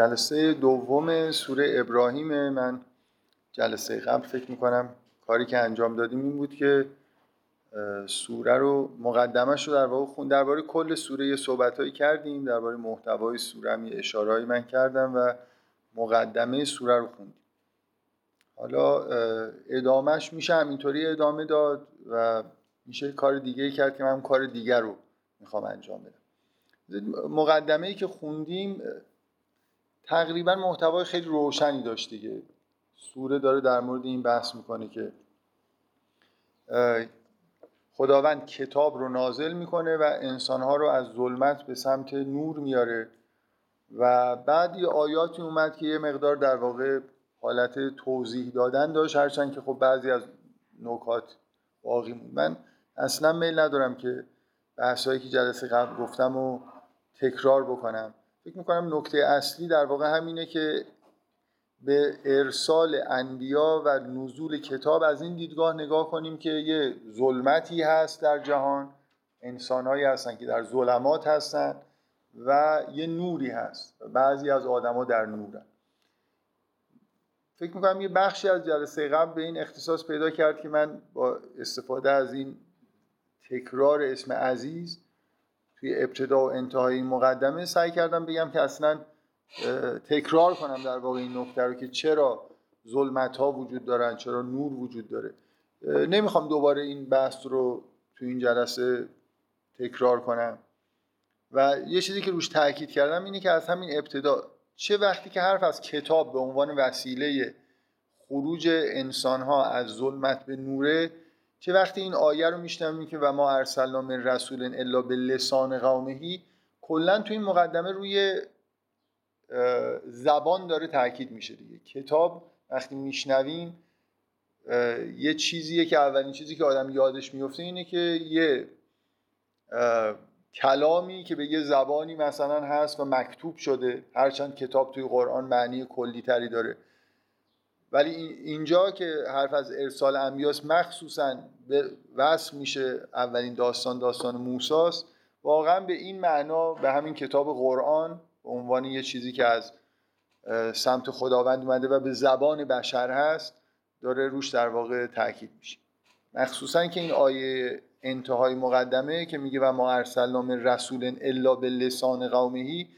جلسه دوم سوره ابراهیم. من جلسه قبل فکر می‌کنم کاری که انجام دادیم این بود که سوره رو مقدمش رو در واقع خون درباره کل سوره یه صحبتهایی کردیم. درباره محتوای سوره هم یه من کردم و مقدمه سوره رو خوندیم. حالا ادامهش میشه همینطوری ادامه داد و میشه کار دیگه کرد که من کار دیگر رو می‌خوام انجام بدم. مقدمه ای که خوندیم تقریبا محتوای خیلی روشنی داشت دیگه. سوره داره در مورد این بحث می‌کنه که خداوند کتاب رو نازل می‌کنه و انسانها رو از ظلمت به سمت نور میاره و بعد یه آیاتی اومد که یه مقدار در واقع حالت توضیح دادن داشت هرچند که خب بعضی از نکات باقی بود من اصلا میل ندارم که بحثایی که جلسه قبل گفتم و تکرار بکنم. فکر می‌کنم نکته اصلی در واقع همینه که به ارسال انبیا و نزول کتاب از این دیدگاه نگاه کنیم که یه ظلمتی هست در جهان انسانهایی هستن که در ظلمات هستن و یه نوری هست. بعضی از آدما در نورن. فکر می‌کنم یه بخشی از جلسه قبل به این اختصاص پیدا کرد که من با استفاده از این تکرار اسم عزیز توی ابتدا و انتهای این مقدمه سعی کردم بگم که اصلا تکرار کنم در واقع این نکته رو که چرا ظلمت ها وجود دارن چرا نور وجود داره. نمی‌خوام دوباره این بحث رو تو این جلسه تکرار کنم. و یه چیزی که روش تاکید کردم اینه که از همین ابتدا چه وقتی که حرف از کتاب به عنوان وسیله خروج انسان ها از ظلمت به نوره چه وقتی این آیه رو میشنویم که و ما ارسلنا من رسول الا به لسان قومهی کلا تو این مقدمه روی زبان داره تاکید میشه دیگه. کتاب وقتی میشنویم یه چیزیه که اولین چیزی که آدم یادش میفته اینه که یه کلامی که به یه زبانی مثلا هست و مکتوب شده هرچند کتاب توی قرآن معنی کلی تری داره. ولی اینجا که حرف از ارسال انبیاس مخصوصا به وصف میشه اولین داستان داستان موساست واقعا به این معنا به همین کتاب قرآن به عنوان یه چیزی که از سمت خداوند اومده و به زبان بشر هست داره روش در واقع تاکید میشه. مخصوصا که این آیه انتهای مقدمه که میگه و ما ارسلنا من رسول الا به لسان قومهی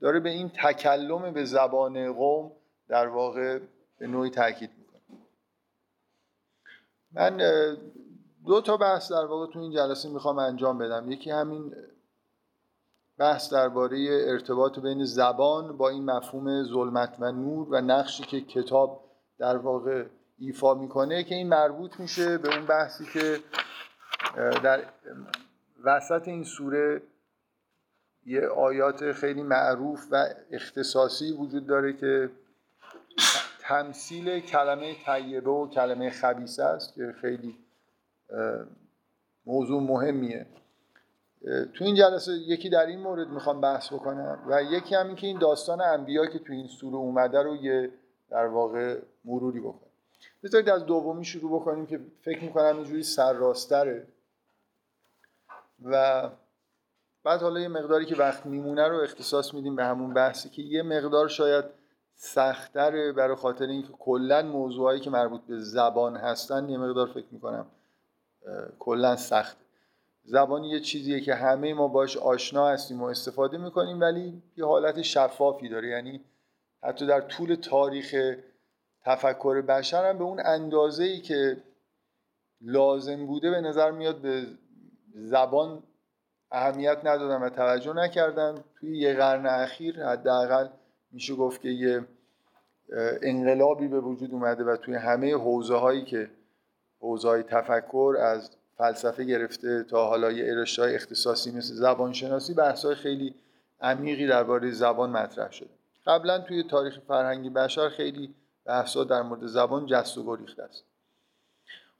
داره به این تکلم به زبان قوم در واقع به نوعی تاکید می‌کنه من دو تا بحث در واقع تو این جلسه می‌خوام انجام بدم. یکی همین بحث درباره ارتباط بین زبان با این مفهوم ظلمت و نور و نقشی که کتاب در واقع ایفا می‌کنه که این مربوط میشه به اون بحثی که در وسط این سوره یه آیات خیلی معروف و اختصاصی وجود داره که تمثیل کلمه طیبه و کلمه خبیسه است که خیلی موضوع مهمیه. تو این جلسه یکی در این مورد می‌خوام بحث بکنم و یکی هم این که این داستان انبیا که تو این سوره اومده رو یه در واقع مروری بکنم بذارید از دومی شروع بکنیم که فکر می‌کنم اینجوری سرراستره. و بعد حالا یه مقداری که وقت میمونه رو اختصاص میدیم به همون بحثی که یه مقدار شاید سختره برای خاطر اینکه کلا موضوعایی که مربوط به زبان هستن یه مقدار فکر می‌کنم کلا سخت زبان یه چیزیه که همه ما باش آشنا هستیم و استفاده می‌کنیم ولی یه حالت شفافی داره. یعنی حتی در طول تاریخ تفکر بشر هم به اون اندازه ای که لازم بوده به نظر میاد به زبان اهمیت ندادن و توجه نکردن. توی یه قرن اخیر حداقل میشه گفت که یه انقلابی به وجود اومده و توی همه حوزه هایی که حوزه های تفکر از فلسفه گرفته تا حالا یه ارشته های اختصاصی مثل زبانشناسی بحث های خیلی عمیقی درباره زبان مطرح شده. قبلا توی تاریخ فرهنگی بشر خیلی بحثا در مورد زبان جست و گریخته است.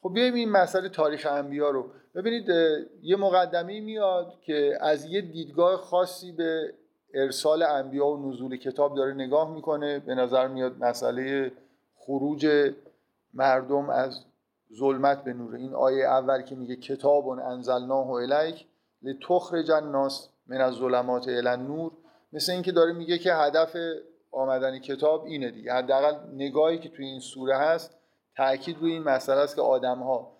خب بیایم این مسئله تاریخ انبیا رو. ببینید یه مقدمه میاد که از یه دیدگاه خاصی به ارسال انبیا و نزول کتاب داره نگاه می‌کنه. به نظر میاد مسئله خروج مردم از ظلمت به نور. این آیه اول که میگه کتاب انزلناه الیک لتخرج الناس من از ظلمات الی نور مثل اینکه داره میگه که هدف آمدن کتاب اینه دیگه. حداقل نگاهی که توی این سوره هست تاکید روی این مسئله است که آدم ها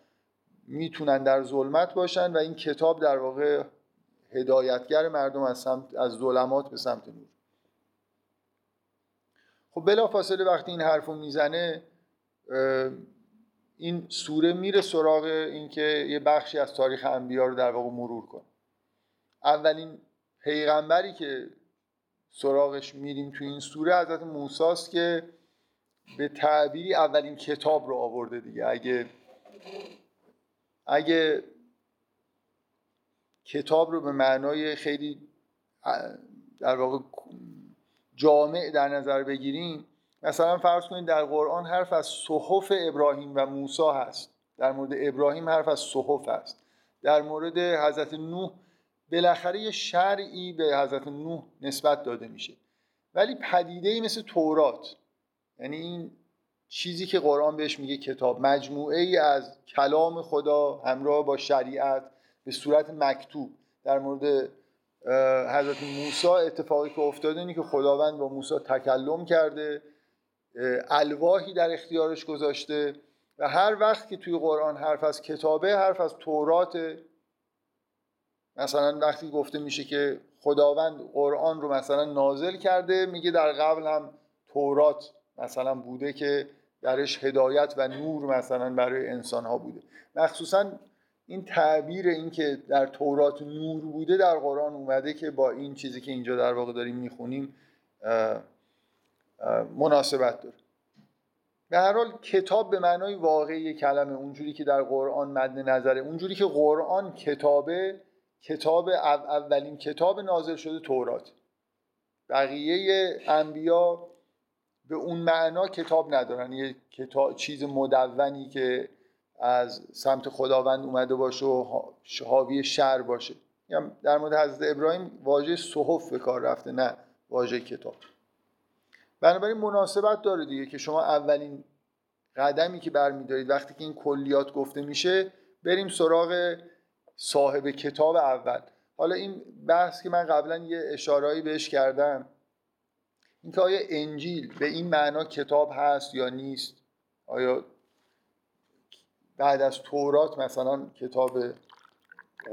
می‌تونن در ظلمت باشن و این کتاب در واقع هدایتگر مردم از سمت از ظلمات به سمت نور. خب بلافاصله وقتی این حرفو می‌زنه این سوره میره سراغ اینکه یه بخشی از تاریخ انبیا رو در واقع مرور کنه. اولین پیغمبری که سراغش میریم تو این سوره حضرت موساست که به تعبیری اولین کتاب رو آورده دیگه. اگه اگه کتاب رو به معنای خیلی در واقع جامع در نظر بگیریم مثلا فرض کنید در قرآن حرف از صحف ابراهیم و موسی هست. در مورد ابراهیم حرف از صحف هست. در مورد حضرت نوح بالاخره یه شرعی به حضرت نوح نسبت داده میشه. ولی پدیده ای مثل تورات یعنی این چیزی که قرآن بهش میگه کتاب مجموعه ای از کلام خدا همراه با شریعت به صورت مکتوب. در مورد حضرت موسی اتفاقی که افتاده اینه که خداوند با موسی تکلم کرده الواحی در اختیارش گذاشته و هر وقت که توی قرآن حرف از کتابه حرف از تورات مثلا وقتی گفته میشه که خداوند قرآن رو مثلا نازل کرده میگه در قبل هم تورات مثلا بوده که درش هدایت و نور مثلا برای انسان ها بوده. مخصوصا این تعبیر این که در تورات نور بوده در قرآن اومده که با این چیزی که اینجا در واقع داریم می‌خونیم مناسبت داره. به هر حال کتاب به معنای واقعی کلمه اونجوری که در قرآن مد نظره اونجوری که قرآن کتابه کتاب اولین کتاب نازل شده تورات. بقیه انبیا به اون معنا کتاب ندارن. یه کتاب چیز مدونی که از سمت خداوند اومده باشه و حاوی شر باشه. در مورد حضرت ابراهیم واژه صحف به کار رفته نه واژه کتاب. بنابراین مناسبت داره دیگه که شما اولین قدمی که برمیدارید وقتی که این کلیات گفته میشه بریم سراغ صاحب کتاب اول. حالا این بحث که من قبلا یه اشارهایی بهش کردم اینکه آیا انجیل به این معنا کتاب هست یا نیست؟ آیا بعد از تورات مثلا کتاب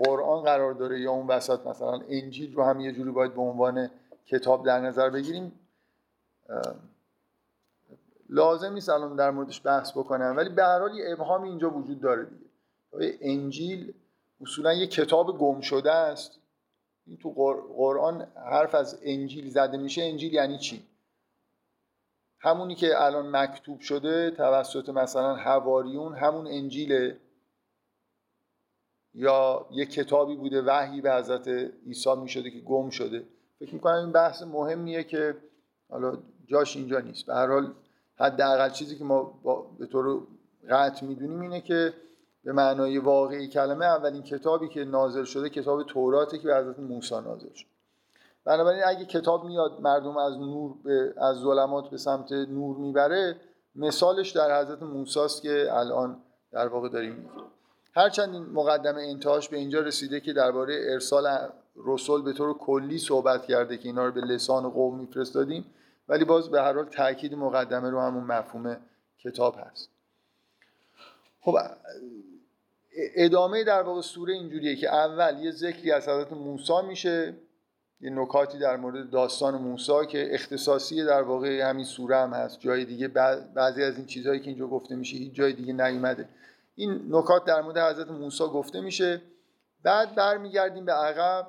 قرآن قرار داره یا اون وسط مثلا انجیل رو هم یه جوری باید به عنوان کتاب در نظر بگیریم. لازم نیست الان در موردش بحث بکنم ولی به هر حال یه ابهامی اینجا وجود داره دیگه. انجیل اصولا یه کتاب گم شده است. این تو قرآن حرف از انجیل زده میشه. انجیل یعنی چی؟ همونی که الان مکتوب شده توسط مثلا هواریون همون انجیله؟ یا یه کتابی بوده وحی به حضرت عیسی می‌شده که گم شده؟ فکر می‌کنم این بحث مهمیه که حالا جاش اینجا نیست. به هر حال حداقل چیزی که ما به طور قطع می‌دونیم اینه که به معنای واقعی کلمه اولین کتابی که نازل شده کتاب توراته که به حضرت موسی نازل شده بنابراین اگه کتاب میاد مردم از نور به از ظلمات به سمت نور می‌بره مثالش در حضرت موسی که الان در واقع داریم میگیم. هرچند این مقدمه انتهاش به اینجا رسیده که درباره ارسال رسول به طور کلی صحبت کرده که اینا رو به لسان قوم میفرستادیم ولی باز به هر حال تاکید مقدمه رو همون مفهوم کتاب هست. خب ادامه در واقع سوره اینجوریه که اول یه ذکری از حضرت موسی میشه یه نکاتی در مورد داستان موسی که اختصاصی در واقع همین سوره هم هست. جای دیگه بعضی از این چیزهایی که اینجا گفته میشه هیچ جای دیگه نیومده. این نکات در مورد حضرت موسی گفته میشه. بعد برمیگردیم به عقب.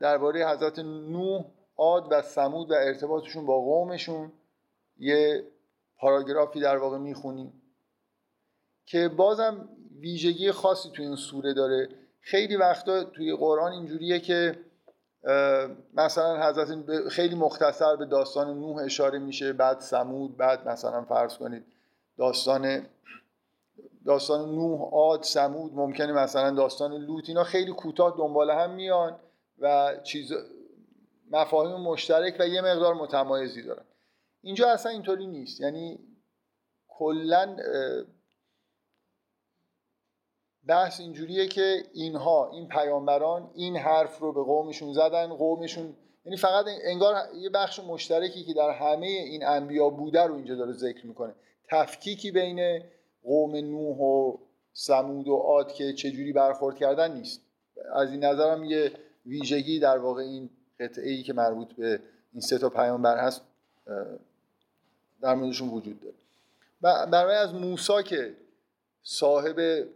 درباره حضرت نوح عاد و سمود و ارتباطشون با قومشون. یه پاراگرافی در واقع می‌خونیم. که بازم ویژگی خاصی توی این سوره داره. خیلی وقتا توی قرآن اینجوریه که مثلا حضرت خیلی مختصر به داستان نوح اشاره میشه بعد سمود بعد مثلا فرض کنید داستان داستان نوح عاد سمود ممکنه مثلا داستان لوط اینا خیلی کوتاه دنبال هم میان و چیز مفاهیم مشترک و یه مقدار متمایزی دارن. اینجا اصلا اینطوری نیست. یعنی کلا بحث اینجوریه که اینها این پیامبران این حرف رو به قومشون زدن قومشون یعنی فقط انگار یه بخش مشترکی که در همه این انبیا بوده رو اینجا داره ذکر می‌کنه. تفکیکی بین قوم نوح و سمود و عاد که چجوری برخورد کردن نیست. از این نظرم یه ویژگی در واقع این قطعه ای که مربوط به این سه تا پیامبر هست در موردشون وجود داره. برای از موسی که صاحب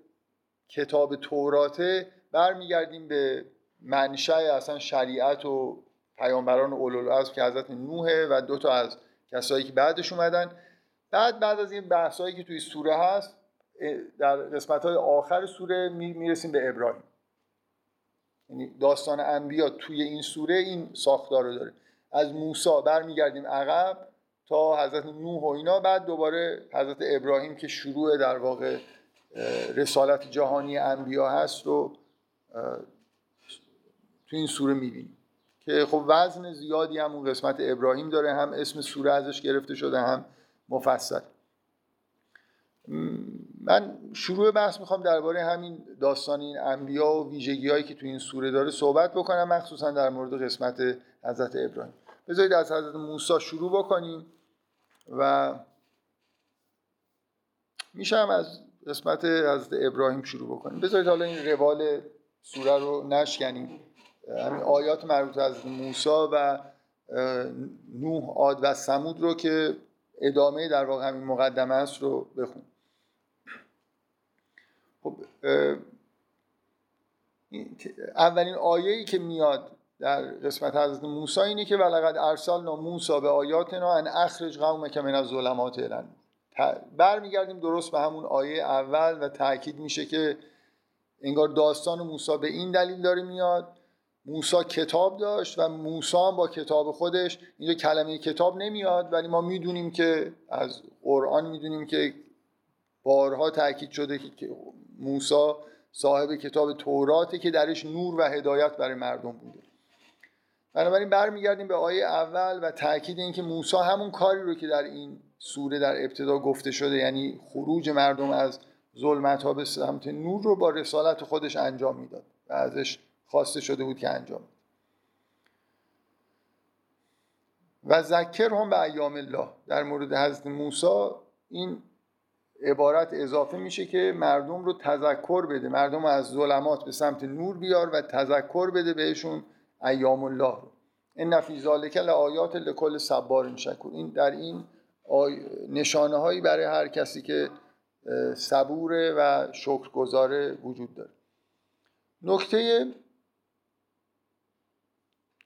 کتاب توراته برمیگردیم به منشأ اصلا شریعت و پیامبران اولوالعزم که حضرت نوحه و دو تا از کسایی که بعدش اومدن. بعد بعد از این بحثایی که توی سوره هست در قسمت های آخر سوره می‌رسیم به ابراهیم. یعنی داستان انبیا توی این سوره این ساختار رو داره. از موسی برمیگردیم عقب تا حضرت نوح و اینا بعد دوباره حضرت ابراهیم که شروع در واقع رسالت جهانی انبیا هست رو تو این سوره می‌بینیم. که خب وزن زیادی هم اون قسمت ابراهیم داره هم اسم سوره ازش گرفته شده هم مفصل. من شروع بحث می‌خوام درباره همین داستان این انبیا و ویژگی هایی که تو این سوره داره صحبت بکنم مخصوصا در مورد قسمت حضرت ابراهیم. بذارید از حضرت موسی شروع بکنیم و میشه هم از قسمت حضرت ابراهیم شروع بکنیم. بذارید حالا این روال سوره رو نشکنیم همین آیات مربوط از موسی و نوح عاد و سمود رو که ادامه در واقع همین مقدمه است رو بخون. خب اولین آیه‌ای که میاد در قسمت حضرت موسی اینه که ولقد ارسلنا موسی به آیاتنا ان اخرج قومک من الظلمات الى برمیگردیم درست به همون آیه اول و تاکید میشه که انگار داستان موسی به این دلیل داره میاد. موسی کتاب داشت و موسی هم با کتاب خودش اینجا کلمه کتاب نمیاد ولی ما می‌دونیم که از قرآن می‌دونیم که بارها تاکید شده که موسی صاحب کتاب توراته که درش نور و هدایت برای مردم بوده. بنابراین برمیگردیم به آیه اول و تاکید اینکه موسی همون کاری رو که در این سوره در ابتدا گفته شده یعنی خروج مردم از ظلمت ها به سمت نور رو با رسالت خودش انجام می‌داد و ازش خواسته شده بود که انجام و ذکر هم به ایام الله. در مورد حضرت موسی این عبارت اضافه میشه که مردم رو تذکر بده. مردم از ظلمات به سمت نور بیار و تذکر بده بهشون ایام الله رو. این نفی ذالک لآیات لکل صبار شکور. این در این نشانه هایی برای هر کسی که صبوره و شکرگزاره وجود داره. نکته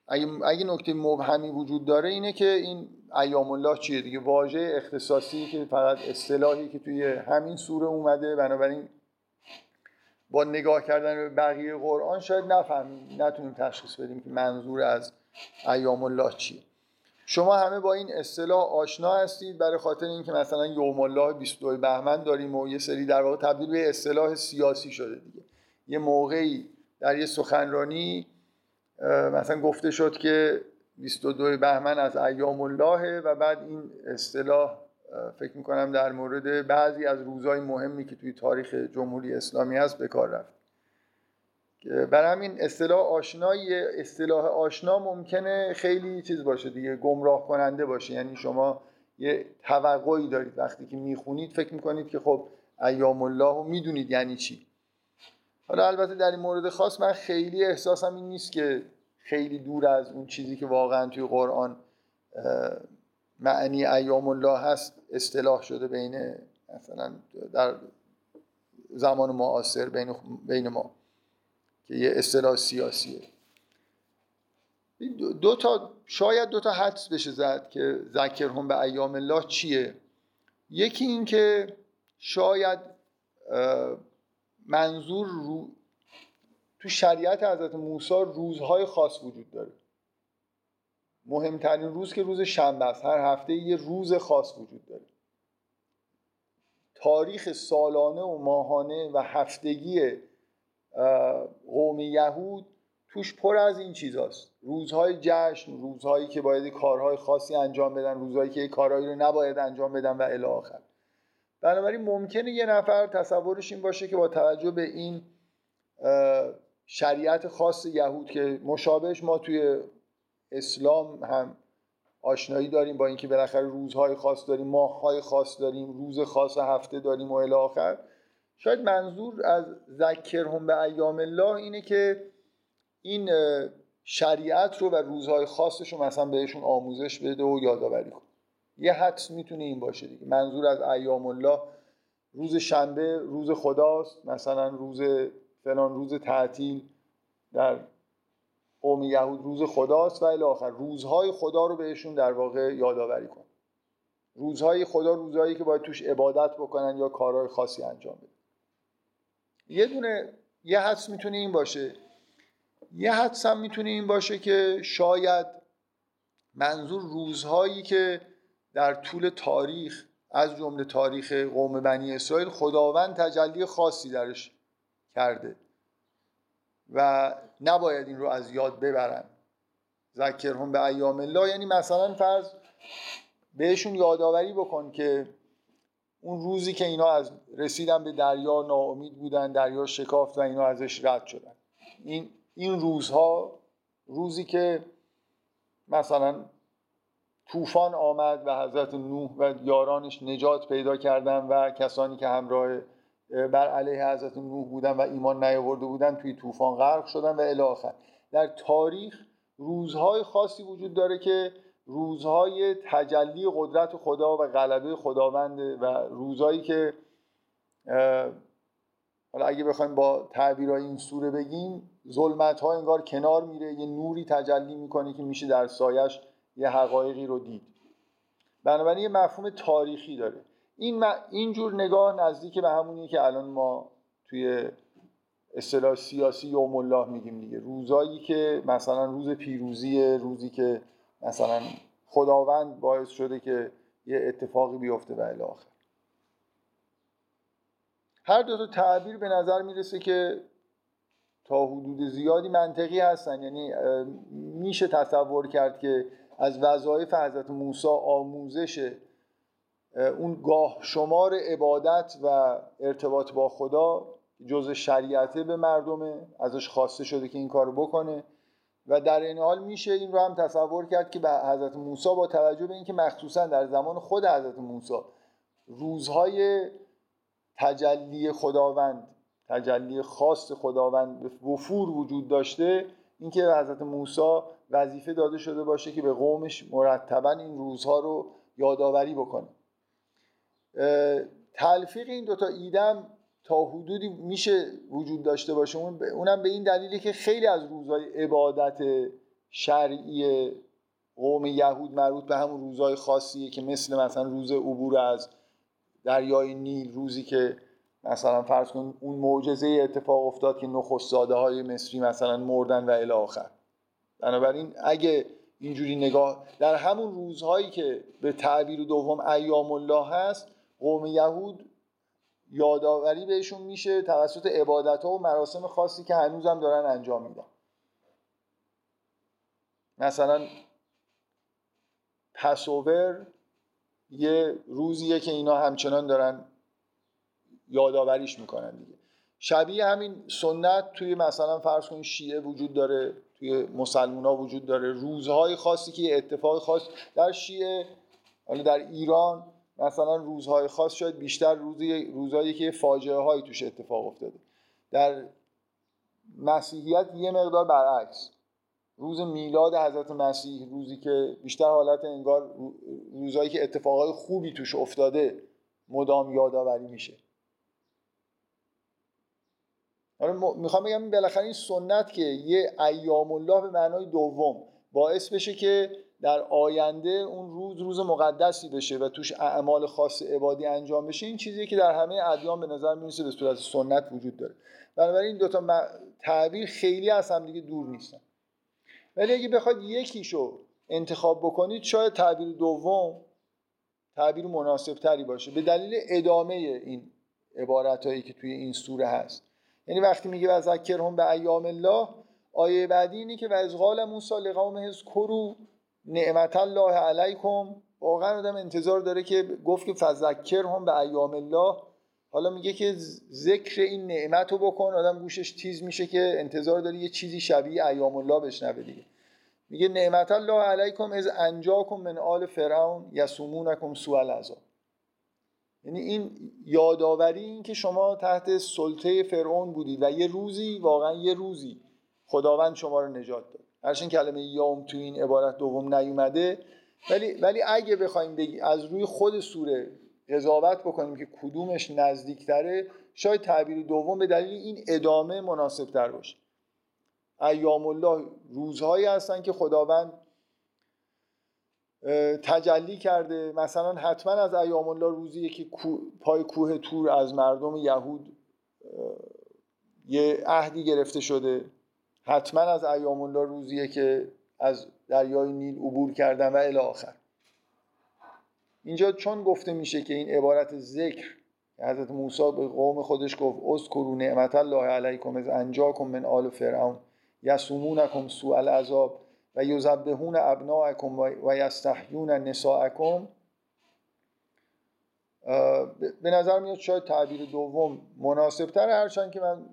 اگه, اگه نکته مبهمی وجود داره اینه که این ایام الله چیه دیگه؟ واژه اختصاصی که فقط اصطلاحی که توی همین سوره اومده بنابراین با نگاه کردن به بقیه قرآن شاید نفهمیم نتونیم تشخیص بدیم که منظور از ایام الله چیه. شما همه با این اصطلاح آشنا هستید برای خاطر اینکه مثلا یوم الله 22 بهمن داریم و یه سری در واقع تبدیل به اصطلاح سیاسی شده دیگه. یه موقعی در یه سخنرانی مثلا گفته شد که 22 بهمن از ایام الله و بعد این اصطلاح فکر می‌کنم در مورد بعضی از روزهای مهمی که توی تاریخ جمهوری اسلامی هست به کار رفت. برای همین اصطلاح آشنایی اصطلاح آشنا ممکنه خیلی چیز باشه دیگه گمراه کننده باشه. یعنی شما یه توقعی دارید. وقتی که می‌خونید فکر می‌کنید که خب ایام الله رو می‌دونید یعنی چی. حالا البته در این مورد خاص من خیلی احساسم این نیست که خیلی دور از اون چیزی که واقعا توی قرآن معنی ایام الله هست اصطلاح شده بین مثلا در زمان معاصر بین, بین ما. که یه اصطلاح سیاسیه. دو تا شاید دو تا حدس بشه زد که ذکر هم به ایام الله چیه. یکی این که شاید منظور رو تو شریعت حضرت موسی روزهای خاص وجود داره. مهمترین روز که روز شنبه است. هر هفته یه روز خاص وجود داره. تاریخ سالانه و ماهانه و هفتگی قوم یهود توش پر از این چیزاست. روزهای جشن روزهایی که باید کارهای خاصی انجام بدن روزهایی که کارهایی رو نباید انجام بدن و الی آخر. بنابراین ممکنه یه نفر تصورش این باشه که با توجه به این شریعت خاص یهود که مشابهش ما توی اسلام هم آشنایی داریم با اینکه بالاخره روزهای خاص داریم ماههای خاص داریم روز خاص هفته داریم و الی آخر. شاید منظور از ذکرهم به ایام الله اینه که این شریعت رو و روزهای خاصش رو مثلا بهشون آموزش بده و یادآوری کنه یه حدس می‌تونه این باشه دیگه. منظور از ایام الله روز شنبه روز خداست مثلا روز فلان روز تعطیل در قوم یهود روز خداست و الی آخر. روزهای خدا رو بهشون در واقع یادآوری کن. روزهای خدا روزهایی که باید توش عبادت بکنن یا کارهای خاصی انجام بدن. یه دونه یه حدس می‌تونه این باشه. یه حدس هم می‌تونه این باشه که شاید منظور روزهایی که در طول تاریخ از جمله تاریخ قوم بنی اسرائیل خداوند تجلی خاصی درش کرده و نباید این رو از یاد ببرن. ذکرهم به ایام الله یعنی مثلا فرض بهشون یادآوری بکن که اون روزی که اینا از رسیدن به دریا ناامید بودن دریا شکافت و اینا ازش رد شدن. این این روزها روزی که مثلا طوفان آمد و حضرت نوح و یارانش نجات پیدا کردن و کسانی که همراه بر علیه حضرت نوح بودن و ایمان نیاورده بودن توی طوفان غرق شدن و الی در تاریخ روزهای خاصی وجود داره که روزهای تجلی قدرت خدا و غلبه خداونده و روزهایی که حالا اگه بخوایم با تعبیرهای این سوره بگیم ظلمت ها انگار کنار میره یه نوری تجلی می‌کنه که میشه در سایش یه حقایقی رو دید. بنابراین یه مفهوم تاریخی داره. این اینجور نگاه نزدیک به همونی که الان ما توی اصطلاح سیاسی یوم الله میگیم دیگه. روزایی که مثلا روز پیروزی روزی که مثلا خداوند باعث شده که یه اتفاقی بیفته و الاخر هر دو تا تعبیر به نظر می‌رسه که تا حدود زیادی منطقی هستن. یعنی میشه تصور کرد که از وظایف حضرت موسی آموزش اون گاه شمار عبادت و ارتباط با خدا جز شریعته به مردمه. ازش خواسته شده که این کارو بکنه. و در این حال میشه این رو هم تصور کرد که به حضرت موسی با توجه به اینکه مخصوصا در زمان خود حضرت موسی روزهای تجلی خداوند تجلی خاص خداوند وفور وجود داشته اینکه حضرت موسی وظیفه داده شده باشه که به قومش مرتبا این روزها رو یادآوری بکنه. تلفیق این دوتا ایدم تا حدودی میشه وجود داشته باشه. اونم به این دلیلی که خیلی از روزهای عبادت شرعی قوم یهود مربوط به همون روزهای خاصیه که مثل مثلا روز عبور از دریای نیل روزی که مثلا فرض کن اون معجزه اتفاق افتاد که نخست های مصری مثلا مردن و الی آخر. بنابراین اگه اینجوری نگاه در همون روزهایی که به تعبیر دوم ایام الله هست قوم یهود یادآوری بهشون میشه توسط عبادت ها و مراسم خاصی که هنوزم دارن انجام میدن. مثلا پسوور یه روزیه که اینا همچنان دارن یادآوریش می‌کنن دیگه. شبیه همین سنت توی مثلا فرض کنید شیعه وجود داره توی مسلمان ها وجود داره. روزهای خاصی که اتفاق خاص در شیعه حالا در ایران مثلا روزهای خاص شاید بیشتر روزی روزهایی که فاجعه هایی توش اتفاق افتاده. در مسیحیت یه مقدار برعکس. روز میلاد حضرت مسیح روزی که بیشتر حالت انگار روزهایی که اتفاقای خوبی توش افتاده مدام یادآوری میشه. حالا می‌خوام بگم بالاخره این سنت که یه ایام الله به معنای دوم باعث بشه که در آینده اون روز روز مقدسی بشه و توش اعمال خاص عبادی انجام بشه این چیزی که در همه ادیان به نظر می‌رسه به صورت سنت وجود داره. بنابراین این دوتا تعبیر خیلی از هم دیگه دور نیستن. ولی اگه بخواد یکیشو انتخاب بکنید شاید تعبیر دوم تعبیر مناسب تری باشه. به دلیل ادامه این عبارت هایی که توی این سوره هست. یعنی وقتی میگه و هم به ایام الله آیه بعدی اینه که و از قال موسی کرو نعمت الله علیکم. واقعا آدم انتظار داره که گفت که فذکر هم به ایام الله. حالا میگه که ذکر این نعمت رو بکن. آدم گوشش تیز میشه که انتظار داره یه چیزی شبیه ایام الله بشنوه دیگه. میگه نعمت الله علیکم از انجاکم من آل فرعون یسومونکم سوء العذاب. یعنی این یادآوری این که شما تحت سلطه فرعون بودید و یه روزی واقعا یه روزی خداوند شما رو نجات داد. هرچند کلمه یوم تو این عبارت دوم نیومده. ولی ولی اگه بخوایم بگی از روی خود سوره قضاوت بکنیم که کدومش نزدیکتره شاید تعبیر دوم به دلیل این ادامه مناسب تر باشه. ایام الله روزهایی هستن که خداوند تجلی کرده. مثلا حتما از ایام الله روزی که پای کوه تور از مردم یهود یه عهدی گرفته شده. حتما از ایام الله روزیه که از دریای نیل عبور کردن و الی آخر. اینجا چون گفته میشه که این عبارت ذکر حضرت موسی به قوم خودش گفت اذکروا نعمت الله علیکم از انجاکم من آل فرعون یسومونکم سوء العذاب و یذبحون ابناءکم و یستحیون نساءکم. به نظر میاد شاید تعبیر دوم مناسب تر هرچند که من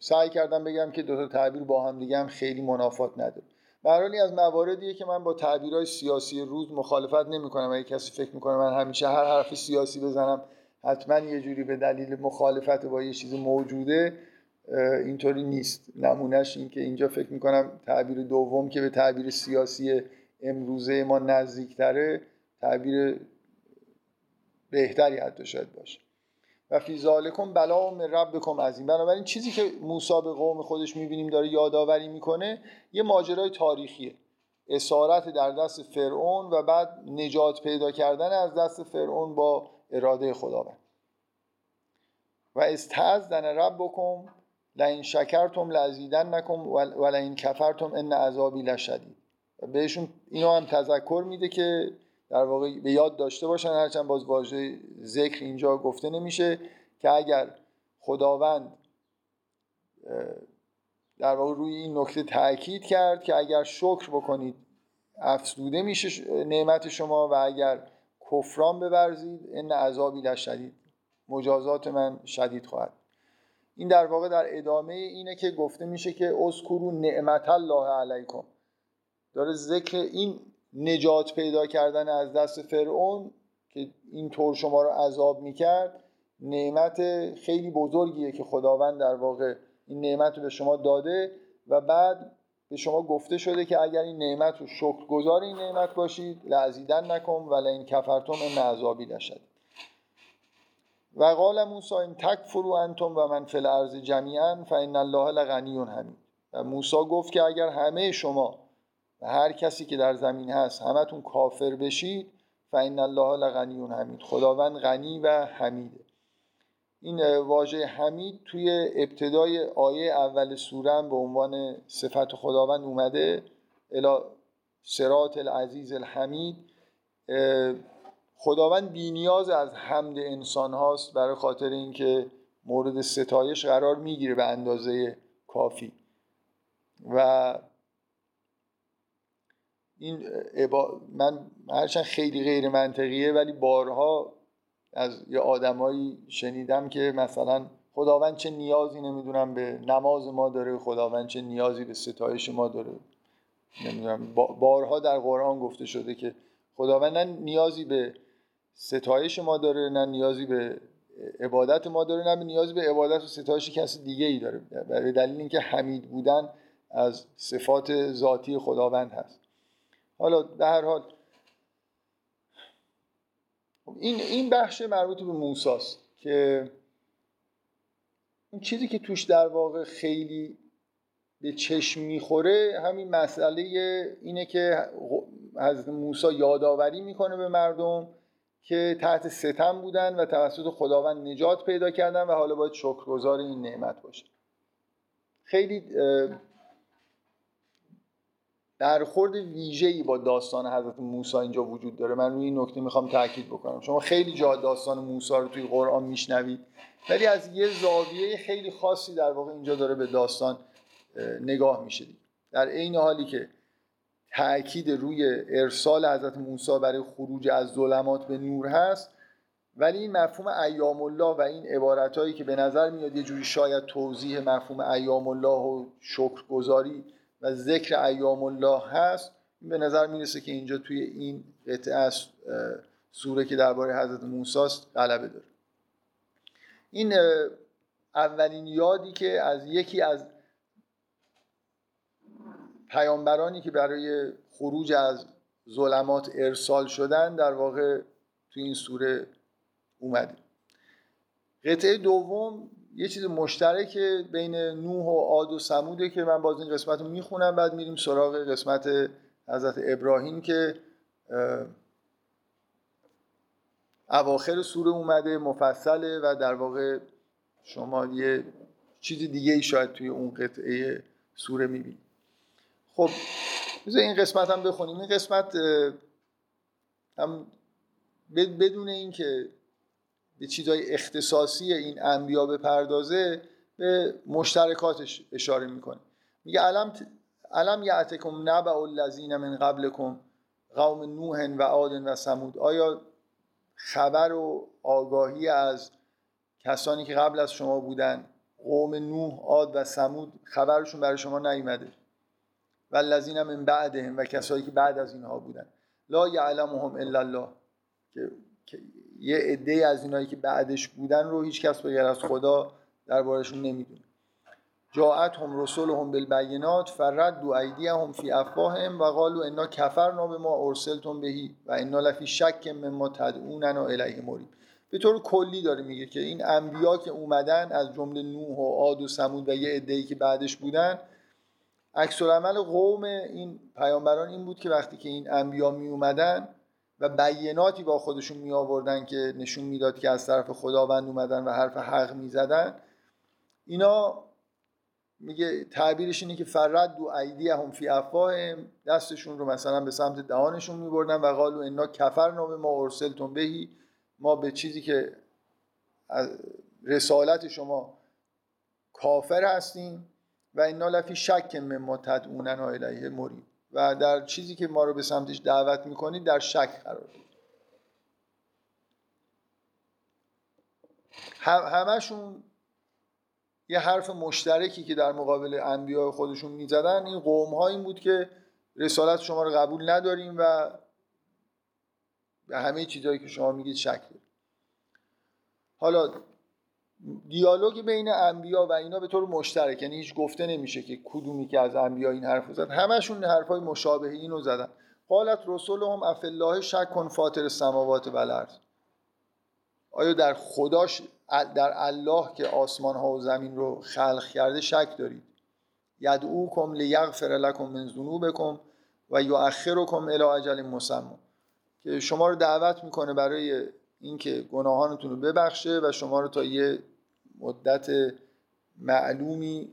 سعی کردم بگم که دو تا تعبیر با هم دیگه هم خیلی منافات نداره. برحالی از مواردیه که من با تعبیرهای سیاسی روز مخالفت نمی کنم اگه کسی فکر می‌کنه من همیشه هر حرف سیاسی بزنم حتما یه جوری به دلیل مخالفت با یه چیز موجوده اینطوری نیست. نمونهش این که اینجا فکر می‌کنم تعبیر دوم که به تعبیر سیاسی امروزه ما نزدیکتره تعبیر بهتری حتی شاید باشه. و فی ذالکم بلا من ربکم عظیم. بنابراین چیزی که موسی به قوم خودش می‌بینیم داره یادآوری می‌کنه یه ماجرای تاریخیه. اسارت در دست فرعون و بعد نجات پیدا کردن از دست فرعون با اراده خداوند. و استعذن ربکم لئن شکرتم لازیدن نکم و کفرتم ان عذابی لشدید. بهشون اینو هم تذکر میده که در واقع به یاد داشته باشن هرچند باز واژه ذکر اینجا گفته نمیشه که اگر خداوند در واقع روی این نکته تاکید کرد که اگر شکر بکنید افسوده میشه نعمت شما و اگر کفران ببرزید ان عذابی لشدید. مجازات من شدید خواهد. این در واقع در ادامه اینه که گفته میشه که اذکروا نعمت الله علیکم. داره ذکر این نجات پیدا کردن از دست فرعون که این طور شما رو عذاب می‌کرد نعمت خیلی بزرگیه که خداوند در واقع این نعمت رو به شما داده و بعد به شما گفته شده که اگر این نعمت رو شکر گذار این نعمت باشید لعزیدن نکن ولی این کفرتم این عذابی نشد و قال موسی این تکفروا انتم و من فی الارض جمیعا فان الله لغنی حمید. و موسی گفت که اگر همه شما و هر کسی که در زمین هست همتون کافر بشید. فان الله لغنی حمید. خداوند غنی و حمیده. این واژه حمید توی ابتدای آیه اول سوره به عنوان صفت خداوند اومده. الا سرات العزیز الحمید. خداوند بینیاز از حمد انسان هاست برای خاطر اینکه مورد ستایش قرار می‌گیره به اندازه کافی. و این من هرچند خیلی غیر منطقیه ولی بارها از یه آدمایی شنیدم که مثلا خداوند چه نیازی نمی‌دونم به نماز ما داره خداوند چه نیازی به ستایش ما داره. نمی‌دونم بارها در قرآن گفته شده که خداوند نه نیازی به ستایش ما داره نه نیازی به عبادت ما داره نه نیازی به عبادت و ستایش کسی دیگه ای داره. به دلیل اینکه حمید بودن از صفات ذاتی خداوند هست. حالا در هر حال این این بخش مربوط به موساست که اون چیزی که توش در واقع خیلی به چشم می‌خوره همین مسئله اینه که حضرت موسی یادآوری می‌کنه به مردم که تحت ستم بودن و توسط خداوند نجات پیدا کردن و حالا باید شکرگزار این نعمت باشه. خیلی برخورد ویژه‌ای با داستان حضرت موسی اینجا وجود داره. من روی این نکته می‌خوام تاکید بکنم. شما خیلی جا داستان موسی رو توی قرآن میشنوید ولی از یه زاویه خیلی خاصی در واقع اینجا داره به داستان نگاه میشه. در عین حالی که تاکید روی ارسال حضرت موسی برای خروج از ظلمات به نور هست ولی این مفهوم ایام الله و این عبارت هایی که به نظر میاد یه جوری شاید توضیح مفهوم ایام الله و شکرگزاری و ذکر ایام الله هست به نظر می‌رسه که اینجا توی این قطعه از سوره که درباره حضرت موسی است غلبه داره. این اولین یادی که از یکی از پیامبرانی که برای خروج از ظلمات ارسال شدن در واقع توی این سوره اومده. قطعه دوم یه چیز مشترک بین نوح و عاد و سموده که من باز این قسمت رو می‌خونم بعد میریم سراغ قسمت حضرت ابراهیم که اواخر سوره اومده مفصله و در واقع شما یه چیز دیگه ای شاید توی اون قطعه سوره می‌بینید. خب بذار این قسمت هم بخونیم. این قسمت هم بدون اینکه به چیزهای اختصاصی این انبیا بپردازه به مشترکاتش اشاره می‌کنه. میگه علم علم یعتکم نبع الذین من قبلکم قوم نوح و عاد و سمود آیا خبر و آگاهی از کسانی که قبل از شما بودن قوم نوح عاد و سمود خبرشون برای شما نیومده؟ و الذین من بعدهم و کسایی که بعد از اینها بودن. لا یعلمهم الا الله. که یه عده از اینایی که بعدش بودن رو هیچ کس به از خدا دربارشون نمی‌دونه. جاعت هم رسول هم بالبینات فرد دو ایدی هم فی افواهم و قالو انا کفرنا به ما ارسلتم بهی و انا لفی شک مما تدعوننا الیه مریم. به طور کلی داره میگه که این انبیا که اومدن از جمله نوح و عاد و سمود و یه عده‌ای که بعدش بودن عکس عمل قوم این پیامبران این بود که وقتی که این انبیا می اومدن و بیاناتی با خودشون می آوردن که نشون می‌داد که از طرف خداوند اومدن و حرف حق می زدن اینا میگه تعبیرش اینه که فرد دو ایدی هم فی افواهم دستشون رو مثلا به سمت دهانشون می بردن و قالو انا کفر نام ما ارسلتون بهی ما به چیزی که رسالت شما کافر هستیم و انا لفی شک مما تدعوننا الیه مرید و در چیزی که ما رو به سمتش دعوت می‌کنید در شک قرار دید همشون یه حرف مشترکی که در مقابل انبیاء خودشون می‌زدن. این قوم ها این بود که رسالت شما رو قبول نداریم و به همه چیزهایی که شما میگید شک داریم. حالا دیالوگ بین انبیا و اینا به طور مشترک یعنی هیچ گفته نمیشه که کدومی که از انبیا این حرف زد. همشون حرفای مشابه اینو زدن. قالت رسولهم اف الله شک کن فاطر السماوات و الارض آیا در خداش در الله که آسمان ها و زمین رو خلق کرده شک دارید؟ یدعوکم لیغفر لکم من ذنوبکم و یؤخرکم الی اجل مسمى. که شما رو دعوت می‌کنه برای اینکه گناهانتون رو ببخشه و شما رو تا یه مدت معلومی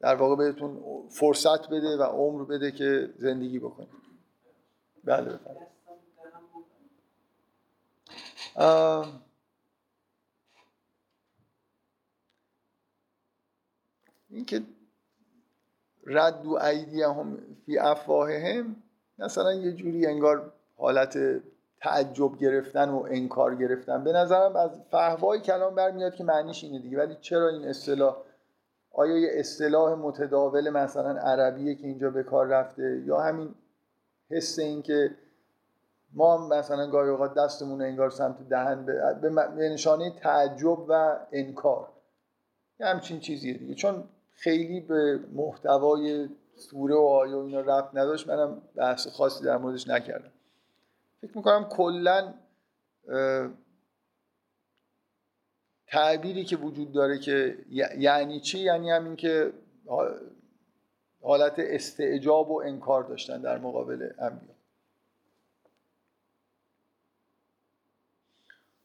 در واقع بهتون فرصت بده و عمر بده که زندگی بکنید. بله بفرمایید. اینکه رد و ایدی هم فی افواههم مثلا یه جوری انگار حالت تعجب گرفتن و انکار گرفتن. به نظرم از فهوای کلام برمیاد که معنیش اینه دیگه. ولی چرا این اصطلاح؟ آیا یه اصطلاح متداول مثلا عربیه که اینجا به کار رفته؟ یا همین حس این که ما مثلا گاهی اوقات دستمون انگار سمت دهن به نشانه تعجب و انکار. یه همچین چیزیه دیگه. چون خیلی به محتوای سوره و آیه و اینا رفت نداشت. منم بحث خاصی در موردش نکردم. فکر می‌کنم کلا تعبیری که وجود داره که یعنی چی؟ یعنی همین که حالت استعجاب و انکار داشتن در مقابل انبیا.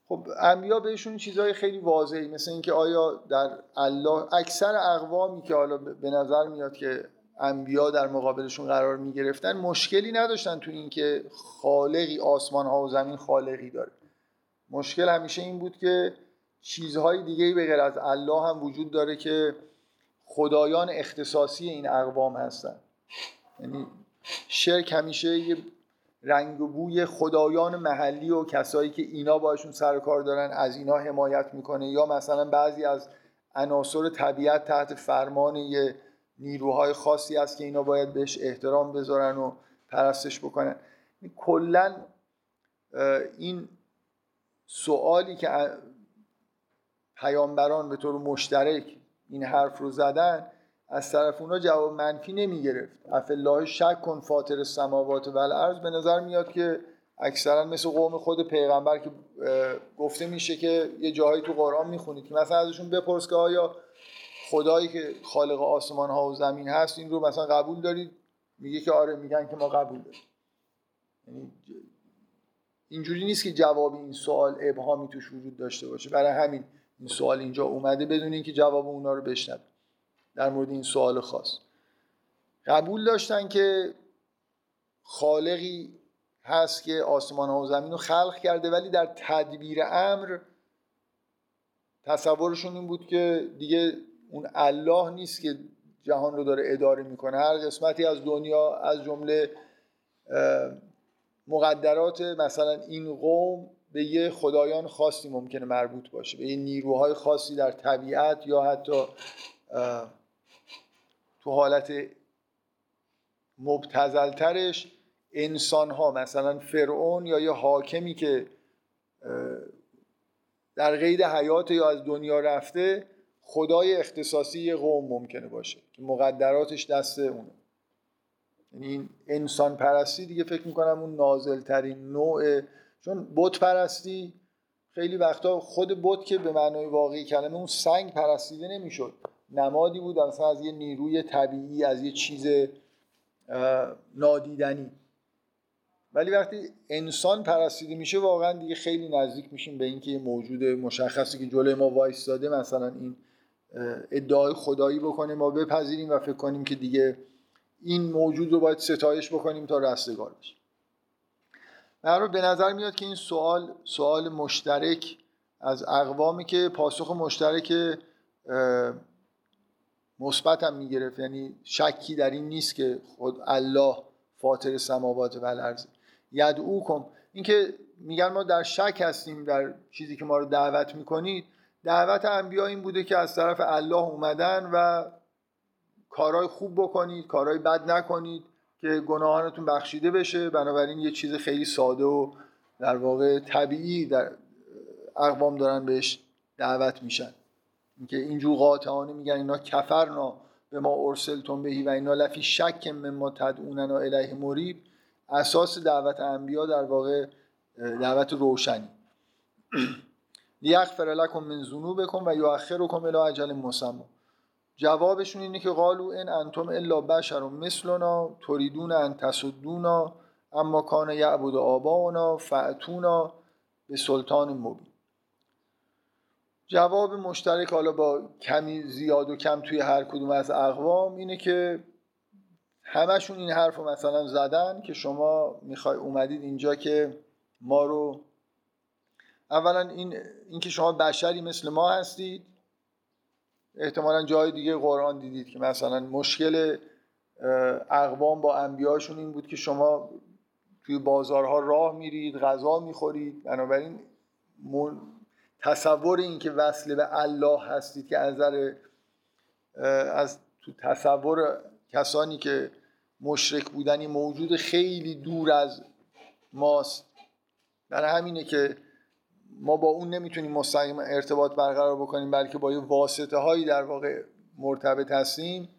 خب انبیا بهشون چیزهای خیلی واضحی مثل اینکه آیا در الله اکثر اقوامی که حالا به نظر میاد که انبیا در مقابلشون قرار می گرفتن مشکلی نداشتن تو اینکه خالقی آسمان ها و زمین خالقی داره. مشکل همیشه این بود که چیزهای دیگه به غیر از الله هم وجود داره که خدایان اختصاصی این اقوام هستن. یعنی شرک همیشه یه رنگ و بوی خدایان محلی و کسایی که اینا باشون سر کار دارن از اینا حمایت می‌کنه. یا مثلا بعضی از عناصر طبیعت تحت فرمان یه نیروهای خاصی هست که اینا باید بهش احترام بذارن و پرستش بکنن. کلا این سوالی که پیامبران به طور مشترک این حرف رو زدن از طرف اونا جواب منفی نمی گرفت افالله شک کن فاطر السماوات و الارض به نظر میاد که اکثرا مثل قوم خود پیغمبر که گفته میشه که یه جایی تو قرآن می‌خونید که مثلا ازشون بپرس که آیا خدایی که خالق آسمان ها و زمین هست این رو مثلا قبول دارید؟ میگه که آره میگن که ما قبول داریم. یعنی اینجوری نیست که جواب این سوال ابهامی توش وجود داشته باشه. برای همین این سوال اینجا اومده بدون اینکه جواب اونا رو بشنوه در مورد این سوال خاص. قبول داشتن که خالقی هست که آسمان ها و زمین رو خلق کرده ولی در تدبیر امر تصورشون این بود که دیگه اون الله نیست که جهان رو داره اداره می‌کنه. هر قسمتی از دنیا از جمله مقدرات مثلا این قوم به یه خدایان خاصی ممکنه مربوط باشه به یه نیروهای خاصی در طبیعت یا حتی تو حالت مبتزلترش انسان ها مثلا فرعون یا یه حاکمی که در قید حیات یا از دنیا رفته خدای اختصاصی یه قوم ممکنه باشه که مقدراتش دست اونه. یعنی این انسان پرستی دیگه فکر می‌کنم اون نازل ترین نوع چون بت پرستی خیلی وقتا خود بت که به معنای واقعی کلمه اون سنگ پرستیده نمی‌شد. نمادی بود مثلا از یه نیروی طبیعی از یه چیز نادیدنی. ولی وقتی انسان پرستیده میشه واقعا دیگه خیلی نزدیک میشیم به اینکه یه موجود مشخصی که جلوی ما وایستاده مثلا این ادعای خدایی بکنیم ما بپذیریم و فکر کنیم که دیگه این موجود رو باید ستایش بکنیم تا رستگار بشه رو به نظر میاد که این سوال سوال مشترک از اقوامی که پاسخ مشترک مثبت هم می‌گرفت. یعنی شکی در این نیست که خود الله فاطر سماوات و الارض یدعوکم. اینکه میگن ما در شک هستیم در چیزی که ما رو دعوت می‌کنید دعوت انبیا این بوده که از طرف الله اومدن و کارهای خوب بکنید کارهای بد نکنید که گناهانتون بخشیده بشه. بنابراین یه چیز خیلی ساده و در واقع طبیعی در اقوام دارن بهش دعوت میشن. اینکه اینجور قاطعانه میگن اینا کفرنا به ما ارسلتون بهی و اینا لفی شک مما تدعوننا الیه مریب اساس دعوت انبیا در واقع دعوت روشنی. لیغفر لکم من ذنوبکم و یؤخرکم الی اجل مسمى. جوابشون اینه که قالو ان انتم الا بشر مثلنا تريدون ان تصدونا اما کان یعبد آباؤنا فاتونا به سلطان مبین. جواب مشترک حالا با کمی زیاد و کم توی هر کدوم از اقوام اینه که همشون این حرف رو مثلا زدن که شما می‌خوای اومدید اینجا که ما رو اولا این اینکه شما بشری مثل ما هستید. احتمالا جای دیگه قرآن دیدید که مثلا مشکل اقوام با انبیاشون این بود که شما توی بازارها راه میرید غذا می‌خورید. بنابراین تصور این که وصل به الله هستید که از از تو تصور کسانی که مشرک بودنی موجود خیلی دور از ماست. در همینه که ما با اون نمی‌تونیم مستقیم ارتباط برقرار بکنیم بلکه با یه واسطه هایی در واقع مرتبط هستیم.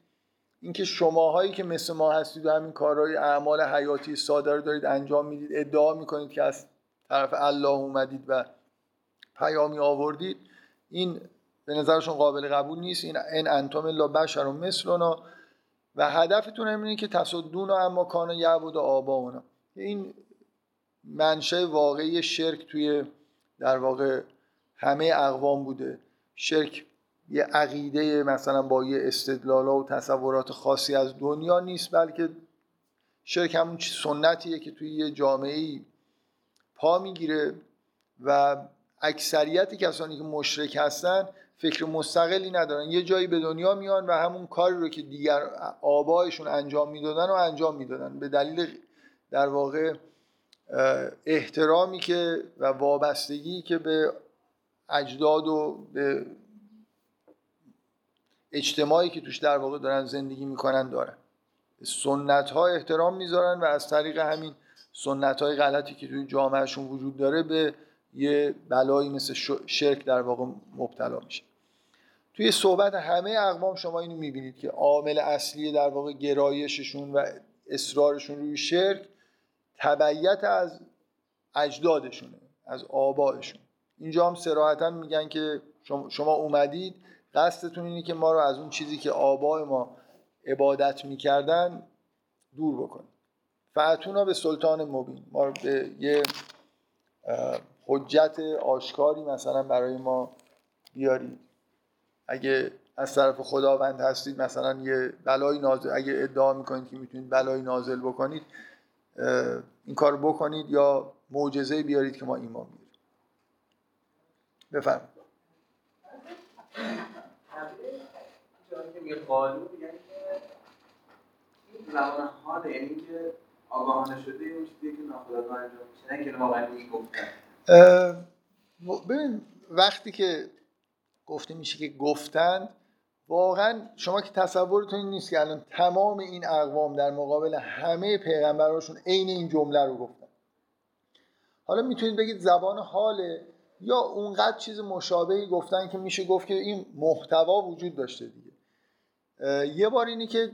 اینکه شماهایی که مثل ما هستید و همین کارهای اعمال حیاتی ساده رو دارید انجام می‌دید ادعا می‌کنید که از طرف الله اومدید و پیامی آوردید این به نظرشون قابل قبول نیست. این ان انتم الا بشر مثلنا. و هدفتون اینه که تصدون اما کان یعبد آباؤنا. این منشه واقعی شرک توی در واقع همه اقوام بوده. شرک یه عقیده مثلا با یه استدلال و تصورات خاصی از دنیا نیست بلکه شرک همون سنتیه که توی یه جامعه پا می‌گیره و اکثریت کسانی که مشرک هستن فکر مستقلی ندارن. یه جایی به دنیا میان و همون کاری رو که دیگر آبایشون انجام می‌دادن و انجام می‌دادن. به دلیل در واقع احترامی که و وابستگی که به اجداد و به اجتماعی که توش در واقع دارن زندگی می‌کنن دارن. سنت ها احترام می‌ذارن و از طریق همین سنت های غلطی که توی جامعهشون وجود داره به یه بلایی مثل شرک در واقع مبتلا میشه. توی صحبت همه اقوام شما اینو می‌بینید که عامل اصلی در واقع گرایششون و اصرارشون روی شرک تبعیت از اجدادشونه از آبائشون اینجا هم سراحتا میگن که شما اومدید قصدتون اینه که ما رو از اون چیزی که آبای ما عبادت می‌کردن دور بکنید فعتونا به سلطان مبین. ما رو به یه حجت آشکاری مثلا برای ما بیارید. اگه از طرف خداوند هستید مثلا یه بلای نازل اگه ادعا می‌کنید که می‌تونید بلای نازل بکنید این کار بکنید یا معجزه بیارید که ما ایمان بیارید بفرمایید. زمان حال یعنی که آگاهانه شده اون چیزی که ناخودآگاه انجام میشه نه که واقعا گفتن ببین وقتی که گفته میشه که گفتن واقعا شما که تصورتون این نیست که الان تمام این اقوام در مقابل همه پیغمبراشون عین این جمله رو گفتن. حالا می‌تونید بگید زبان حاله یا اونقدر چیز مشابهی گفتن که میشه گفت که این محتوا وجود داشته دیگه. یه بار اینی که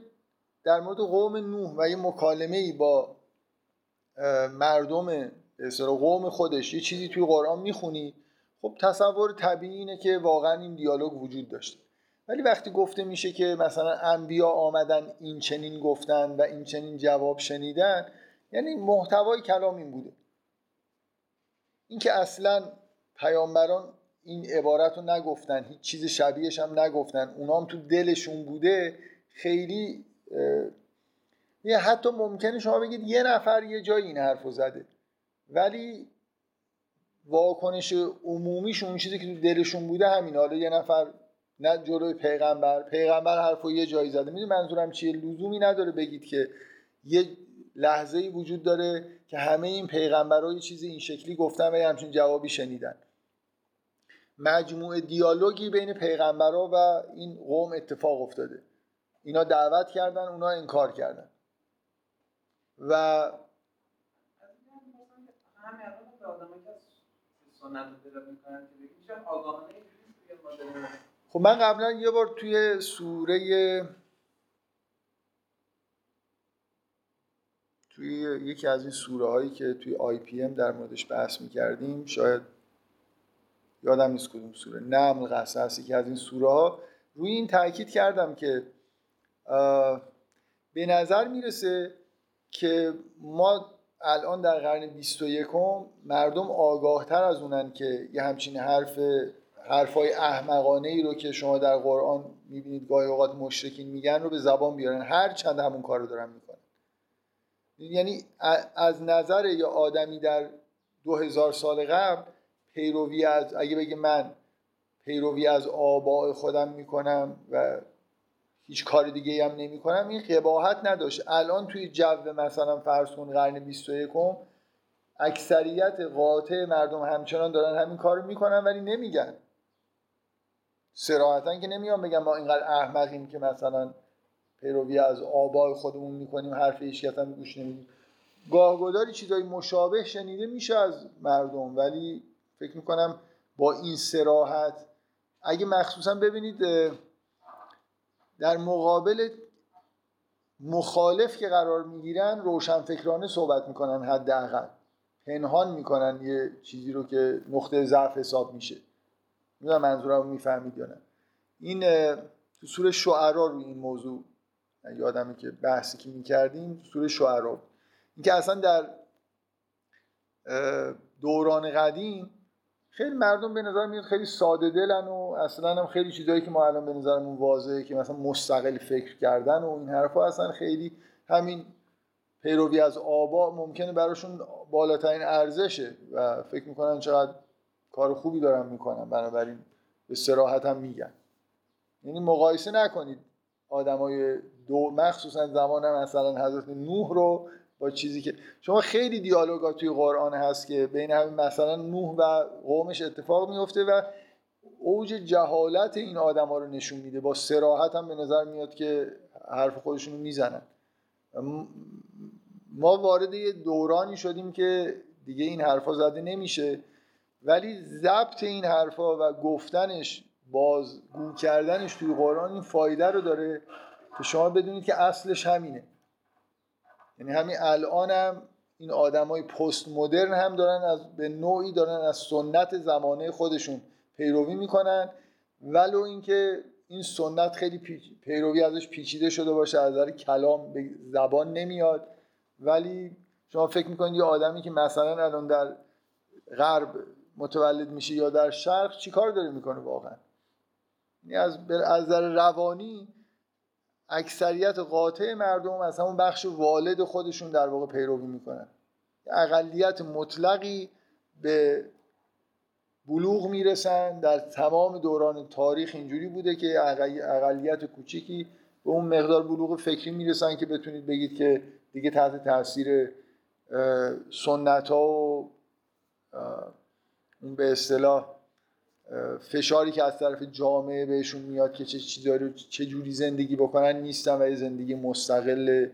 در مورد قوم نوح و یه مکالمه ای با مردم قوم خودش یه چیزی توی قرآن می‌خونی خب تصور طبیعی اینه که واقعا این دیالوگ وجود داشته. ولی وقتی گفته میشه که مثلا انبیا آمدن این چنین گفتن و این چنین جواب شنیدن یعنی محتوای کلام این بوده. اینکه اصلا پیامبران این عبارت رو نگفتن هیچ چیز شبیهش هم نگفتن اونام تو دلشون بوده خیلی یه حتی ممکنه شما بگید یه نفر یه جایی این حرف زده. ولی واکنش عمومیش اون چیزی که تو دلشون بوده همین حالا یه نفر نه جلوی پیغمبر. پیغمبر حرف رو یه جایی زده. می‌دونی منظورم چیه؟ لزومی نداره بگید که یه لحظه ای وجود داره که همه این پیغمبرها یه چیزی این شکلی گفتن و یه همچین جوابی شنیدن. مجموعه دیالوگی بین پیغمبرها و این قوم اتفاق افتاده. اینا دعوت کردن اونا انکار کردن. و خب من قبلا یه بار توی سوره توی یکی از این سوره هایی که توی آی پی ام در موردش بحث می‌کردیم شاید یادم نیست کدوم سوره نمل قصص یکی از این سوره ها روی این تاکید کردم که به نظر می‌رسه که ما الان در قرن 21 مردم آگاهتر از اونن که یه همچین حرف حرفای احمقانه ای رو که شما در قرآن می‌بینید گاهی اوقات مشرکین میگن رو به زبان بیارن. هر چند همون کار رو دارن می‌کنن. یعنی از نظر یا آدمی در دو هزار سال قبل پیروی از اگه بگه من پیروی از آباء خودم می‌کنم و هیچ کار دیگه هم نمی کنم این قباحت نداشت. الان توی جو مثلا فرض کن قرن 21 اکثریت قاطع مردم همچنان دارن همین کار می‌کنن ولی نمیگن. سراحتا که نمیان بگن ما اینقدر احمقیم که مثلا پیروی از آبای خودمون می‌کنیم حرف هیچ هم گوش نمیدیم گاهگداری چیزای مشابه شنیده میشه از مردم ولی فکر می‌کنم با این سراحت اگه مخصوصا ببینید در مقابل مخالف که قرار می‌گیرن روشنفکرانه صحبت می‌کنن حداقل. پنهان می‌کنن یه چیزی رو که نقطه ضعف حساب میشه. می‌دونم منظورم می‌فهمید یا نه. این تو سور شعرا روی این موضوع یادمه که بحثی که می‌کردیم سور شعرا اینکه اصلا در دوران قدیم خیلی مردم به نظر میاد خیلی ساده دلن و اصلا هم خیلی چیزایی که ما الان به نظرمون واضحه که مثلا مستقل فکر کردن و این حرفا اصلا خیلی همین پیروی از آبا ممکنه براشون بالاترین ارزشه و فکر می‌کنن چقدر کار خوبی دارن می‌کنن. بنابراین به سراحت هم میگن. یعنی مقایسه نکنید آدمای دو مخصوصا زمان مثلا حضرت نوح رو با چیزی که شما خیلی دیالوگا توی قرآن هست که بین همین مثلا نوح و قومش اتفاق میفته و اوج جهالت این آدما رو نشون میده. با سراحت هم به نظر میاد که حرف خودشون رو می‌زنن ما وارد یه دورانی شدیم که دیگه این حرفا زده نمیشه. ولی ضبط این حرفا و گفتنش بازگو کردنش توی قرآن این فایده رو داره که شما بدونید که اصلش همینه. یعنی همین الان هم این آدمای پست مدرن هم دارن از به نوعی دارن از سنت زمانه خودشون پیروی می‌کنن. ولو اینکه این سنت خیلی پیروی ازش پیچیده شده باشه از نظر کلام به زبان نمیاد. ولی شما فکر می‌کنید یه آدمی که مثلا الان در غرب متولد میشه یا در شرق چیکار داره می‌کنه واقعا؟ یعنی از نظر روانی اکثریت قاطع مردم از همون بخش والد خودشون در واقع پیروی می‌کنن. اقلیت مطلقی به بلوغ می‌رسن. در تمام دوران تاریخ اینجوری بوده که اقلیت کوچیکی به اون مقدار بلوغ فکری می‌رسن که بتونید بگید که دیگه تحت تاثیر سنت ها و اون به اصطلاح فشاری که از طرف جامعه بهشون میاد که چه چیزایی چه جوری زندگی بکنن نیستن و یه زندگی مستقل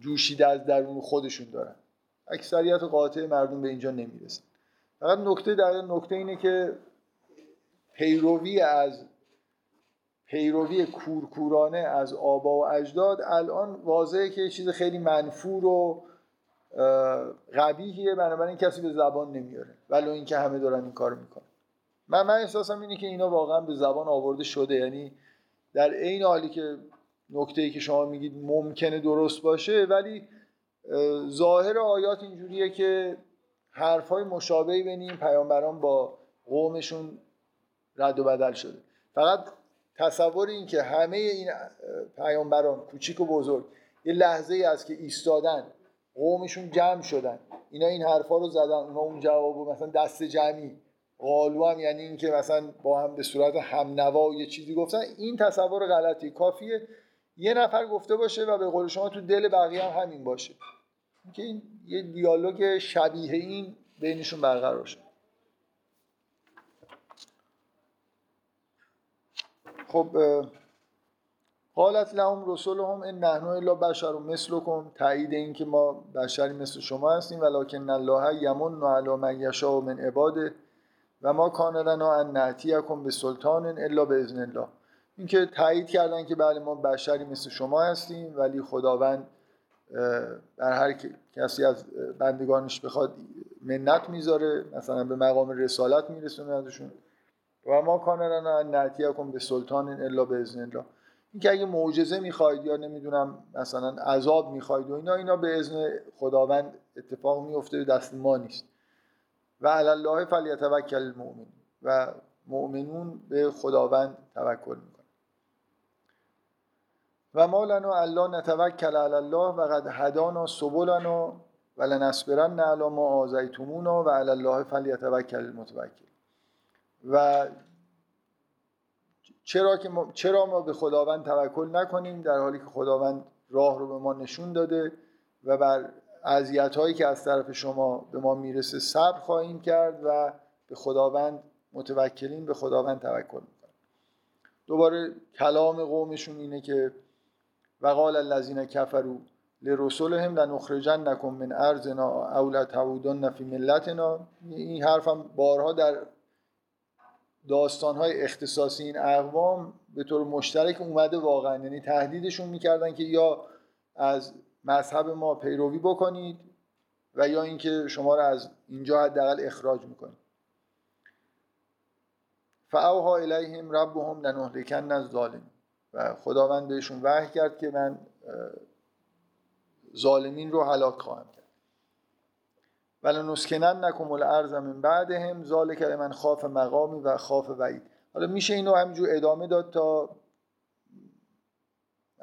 جوشیده از درون خودشون دارن. اکثریت قاطع مردم به اینجا نمی‌رسن. فقط نکته در نکته اینه که پیروی از پیروی کورکورانه از آبا و اجداد الان واضحه که چیز خیلی منفور و قبیهیه بنابراین کسی به زبان نمیاره. ولی اینکه همه دارن این کار می‌کنن. من من احساسم اینه که اینا واقعا به زبان آورده شده. یعنی در عین حالی که نکته ای که شما میگید ممکنه درست باشه ولی ظاهر آیات اینجوریه که حرفای مشابهی بین پیامبران با قومشون رد و بدل شده. فقط تصور این که همه این پیامبران کوچیک و بزرگ یه لحظه ای است که ایستادن قومشون جمع شدن. اینا این حرفا رو زدن. اونا اون جواب مثلا دست جمعی. قالو هم یعنی اینکه مثلا با هم به صورت هم نوا یه چیزی گفتن. این تصور غلطی. کافیه یه نفر گفته باشه و به قول شما تو دل بقیه هم همین باشه. که این یه دیالوگ شبیه این بینشون برقرار شد خب قالت لهم رسولهم ان نحن الا بشر مثلكم تایید این که ما بشری مثل شما هستیم ولکن الله یمن علی من یشاء من عباده و ما کان لنا ان ناتیکم به الا باذن الله. اینکه تایید کردن که بله ما بشری مثل شما هستیم ولی خداوند در هر کسی از بندگانش بخواد منت می‌ذاره مثلا به مقام رسالت میرسونه ازشون. و ما کان لنا ان ناتیکم به الا باذن الله. اینکه اگه معجزه می‌خواید یا نمی‌دونم مثلا عذاب می‌خواید و اینا اینا به اذن خداوند اتفاق میفته دست ما نیست. و علی الله فلیتوکل المؤمنون. و مؤمنون به خداوند توکل می‌کنن. و ما لنا الا نتوکل علی الله و قد هدانا سبلنا و لنصبرن علی ما آذیتمونا و علی الله فلیتوکل المتوکلون. و چرا که ما چرا ما به خداوند توکل نکنیم در حالی که خداوند راه رو به ما نشون داده و بر اذیت هایی که از طرف شما به ما می‌رسه صبر خواهیم کرد و به خداوند متوکلین به خداوند توکل می‌کنیم. دوباره کلام قومشون اینه که وقال الذین کفروا لرسولهم لنخرجنکم من ارضنا او لتعودن فی ملتنا. این حرفم بارها در داستانهای اختصاصی این اقوام به طور مشترک اومده واقعا. یعنی تهدیدشون می‌کردن که یا از مذهب ما پیروی بکنید و یا اینکه شما رو از اینجا حداقل اخراج می‌کنید فاوها الیهم ربهم لنهلکن الظالمین و خداوند بهشون وحی کرد که من ظالمین رو هلاک خواهم کرد. ولنسکنن نکم الارض من بعدهم ذالک من خاف مقامی و خاف وعید. حالا میشه اینو همینجور ادامه داد تا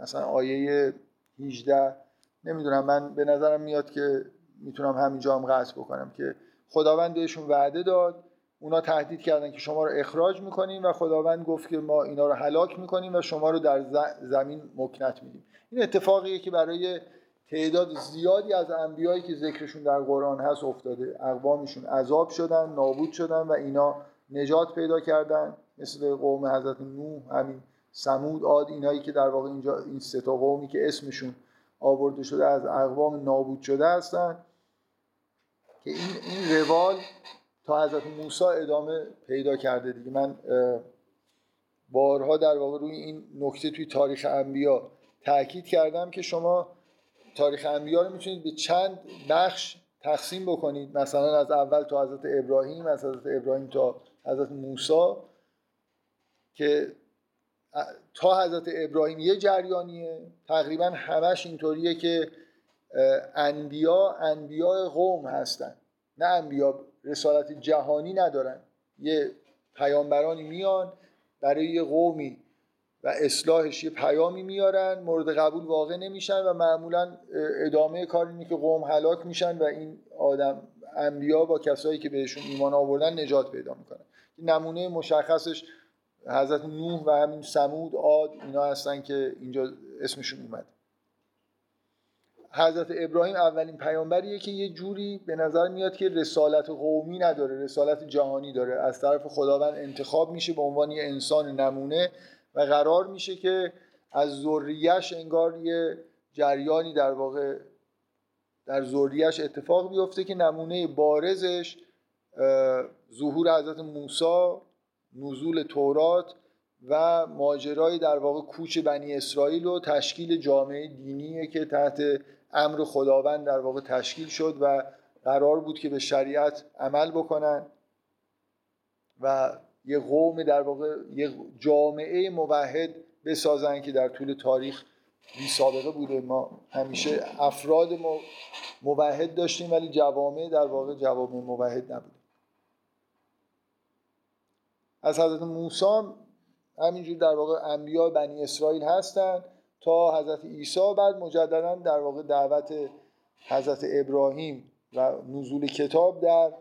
مثلا آیه 18 نمی‌دونم من به نظرم میاد که می‌تونم همینجا هم قصد بکنم که خداوند بهشون وعده داد اونا تهدید کردن که شما رو اخراج می‌کنیم و خداوند گفت که ما اینا رو هلاک می‌کنیم و شما رو در زمین مکنت میدیم. این اتفاقیه که برای تعداد زیادی از انبیایی که ذکرشون در قرآن هست افتاده. اقوامشون عذاب شدن نابود شدن و اینا نجات پیدا کردن. مثل قوم حضرت نوح همین سمود عاد اینایی که در واقع اینجا این سه قومی که اسمشون آورده شده از اقوام نابود شده هستن. که این این روال تا حضرت موسی ادامه پیدا کرده دیگه. من بارها در واقع روی این نکته توی تاریخ انبیا تاکید کردم که شما تاریخ انبیا رو می‌تونید به چند بخش تقسیم بکنید. مثلا از اول تا حضرت ابراهیم از حضرت ابراهیم تا حضرت موسی که تا حضرت ابراهیم یه جریانیه. تقریبا همش اینطوریه که انبیا انبیا قوم هستن. نه انبیا رسالت جهانی ندارن. یه پیامبرانی میان برای یه قومی. و اصلاحش یه پیامی میارن مورد قبول واقع نمیشن و معمولا ادامه کار اینه که قوم هلاک میشن و این آدم انبیا با کسایی که بهشون ایمان آوردن نجات پیدا می‌کنن نمونه مشخصش حضرت نوح و همین سمود عاد اینا هستن که اینجا اسمشون اومد. حضرت ابراهیم اولین پیامبریه که یه جوری به نظر میاد که رسالت قومی نداره رسالت جهانی داره. از طرف خداوند انتخاب میشه به عنوان یه انسان نمونه. و قرار میشه که از ذریش انگار یه جریانی در واقع در ذریش اتفاق بیفته که نمونه بارزش ظهور حضرت موسی نزول تورات و ماجرای در واقع کوچ بنی اسرائیل و تشکیل جامعه دینیه که تحت امر خداوند در واقع تشکیل شد و قرار بود که به شریعت عمل بکنن و یه قوم در واقع یه جامعه موحد بسازن که در طول تاریخ بی سابقه بوده. ما همیشه افراد موحد داشتیم ولی جوامع در واقع جوامع موحد نبود از حضرت موسی همینجور در واقع انبیا بنی اسرائیل هستن تا حضرت عیسی بعد مجددا در واقع دعوت حضرت ابراهیم و نزول کتاب در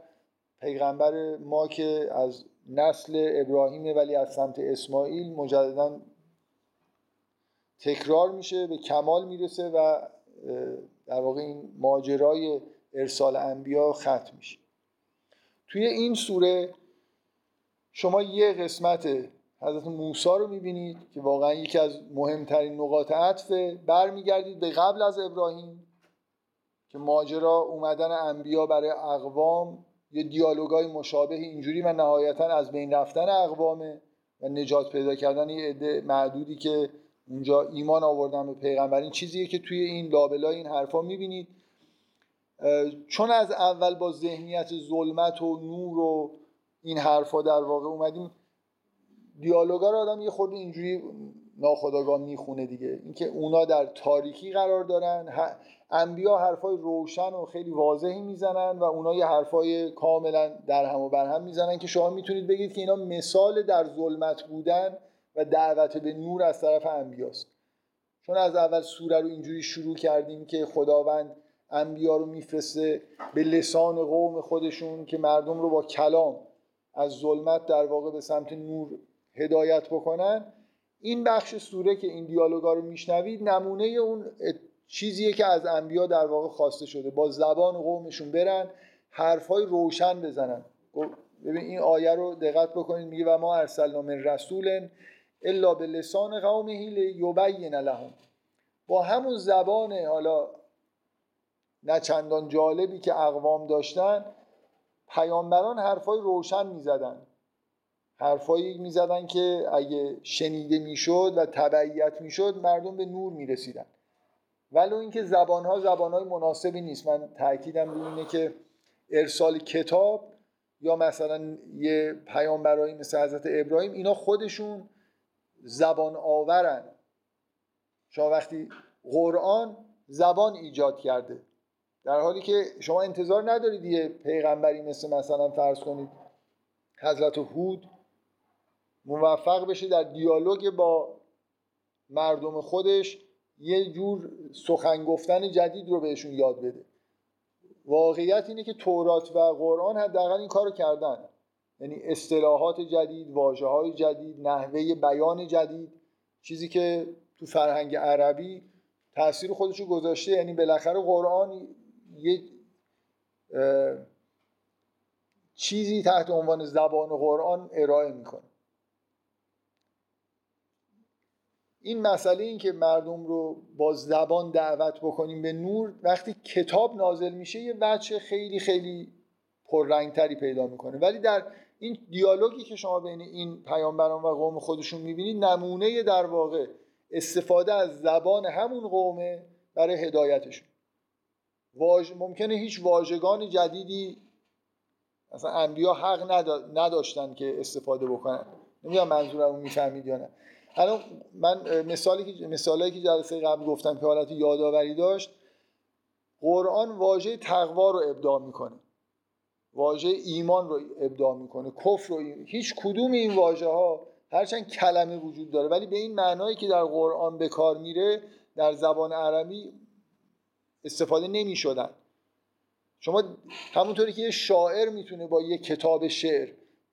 پیغمبر ما که از نسل ابراهیم ولی از سمت اسماعیل مجددا تکرار میشه به کمال می‌رسه و در واقع این ماجرای ارسال انبیا ختم میشه. توی این سوره شما یه قسمت حضرت موسی رو می‌بینید که واقعا یکی از مهمترین نقاط عطفه برمیگردید به قبل از ابراهیم که ماجرا اومدن انبیا برای اقوام یه دیالوگای مشابه اینجوری و نهایتا از بین رفتن اقوامه و نجات پیدا کردن یه عده معدودی که اونجا ایمان آوردن به پیغمبر. این چیزیه که توی این لابلای این حرفا می‌بینید. چون از اول با ذهنیت ظلمت و نور و این حرفا در واقع اومدیم دیالوگا رو آدم یه خورده اینجوری ناخداگاه می‌خونه دیگه. اینکه اونا در تاریکی قرار دارن انبیا حرفای روشن و خیلی واضحی می‌زنن و اونا یه حرفای کاملا در هم و بر هم می‌زنن که شما می‌تونید بگید که اینا مثال در ظلمت بودن و دعوت به نور از طرف انبیاست. چون از اول سوره رو اینجوری شروع کردیم که خداوند انبیا رو میفرسته به لسان قوم خودشون که مردم رو با کلام از ظلمت در واقع به سمت نور هدایت بکنن. این بخش سوره که این دیالوگا رو میشنوید نمونه اون چیزیه که از انبیا در واقع خواسته شده. با زبان قومشون برن حرفای روشن بزنن. ببین این آیه رو دقت بکنید. میگه و ما ارسلنا من رسول الا به لسان قومه یبین لهم. با همون زبان حالا نه چندان جالبی که اقوام داشتن پیامبران حرفای روشن می‌زدن. حرفایی می‌زدن که اگه شنیده می‌شد و تبعیت می‌شد مردم به نور می‌رسیدن. ولو اینکه زبانها زبانهای مناسبی نیست. من تاکیدم روی اینه که ارسال کتاب یا مثلا یه پیامبرایی مثل حضرت ابراهیم اینا خودشون زبان آورن. شما وقتی قرآن زبان ایجاد کرده در حالی که شما انتظار ندارید یه پیغمبری مثل مثلا فرض کنید حضرت هود موفق بشه در دیالوگ با مردم خودش یه جور سخن گفتن جدید رو بهشون یاد بده. واقعیت اینه که تورات و قرآن حداقل این کارو کردن. یعنی اصطلاحات جدید واجه های جدید نحوه بیان جدید چیزی که تو فرهنگ عربی تاثیر خودشو گذاشته. یعنی بالاخره قرآن یه چیزی تحت عنوان زبان قرآن ارائه می‌کنه. این مسئله این که مردم رو با زبان دعوت بکنیم به نور وقتی کتاب نازل میشه یه وجه خیلی خیلی پررنگتری پیدا می‌کنه. ولی در این دیالوگی که شما بین این پیامبران و قوم خودشون می‌بینید نمونه در واقع استفاده از زبان همون قومه برای هدایتشون. واج... ممکنه هیچ واژگان جدیدی مثلا انبیا حق نداشتن که استفاده بکنن. نمی‌دونم منظورم رو می‌فهمید یا نه. الان من مثالی که مثالی که جلسه قبل گفتم که حالت یادآوری داشت قرآن واژه تقوا رو ابداع می‌کنه. واژه ایمان رو ابداع می‌کنه. کفر رو هیچ کدوم این واژه ها هرچند کلمه وجود داره ولی به این معنایی که در قرآن به کار میره در زبان عربی استفاده نمی شدن شما همونطوری که یه شاعر می‌تونه با یه کتاب شعر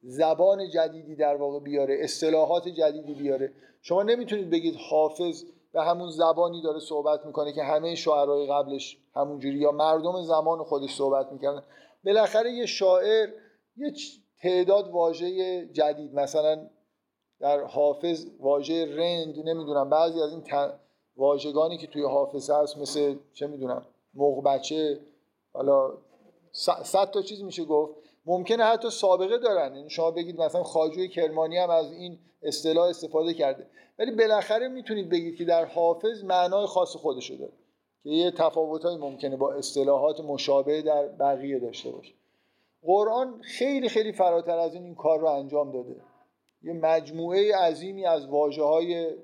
زبان جدیدی در واقع بیاره اصطلاحات جدیدی بیاره. شما نمی‌تونید بگید حافظ به همون زبانی داره صحبت می‌کنه که همه شاعرای قبلش همونجوری یا مردم زمان خودش صحبت می‌کردن بالاخره یه شاعر یه تعداد واژه جدید مثلا در حافظ واژه رند نمی‌دونم بعضی از این واژگانی که توی حافظ هست مثل چه می‌دونم مغبچه حالا صد تا چیز میشه گفت. ممکنه حتی سابقه دارن. یعنی شما بگید مثلا خاجوی کرمانی هم از این اصطلاح استفاده کرده. ولی بالاخره می‌تونید بگید که در حافظ معنای خاص خودشو داره. که یه تفاوتهایی ممکنه با اصطلاحات مشابه در بقیه داشته باشه. قرآن خیلی خیلی فراتر از این این کار رو انجام داده. یه مجموعه عظیمی از واجه های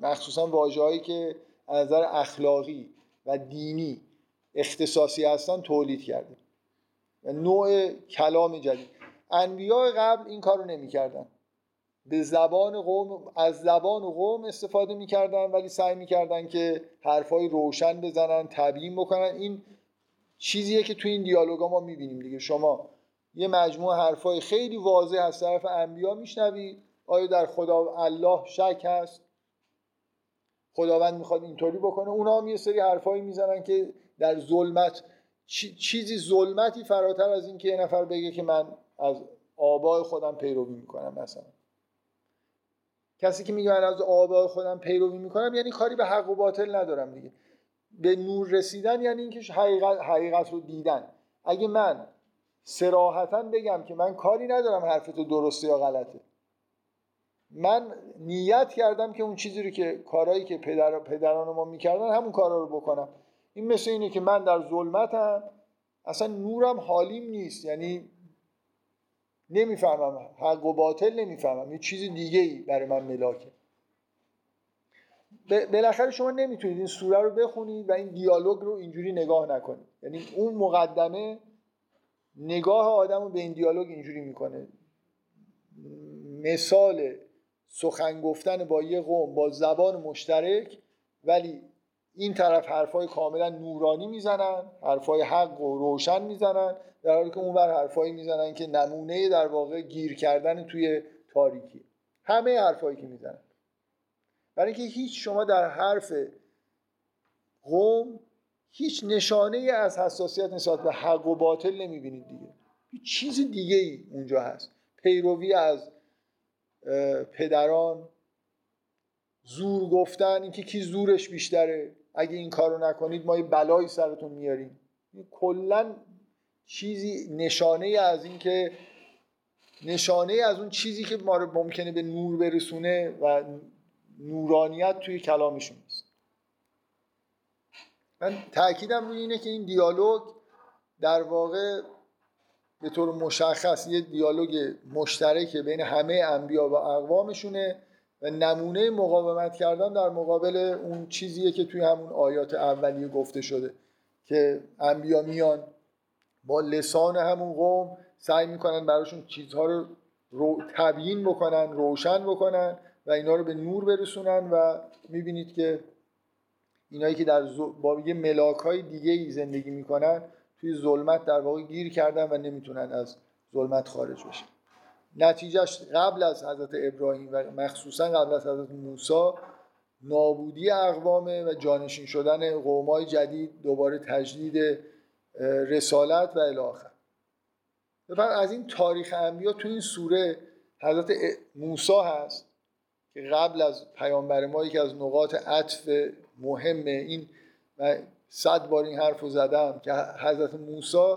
مخصوصا واجه که از نظر اخلاقی و دینی اختصاصی هستن تولید کرده. نوع کلام جدید. انبیاء قبل این کار رو نمی‌کردن. به زبان قوم از زبان قوم استفاده می‌کردن ولی سعی می‌کردن که حرفای روشن بزنن تبیین بکنن. این چیزیه که تو این دیالوگا ما می‌بینیم دیگه. شما یه مجموعه حرفای خیلی واضح از طرف انبیا میشنوید آیا در خدا الله شک هست؟ خداوند می‌خواد اینطوری بکنه. اونا هم یه سری حرفایی می‌زنن که در ظلمت چیزی ظلمتی فراتر از این که یه نفر بگه که من از آبای خودم پیروی می‌کنم مثلا. کسی که میگه من از آبای خودم پیروی می‌کنم یعنی کاری به حق و باطل ندارم دیگه. به نور رسیدن یعنی اینکه حقیقت, حقیقت رو دیدن. اگه من سراحتا بگم که من کاری ندارم حرف تو درسته یا غلطه. من نیت کردم که اون چیزی رو که کارهایی که پدر پدران ما می‌کردن همون کارا رو بکنم. این مثل اینه که من در ظلمتم. اصلا نورم حالیم نیست. یعنی نمی‌فهمم. حق و باطل نمی‌فهمم. یه چیز دیگه ای برای من ملاکه. بالاخره شما نمی‌تونید این سوره رو بخونید و این دیالوگ رو اینجوری نگاه نکنید. یعنی اون مقدمه نگاه آدم رو به این دیالوگ اینجوری می‌کنه. مثال سخن گفتن با یه قوم با زبان مشترک ولی این طرف حرفای کاملا نورانی می‌زنن حرفای حق و روشن می‌زنن در حالی که اون بر حرفایی می‌زنن که نمونه در واقع گیر کردن توی تاریکی. همه حرفایی که می‌زنن. برای اینکه هیچ شما در حرف قوم هیچ نشانه ای از حساسیت نسبت به حق و باطل نمی‌بینید دیگه. هیچ چیز دیگه ای اونجا هست. پیروی از پدران زور گفتن اینکه کی زورش بیشتره. اگه این کارو نکنید ما یه بلایی سرتون میاریم. کلا چیزی نشانه از اینکه نشانه از اون چیزی که ما رو ممکنه به نور برسونه و نورانیت توی کلامشون است من تاکیدم روی اینه که این دیالوگ در واقع به طور مشخص یه دیالوگ مشترک بین همه انبیا و اقوامشونه. و نمونه مقاومت کردن در مقابل اون چیزیه که توی همون آیات اولیه گفته شده که انبیا میان با لسان همون قوم سعی می‌کنن براشون چیزها رو, رو تبیین بکنن روشن بکنن و اینا رو به نور برسونن و می‌بینید که اینایی که در با یه ملاک های دیگه ای زندگی می‌کنن توی ظلمت در واقع گیر کردن و نمی‌تونن از ظلمت خارج بشن. نتیجهش قبل از حضرت ابراهیم و مخصوصا قبل از حضرت موسی نابودی اقوامه و جانشین شدن قومای جدید دوباره تجدید رسالت و الاخر از این تاریخ انبیا تو این سوره حضرت موسی هست که قبل از پیامبر ما یکی از نقاط عطف مهمه این صد بار این حرف رو زدم که حضرت موسی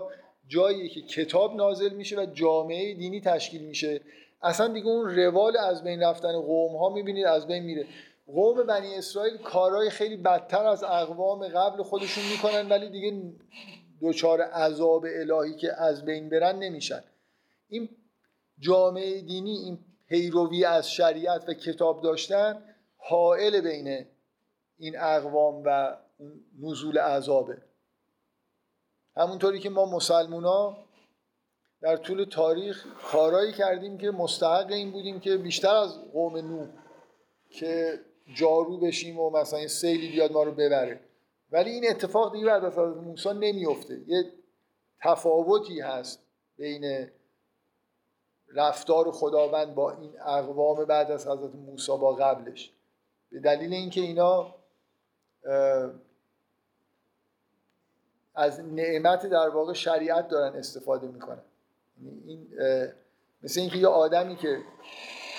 جایی که کتاب نازل میشه و جامعه دینی تشکیل میشه. اصلا دیگه اون روال از بین رفتن قوم ها می‌بینید از بین میره. قوم بنی اسرائیل کارهای خیلی بدتر از اقوام قبل خودشون می‌کنن ولی دیگه دچار عذاب الهی که از بین برن نمیشن. این جامعه دینی این پیروی از شریعت و کتاب داشتن حائل بین این اقوام و نزول عذابه. همونطوری که ما مسلمونا در طول تاریخ کارایی کردیم که مستحق این بودیم که بیشتر از قوم نوح که جارو بشیم و مثلا این سیلی بیاد ما رو ببره. ولی این اتفاق دیگه بعد از موسی نمیفته یه تفاوتی هست بین رفتار خداوند با این اقوام بعد از حضرت موسی با قبلش. به دلیل اینکه اینا از نعمت در واقع شریعت دارن استفاده می‌کنن. یعنی این مثل اینکه یه آدمی که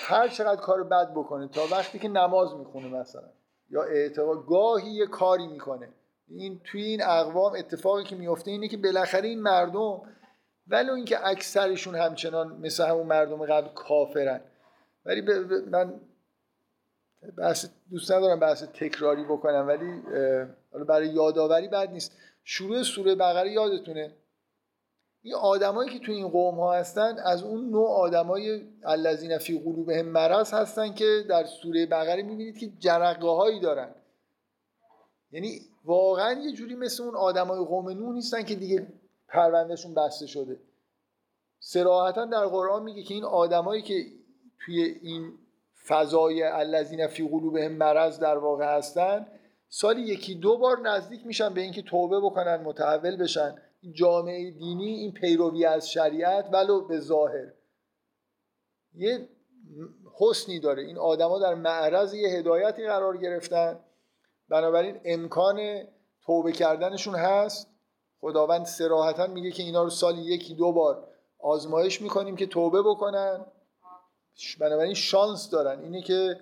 هر چقدر کار بد بکنه تا وقتی که نماز می‌خونه مثلا یا اعتقاد گاهی یه کاری می‌کنه. این توی این اقوام اتفاقی که میفته اینه که بالاخره این مردم ولی اینکه اکثرشون همچنان مثل همون مردم قبل کافرن. ولی من بحث دوست ندارم بحث تکراری بکنم ولی برای یادآوری بد نیست. شروع سوره بقره یادتونه؟ این آدمایی که تو این قوم ها هستن از اون نوع آدمای الذین فی قلوبهم مرض هستن که در سوره بقره می‌بینید که جرقه هایی دارن. یعنی واقعا یه جوری مثل اون آدمای قوم نوح نیستن که دیگه پروندهشون بسته شده. سراحتا در قرآن میگه که این آدمایی که توی این فضای الذین فی قلوبهم مرض در واقع هستن سالی یکی دو بار نزدیک میشن به اینکه توبه بکنن متحول بشن. جامعه دینی این پیروی از شریعت ولو به ظاهر. یه حسنی داره. این آدما در معرض یه هدایتی قرار گرفتن. بنابراین امکان توبه کردنشون هست. خداوند سراحتا میگه که اینا رو سالی یکی دو بار آزمایش می‌کنیم که توبه بکنن. بنابراین شانس دارن. اینه که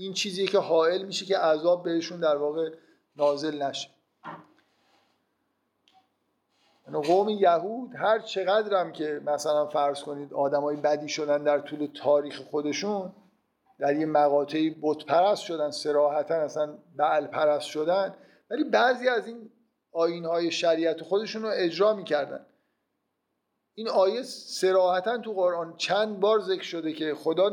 این چیزیه که حائل میشه که عذاب بهشون در واقع نازل نشه. یعنی قوم یهود هر چقدرم که مثلا فرض کنید آدمای بدی شدن در طول تاریخ خودشون در یه مقاطعی بت پرست شدن سراحتا اصلا بعل پرست شدن ولی بعضی از این آین های شریعت خودشون رو اجرا می‌کردن. این آیه سراحتا تو قرآن چند بار ذکر شده که خدا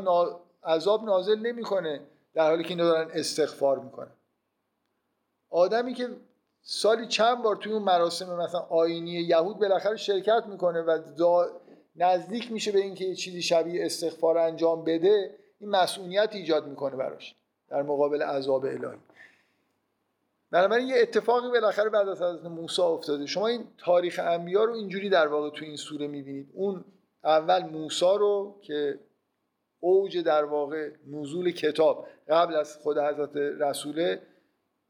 عذاب نازل نمی‌کنه. در حالی که اینا دارن استغفار می‌کنن. آدمی که سالی چند بار توی اون مراسم مثلا آینی یهود بالاخره شرکت می‌کنه و نزدیک میشه به اینکه یه چیزی شبیه استغفار انجام بده این مسئولیت ایجاد می‌کنه براش در مقابل عذاب الهی. بنابراین یه اتفاقی بالاخره بعد از حضرت موسی افتاده. شما این تاریخ انبیا رو اینجوری در واقع تو این سوره می‌بینید. اون اول موسی رو که اوج در واقع نزول کتاب قبل از خود حضرت رسوله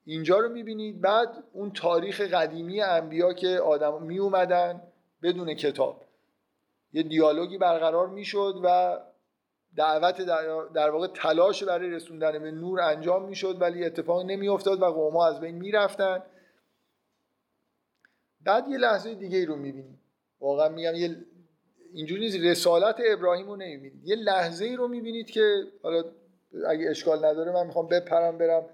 اینجا رو می‌بینید. بعد اون تاریخ قدیمی انبیا که آدم می اومدن بدون کتاب. یه دیالوگی برقرار می‌شد و دعوت در واقع تلاش برای رسوندن به نور انجام می‌شد ولی اتفاقی نمیافتاد و قوما از بین می‌رفتن. بعد یه لحظه دیگه ای رو می‌بینید. واقعا میگم یه اینجوری نیست. رسالت ابراهیم رو نمی‌بینید. یه لحظه ای رو می‌بینید که حالا اگه اشکال نداره من می‌خوام بپرم برم.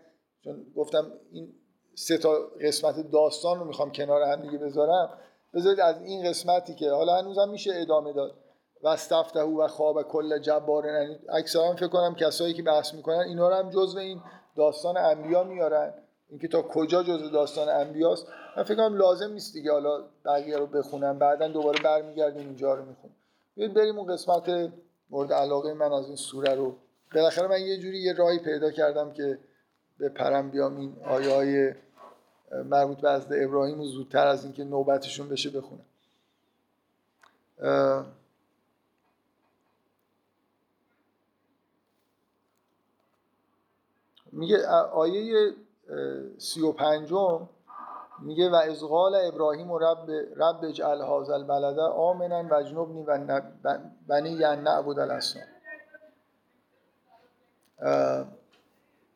چون گفتم این سه تا قسمت داستان رو می‌خوام کنار هم دیگه بذارم. بذارید از این قسمتی که حالا هنوزم میشه ادامه داد. و استفته و خواب کل جبار اکثرا فکر کنم کسایی که بحث می‌کنن اینا رو هم جزو این داستان انبیا میارن. اینکه تا کجا جزو داستان انبیاست من فکر کنم لازم نیست دیگه حالا بقیه رو بخونم. بعدا دوباره برمیگردیم اینجا رو می‌خونم بیاید بریم اون قسمت مورد علاقه من از این سوره رو. بالاخره من یه جوری یه راهی پیدا کردم که به پرم بیام این آیه های مربوط به حضرت ابراهیم و زودتر از اینکه نوبتشون بشه بخونم. میگه آیه سی و پنجم میگه و از قال ابراهیم و رب رب اجعل هذا البلد آمنا و جنوبنی و بنی نعبد الاسنام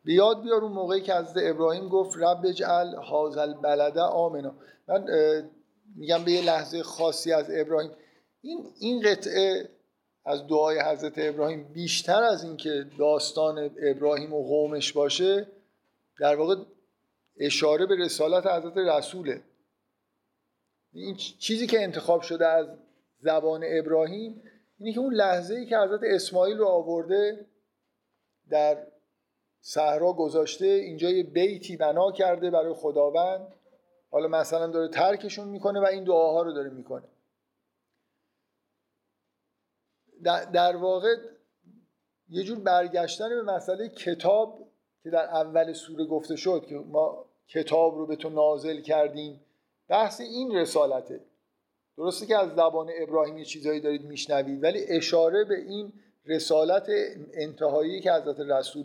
بیاد بیار اون موقعی که از ابراهیم گفت رب اجعل هذا البلد آمنا. من میگم به یه لحظه خاصی از ابراهیم. این این قطعه از دعای حضرت ابراهیم بیشتر از اینکه داستان ابراهیم و قومش باشه در واقع اشاره به رسالت حضرت رسوله. این چیزی که انتخاب شده از زبان ابراهیم اینه که اون لحظه ای که حضرت اسماعیل رو آورده در صحرا گذاشته اینجا یه بیتی بنا کرده برای خداوند. حالا مثلا داره ترکشون می‌کنه و این دعاها رو داره می‌کنه. در واقع یه جور برگشتن به مسئله کتاب که در اول سوره گفته شد که ما کتاب رو به تو نازل کردیم. بحث این رسالته. درسته که از زبان ابراهیم یه چیزایی دارید میشنوید ولی اشاره به این رسالت انتهایی که حضرت رسول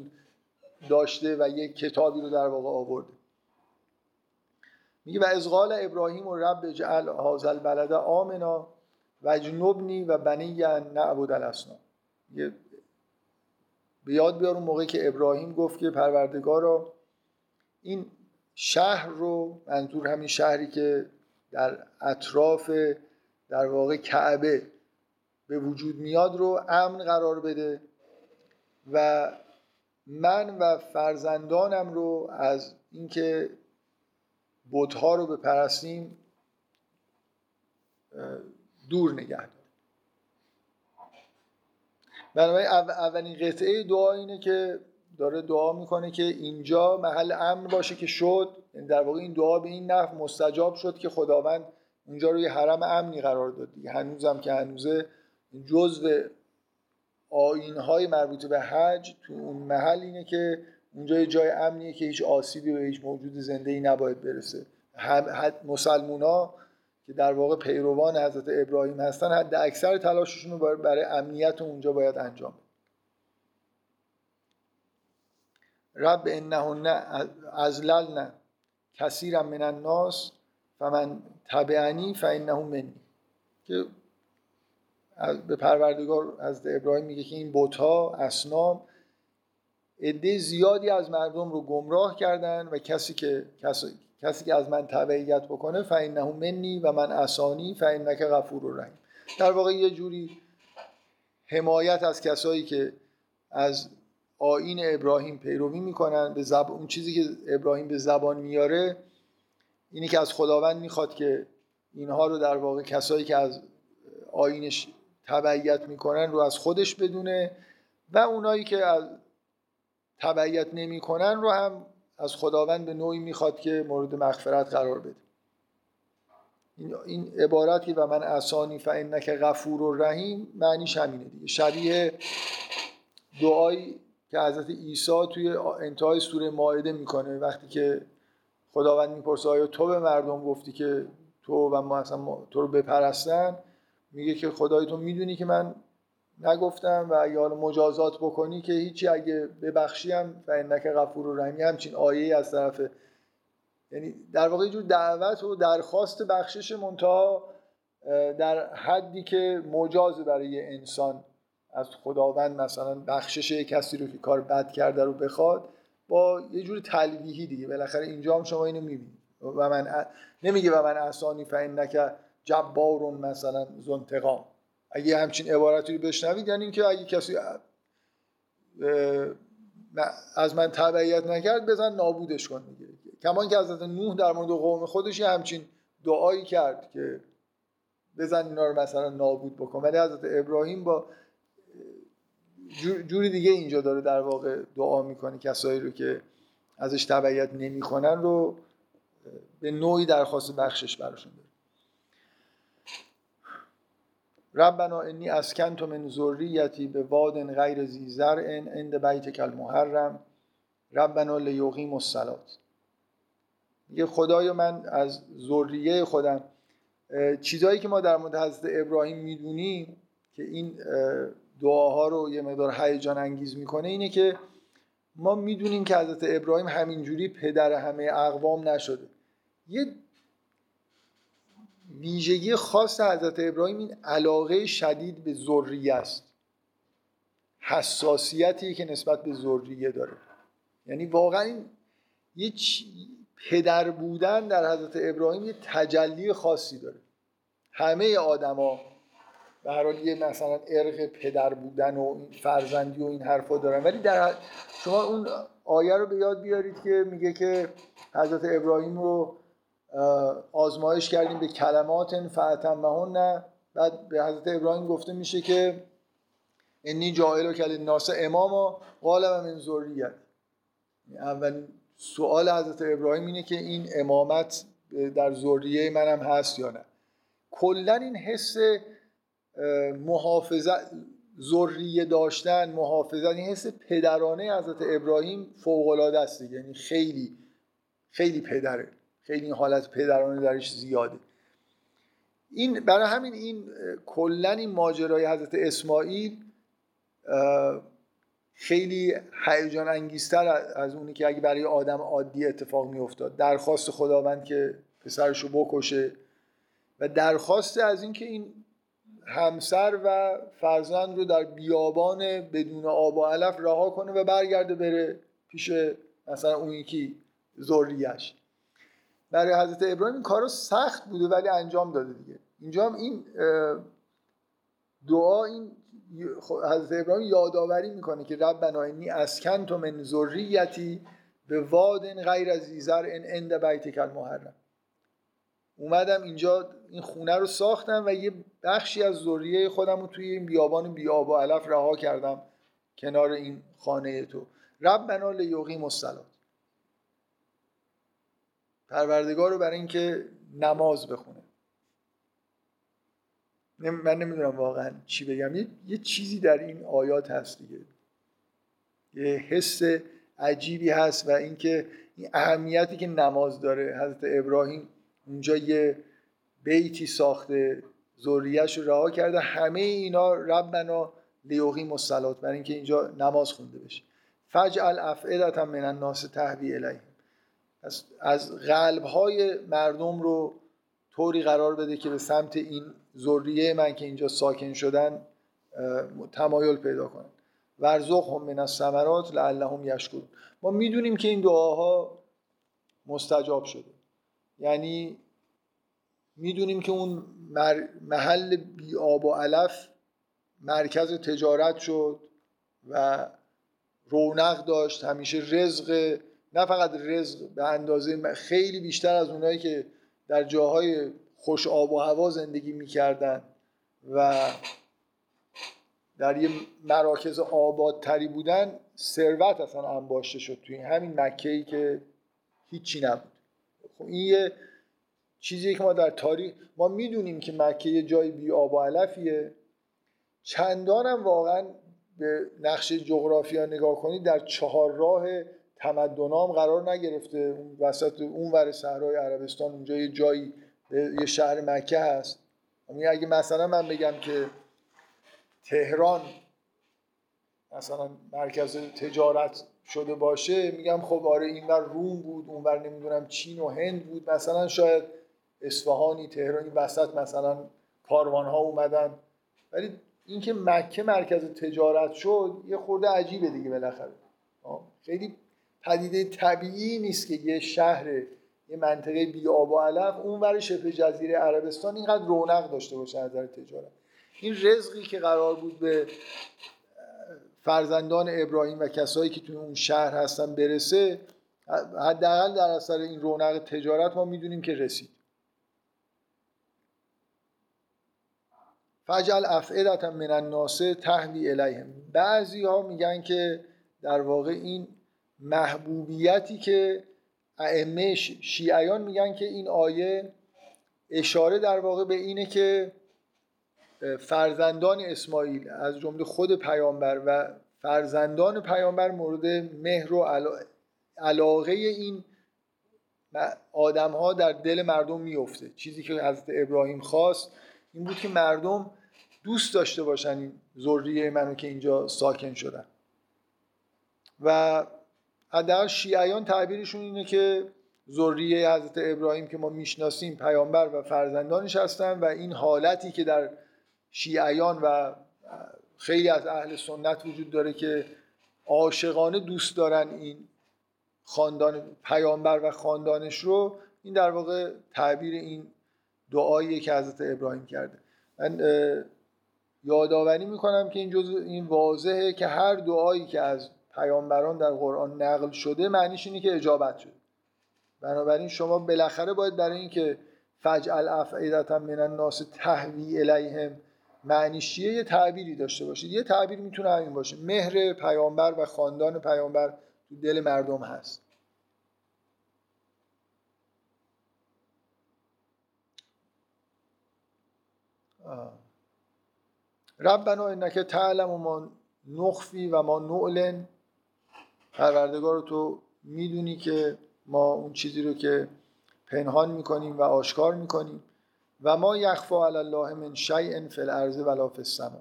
داشته و یک کتابی رو در واقع آورده. میگه و از قال ابراهیم و رب اجعل هذا البلد آمنا و جنوبنی و بنی نعبد الاسنام به یاد بیار موقعی که ابراهیم گفت که پروردگارا این شهر رو منظور همین شهری که در اطراف در واقع کعبه به وجود میاد رو امن قرار بده و من و فرزندانم رو از اینکه بتها رو بپرستیم دور نگه دار. بنابراین اولین قطعه دعا اینه که داره دعا می‌کنه که اینجا محل امن باشه که شد. یعنی در واقع این دعا به این نحو مستجاب شد که خداوند اونجا رو یه حرم امنی قرار داد دیگه. هنوزم که هنوزه جزء آین های مربوط به حج تو اون محل اینه که اونجا یه جای امنیه که هیچ آسیبی به هیچ موجود زنده ای نباید برسه. مسلمونا که در واقع پیروان حضرت ابراهیم هستن حد اکثر تلاششون رو برای امنیت اونجا باید انجام رب انهن ازللن کثیرا من الناس فمن تبعنی فانه منی. که به پروردگار از ابراهیم میگه که این بوتا اسنام عده زیادی از مردم رو گمراه کردن و کسی که کسی, کسی که از من تبعیت بکنه فانه منی و من اسانی فانک غفور رحیم در واقع یه جوری حمایت از کسایی که از آین ابراهیم پیروی می‌کنن به زب... اون چیزی که ابراهیم به زبان میاره اینی که از خداوند می‌خواد که اینها رو در واقع کسایی که از آینش تبعیت می‌کنن رو از خودش بدونه و اونایی که از تبعیت نمی‌کنن رو هم از خداوند به نوعی می‌خواد که مورد مغفرت قرار بده. این, عبارتی و من اسانی فانک غفور و رحیم معنیش همینه دیگه. شبیه دعایی که حضرت عیسی توی انتهای سوره ماعده می‌کنه وقتی که خداوند می‌پرسه آیا تو به مردم گفتی که تو و ما اصلا تو رو بپرستن؟ میگه که خدای تو می‌دونی که من نگفتم و حالا مجازات بکنی که هیچی اگه ببخشیم و انک غفور و رحمی همچین آیه از طرف یعنی در واقع جور دعوت و درخواست بخشش منتها در حدی که مجاز برای انسان از خداوند مثلا بخشش کسی رو که کار بد کرده رو بخواد با یه جور تلویحی دیگه. بالاخره اینجا هم شما اینو می‌بینید. و من نمیگه و من احسانی فانک جبارون مثلا زنتقام اگه همچین عبارتی رو بشنوید یعنی اینکه اگه کسی از من تبعیت نکرد بزن نابودش کن دیگه. کمان که حضرت نوح در مورد قوم خودش همچین دعایی کرد که بزن اینا رو مثلا نابود بکن. ولی حضرت ابراهیم با جوری دیگه اینجا داره در واقع دعا می‌کنه کسایی رو که ازش تبعیت نمی‌کنن رو به نوعی درخواست بخشش براشون داره ربنا انی اسکنت من ذریتی به واد غیر ذی زرع عند بیتک المحرم. ربنا لیقیم الصلات. میگه خدای من از ذریه خودم. چیزایی که ما در مورد حضرت ابراهیم می‌دونیم که این دعاها رو یه مقدار هیجان انگیز می‌کنه اینه که ما می‌دونیم که حضرت ابراهیم همینجوری پدر همه اقوام نشده. یه ویژگی خاص حضرت ابراهیم این علاقه شدید به ذریه است. حساسیتی که نسبت به ذریه داره. یعنی واقعا این یه پدر بودن در حضرت ابراهیم یه تجلی خاصی داره. همه آدما به هر حال یه مثلا ارق پدر بودن و فرزندی و این حرفا دارن. ولی در شما اون آیه رو به یاد بیارید که میگه که حضرت ابراهیم رو آزمایش کردیم به کلمات نه بعد به حضرت ابراهیم گفته میشه که انی جاهل کل ناس اماما قال و من ذریت اول سوال حضرت ابراهیم اینه که این امامت در ذریه منم هست یا نه. کلا این حس محافظت ذریه داشتن محافظت این حس پدرانه حضرت ابراهیم فوق العاده است یعنی خیلی خیلی پدره. خیلی این حالت پدرانه درش زیاده. این برای همین این کلا این ماجرای حضرت اسماعیل خیلی هیجان انگیزتر از اونی که اگه برای آدم عادی اتفاق میافتاد. درخواست خداوند که پسرشو بکشه و درخواست از اینکه این همسر و فرزند رو در بیابان بدون آب و علف رها کنه و برگرده بره پیش مثلا اون یکی ذریش برای حضرت ابراهیم این کارو سخت بوده ولی انجام داده دیگه. اینجا هم این دعا این حضرت ابراهیم یادآوری می‌کنه که رب انی اسکن تو من ذریتی به واد غیر از زیزر ان اند بیتک المحرم. اومدم اینجا این خونه رو ساختم و یه بخشی از ذریه خودم رو توی این بیابان بیاب و علف رها کردم کنار این خانه تو. رب بنا لیقیم الصلات پروردگار رو برای اینکه نماز بخونه. من نمی‌دونم واقعا چی بگم. یه،, یه چیزی در این آیات هست دیگه. یه حس عجیبی هست و اینکه این اهمیتی که نماز داره. حضرت ابراهیم اونجا یه بیتی ساخته ذریهش رو رها کرده. همه اینا ربنا لیوقی مسلات برای اینکه اینجا نماز خونده بشه. فجعل افعدتا من الناس تهوی الیهم. از, از قلب های مردم رو طوری قرار بده که به سمت این ذریه من که اینجا ساکن شدن تمایل پیدا کنن. هم من الثمرات لعلهم یشکرون. ما می‌دونیم که این دعاها مستجاب شده. یعنی می‌دونیم که اون محل بی آب و علف مرکز تجارت شد و رونق داشت. همیشه رزق نه فقط رزق به اندازه خیلی بیشتر از اونایی که در جاهای خوش آب و هوا زندگی می‌کردن و در یه مراکز آبادتری بودن ثروت اصلا انباشته شد توی همین مکه ای که هیچی نبود. خب این یه چیزی که ما در تاریخ ما می‌دونیم که مکه یه جای بی آب و علفیه. چندان هم واقعا به نقش جغرافیا نگاه کنید در چهار راه تمدنام قرار نگرفته. اون وسط اون ور صحرای عربستان اونجا یه جایی یه شهر مکه هست. یعنی اگه مثلا من بگم که تهران مثلا مرکز تجارت شده باشه میگم خب آره اینور روم بود اونور نمی‌دونم چین و هند بود. مثلا شاید اصفهانی تهرانی وسط مثلا کاروان ها اومدن. ولی اینکه مکه مرکز تجارت شد یه خورده عجیبه دیگه بالاخره. خیلی پدیده طبیعی نیست که یه شهر یه منطقه بی آب و علف اون ور شبه جزیره عربستان اینقدر رونق داشته باشه از نظر تجارت. این رزقی که قرار بود به فرزندان ابراهیم و کسایی که توی اون شهر هستن برسه حداقل در اثر این رونق تجارت ما می‌دونیم که رسید. فجل افعدتا من الناس تهوی الیهم. بعضی ها میگن که در واقع این محبوبیتی که ائمه شیعیان میگن که این آیه اشاره در واقع به اینه که فرزندان اسماعیل از جمله خود پیامبر و فرزندان پیامبر مورد مهر و علاقه این آدم ها در دل مردم میفته چیزی که حضرت ابراهیم خواست این بود که مردم دوست داشته باشن این ذریه منو که اینجا ساکن شدن. و حداقل شیعیان تعبیرشون اینه که ذریه حضرت ابراهیم که ما می‌شناسیم پیامبر و فرزندانش هستن و این حالتی که در شیعیان و خیلی از اهل سنت وجود داره که عاشقانه دوست دارن این خاندان پیامبر و خاندانش رو این در واقع تعبیر این دعایی که حضرت ابراهیم کرده. من یادآوری می‌کنم که این جز این واضحه که هر دعایی که از پیامبران در قرآن نقل شده معنیش اینه که اجابت شده. بنابراین شما بالاخره باید برای اینکه فجعل افعیدتا من الناس تهوی الیهم معنیش یه تعبیری داشته باشید. یه تعبیر می‌تونه همین باشه. مهر پیامبر و خاندان پیامبر تو دل مردم هست. ربنا انک تعلم و ما نخفی و ما نعلن. پروردگار تو می‌دونی که ما اون چیزی رو که پنهان می‌کنیم و آشکار می‌کنیم. و ما یخفا علی الله من شیء فی الارض ولا فی السما.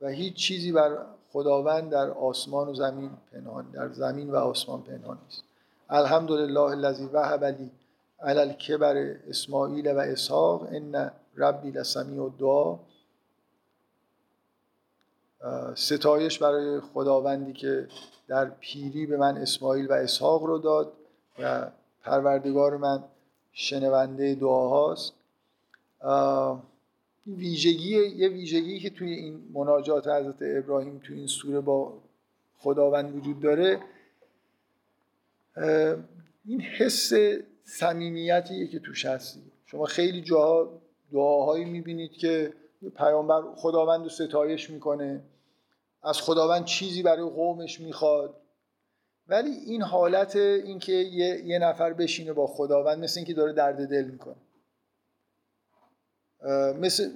و هیچ چیزی بر خداوند در آسمان و زمین پنهان در زمین و آسمان پنهان نیست. الحمدلله الذی وهب لی علی الکبر اسماعیل و اسحاق. ان ربی لسمیع الدعا. ستایش برای خداوندی که در پیری به من اسماعیل و اسحاق رو داد و پروردگار من شنونده دعاهاست. ویژگی یه ویژگی که توی این مناجات حضرت ابراهیم توی این سوره با خداوند وجود داره این حس صمیمیتیه که توش هستی. شما خیلی جاها دعاهایی می‌بینید که پیامبر خداوند رو ستایش می‌کنه. از خداوند چیزی برای قومش می‌خواد. ولی این حالت اینکه یه،, یه نفر بشینه با خداوند مثل اینکه داره درد دل می‌کنه. مثل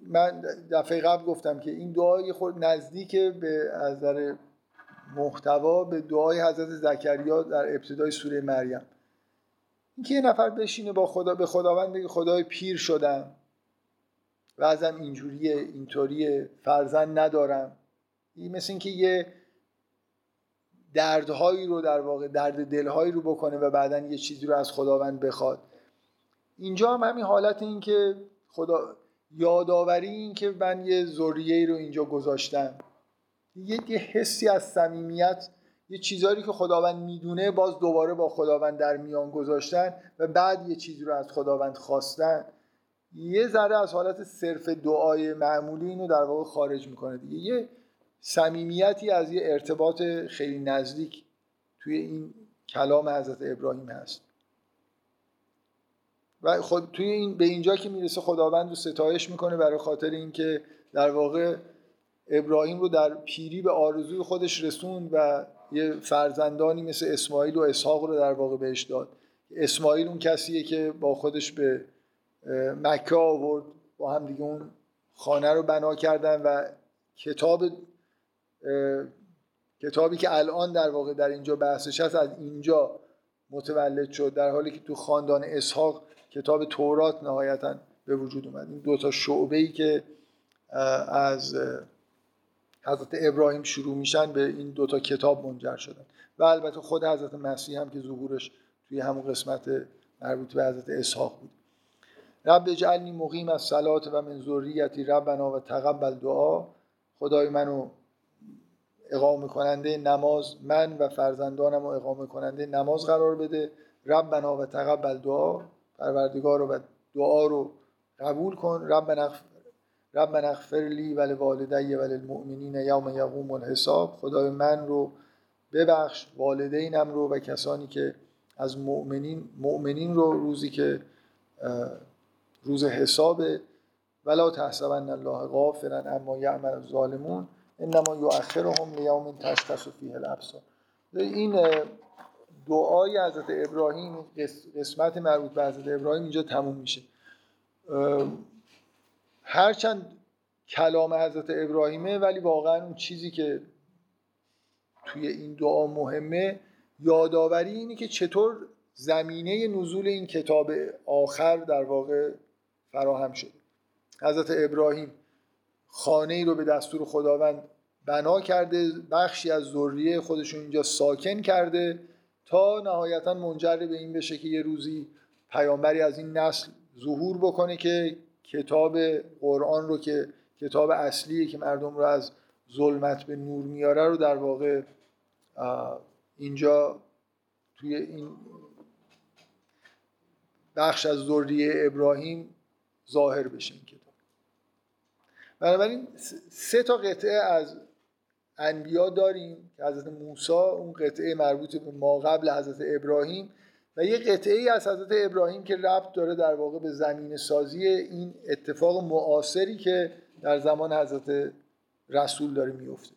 من دفعه قبل گفتم که این دعای خود نزدیک به از نظر محتوا به دعای حضرت زکریا در ابتدای سوره مریم. اینکه یه نفر بشینه با خدا به خداوند بگه خدای پیر شدم. و ازم اینجوریه اینطوریه فرزند ندارم. مثل اینکه یه دردهایی رو در واقع درد دلهایی رو بکنه و بعدا یه چیزی رو از خداوند بخواد. اینجا هم همین حالت این که خدا یادآوری این که من یه ذریه رو اینجا گذاشتم. یه, یه حسی از صمیمیت یه چیزهایی که خداوند می‌دونه باز دوباره با خداوند در میان گذاشتن و بعد یه چیزی رو از خداوند خواستن. یه ذره از حالت صرف دعای معمولی اینو در واقع خارج می‌کنه دیگه. یه صمیمیتی از یه ارتباط خیلی نزدیک توی این کلام حضرت ابراهیم هست. و خود توی این به اینجا که می‌رسه خداوند رو ستایش می‌کنه برای خاطر اینکه در واقع ابراهیم رو در پیری به آرزوی خودش رسوند و یه فرزندانی مثل اسماعیل و اسحاق رو در واقع بهش داد. اسماعیل اون کسیه که با خودش به مکه آورد با هم دیگه اون خانه رو بنا کردن و کتاب کتابی که الان در واقع در اینجا بحثش هست از اینجا متولد شد در حالی که تو خاندان اسحاق کتاب تورات نهایتا به وجود اومد. این دو تا شعبه ای که از حضرت ابراهیم شروع میشن به این دوتا کتاب منجر شدن. و البته خود حضرت مسیح هم که ظهورش توی همون قسمت مربوط به حضرت اسحاق بود. رب اجعلنی مقیم از صلات و من ذریتی ربنا و تقبل دعا. خدای منو اقامه کننده نماز من و فرزندانم رو اقامه کننده نماز قرار بده. ربنا و تقبل دعا پروردگار رو و دعا رو قبول کن. رب رب اغفر لی و لوالدی و للمؤمنین یوم یقوم الحساب. خدای من رو ببخش والدینم رو و کسانی که از مؤمنین مؤمنین رو روزی که روز حساب ولا تحسبن الله غافلا اما یعمل الظالمون. انما یؤخرهم لیوم تشخص فیه الابصار. این دعای حضرت ابراهیم قسمت مربوط به حضرت ابراهیم اینجا تموم میشه. هرچند کلام حضرت ابراهیمه ولی واقعا اون چیزی که توی این دعا مهمه یادآوری اینه که چطور زمینه نزول این کتاب آخر در واقع فراهم شده. حضرت ابراهیم خانه ای رو به دستور خداوند بنا کرده بخشی از ذریه خودشون اینجا ساکن کرده تا نهایتا منجر به این بشه که یه روزی پیامبری از این نسل ظهور بکنه که کتاب قرآن رو که کتاب اصلیه که مردم رو از ظلمت به نور میاره رو در واقع اینجا توی این بخش از ذریه ابراهیم ظاهر بشه بنابراین سه تا قطعه از انبیا داریم که حضرت موسی اون قطعه مربوط به ما قبل حضرت ابراهیم و یه قطعه ای از حضرت ابراهیم که ربط داره در واقع به زمین سازی این اتفاق معاصری که در زمان حضرت رسول داره میفته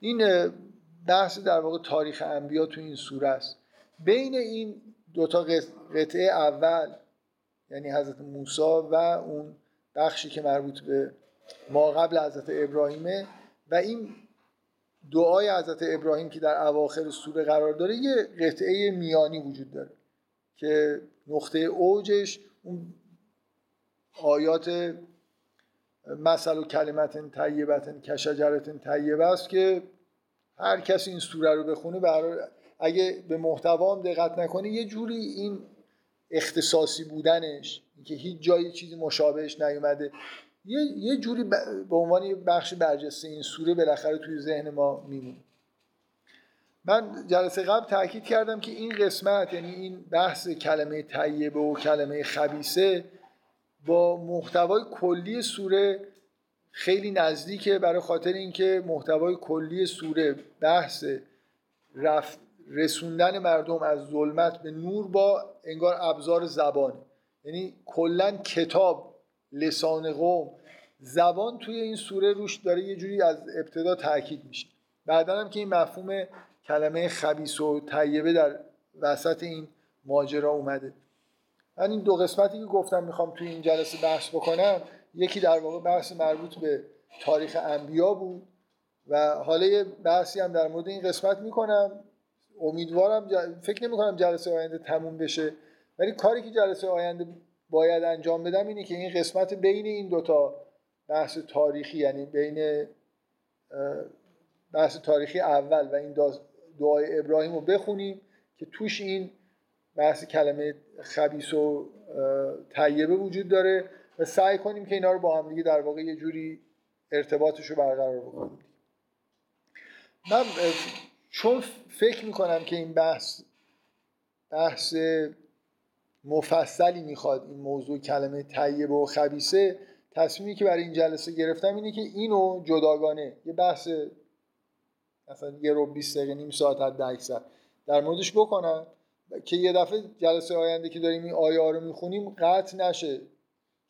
این بحث در واقع تاریخ انبیا تو این سوره است. بین این دوتا قطعه اول یعنی حضرت موسی و اون بخشی که مربوط به ما قبل حضرت ابراهیمه. و این دعای حضرت ابراهیم که در اواخر سوره قرار داره یه قطعه میانی وجود داره که نقطه اوجش اون آیات مثل و کلمت طیبت کشجرت طیبه است که هر کسی این سوره رو بخونه برای اگه به محتوا دقت نکنه یه جوری این اختصاصی بودنش که هیچ جای چیزی مشابهش نیومده. یه, یه جوری به عنوان یه بخش برجسته این سوره بالاخره توی ذهن ما میمونه. من جلسه قبل تاکید کردم که این قسمت یعنی این بحث کلمه طیبه و کلمه خبیسه با محتوای کلی سوره خیلی نزدیکه برای خاطر اینکه محتوای کلی سوره بحث رفت رسوندن مردم از ظلمت به نور با انگار ابزار زبان. یعنی کلا کتاب لسان قوم زبان توی این سوره روش داره یه جوری از ابتدا تاکید میشه. بعدا هم که این مفهوم کلمه خبیس و طیبه در وسط این ماجرا اومده. من این دو قسمتی که گفتم می‌خوام توی این جلسه بحث بکنم یکی در واقع بحث مربوط به تاریخ انبیا بود و حالا یه بحثی هم در مورد این قسمت می‌کنم. امیدوارم فکر نمی کنم جلسه آینده تموم بشه. ولی کاری که جلسه آینده باید انجام بدم اینه که این قسمت بین این دوتا بحث تاریخی یعنی بین بحث تاریخی اول و این دعای ابراهیم رو بخونیم که توش این بحث کلمه خبیس و طیبه وجود داره و سعی کنیم که اینا رو با هم دیگه در واقع یه جوری ارتباطش رو برقرار بکنیم. من چون فکر می‌کنم که این بحث بحث مفصلی می‌خواد این موضوع کلمه طیبه و خبیسه تصمیمی که برای این جلسه گرفتم اینه که اینو جداگانه یه بحث مثلا یه رو 20 دقیقه نیم ساعت حد اکثر در موردش بکنم که یه دفعه جلسه آینده که داریم این آیه رو می‌خونیم قطع نشه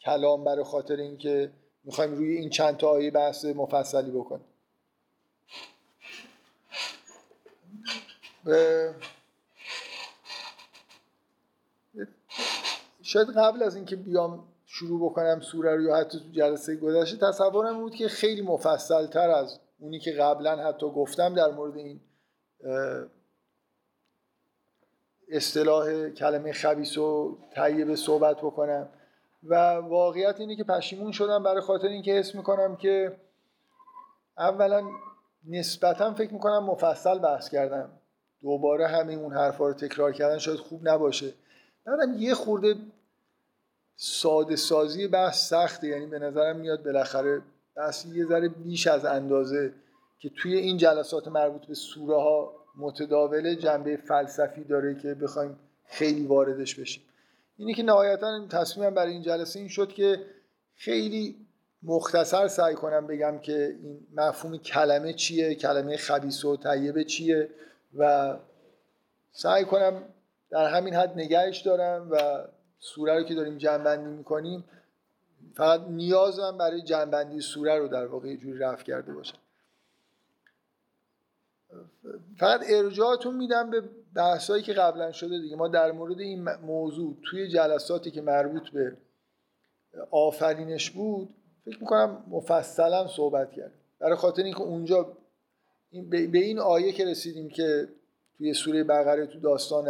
کلام برای خاطر اینکه می‌خوایم روی این چند تا آیه بحث مفصلی بکنیم. شاید قبل از اینکه بیام شروع بکنم سوره رو یا حتی تو جلسه گذشته تصورم بود که خیلی مفصل تر از اونی که قبلا حتی گفتم در مورد این اصطلاح کلمه خبیس و طیبه صحبت بکنم. و واقعیت اینه که پشیمون شدم برای خاطر اینکه حس می‌کنم که اولا نسبتا فکر می‌کنم مفصل بحث کردم. دوباره همه اون حرفا رو تکرار کردن شاید خوب نباشه. بعدم یه خورده ساده سازی بحث سخته. یعنی به نظرم میاد بالاخره بحث یه ذره بیش از اندازه که توی این جلسات مربوط به سوره ها متداول جنبه فلسفی داره که بخوایم خیلی واردش بشیم. اینی که نهایتا تصمیمم برای این جلسه این شد که خیلی مختصر سعی کنم بگم که این مفهوم کلمه چیه کلمه خبیس و طیبه چیه. و سعی کنم در همین حد نگهش دارم و سوره رو که داریم جنبندی می‌کنیم فقط نیازم برای جنبندی سوره رو در واقع جوری رفت کرده باشم. فقط ارجاعتون میدم به بحثایی که قبلا شده دیگه. ما در مورد این موضوع توی جلساتی که مربوط به آفرینش بود فکر می‌کنم مفصلا صحبت کرد برای خاطر اینکه اونجا به این آیه که رسیدیم که توی سوره بقره تو داستان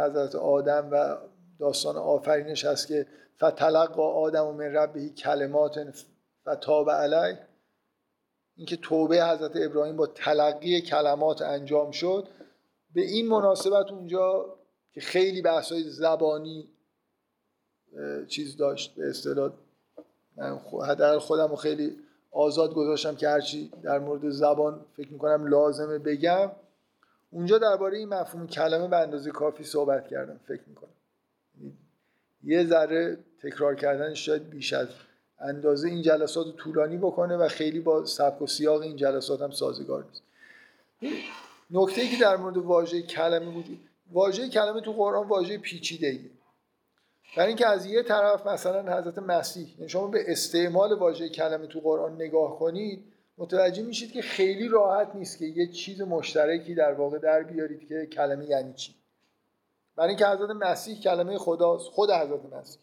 حضرت آدم و داستان آفرینش هست که فتلقا آدم و من ربهی کلمات فتاب علی اینکه توبه حضرت ابراهیم با تلقی کلمات انجام شد. به این مناسبت اونجا که خیلی بحثای زبانی چیز داشت به اصطلاح من خودم رو خیلی آزاد گذاشتم که هرچی در مورد زبان فکر می‌کنم لازمه بگم. اونجا درباره این مفهوم کلمه به اندازه کافی صحبت کردم فکر می‌کنم. یه ذره تکرار کردن شاید بیش از اندازه این جلسات طولانی بکنه و خیلی با سبک و سیاق این جلسات هم سازگار نیست. نکته ای که در مورد واژه کلمه وجود واژه کلمه تو قرآن واژه پیچیده ایه برای اینکه از یه طرف مثلا حضرت مسیح یعنی شما به استعمال واژه کلمه تو قرآن نگاه کنید متوجه میشید که خیلی راحت نیست که یه چیز مشترکی در واقع در بیارید که کلمه یعنی چی. برای اینکه حضرت مسیح کلمه خداست خود حضرت مسیح.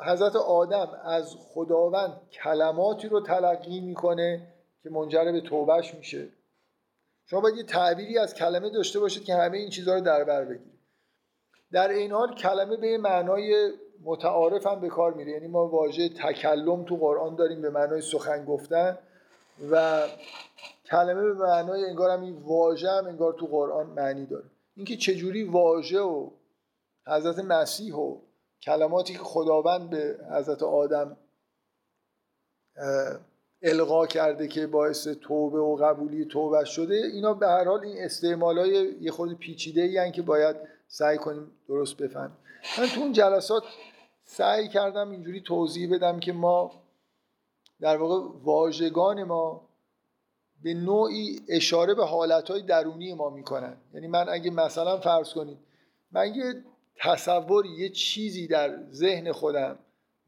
حضرت آدم از خداوند کلماتی رو تلقی می‌کنه که منجر به توبهش میشه. شما باید یه تعبیری از کلمه داشته باشید که همه این چیزها رو در بر بگیرید. در این حال کلمه به معنای متعارف هم به کار میره. یعنی ما واژه تکلم تو قرآن داریم به معنای سخن گفتن و کلمه به معنای انگار هم این واژه هم انگار تو قرآن معنی داره. اینکه چجوری واژه و حضرت مسیح و کلماتی که خداوند به حضرت آدم القا کرده که باعث توبه و قبولی توبه شده اینا به هر حال این استعمال های یه خود پیچیده که باید سعی کنیم درست بفهمیم. من تو اون جلسات سعی کردم اینجوری توضیح بدم که ما در واقع واژگان ما به نوعی اشاره به حالتهای درونی ما می‌کنن. یعنی من اگه مثلا فرض کنید من یه تصور یه چیزی در ذهن خودم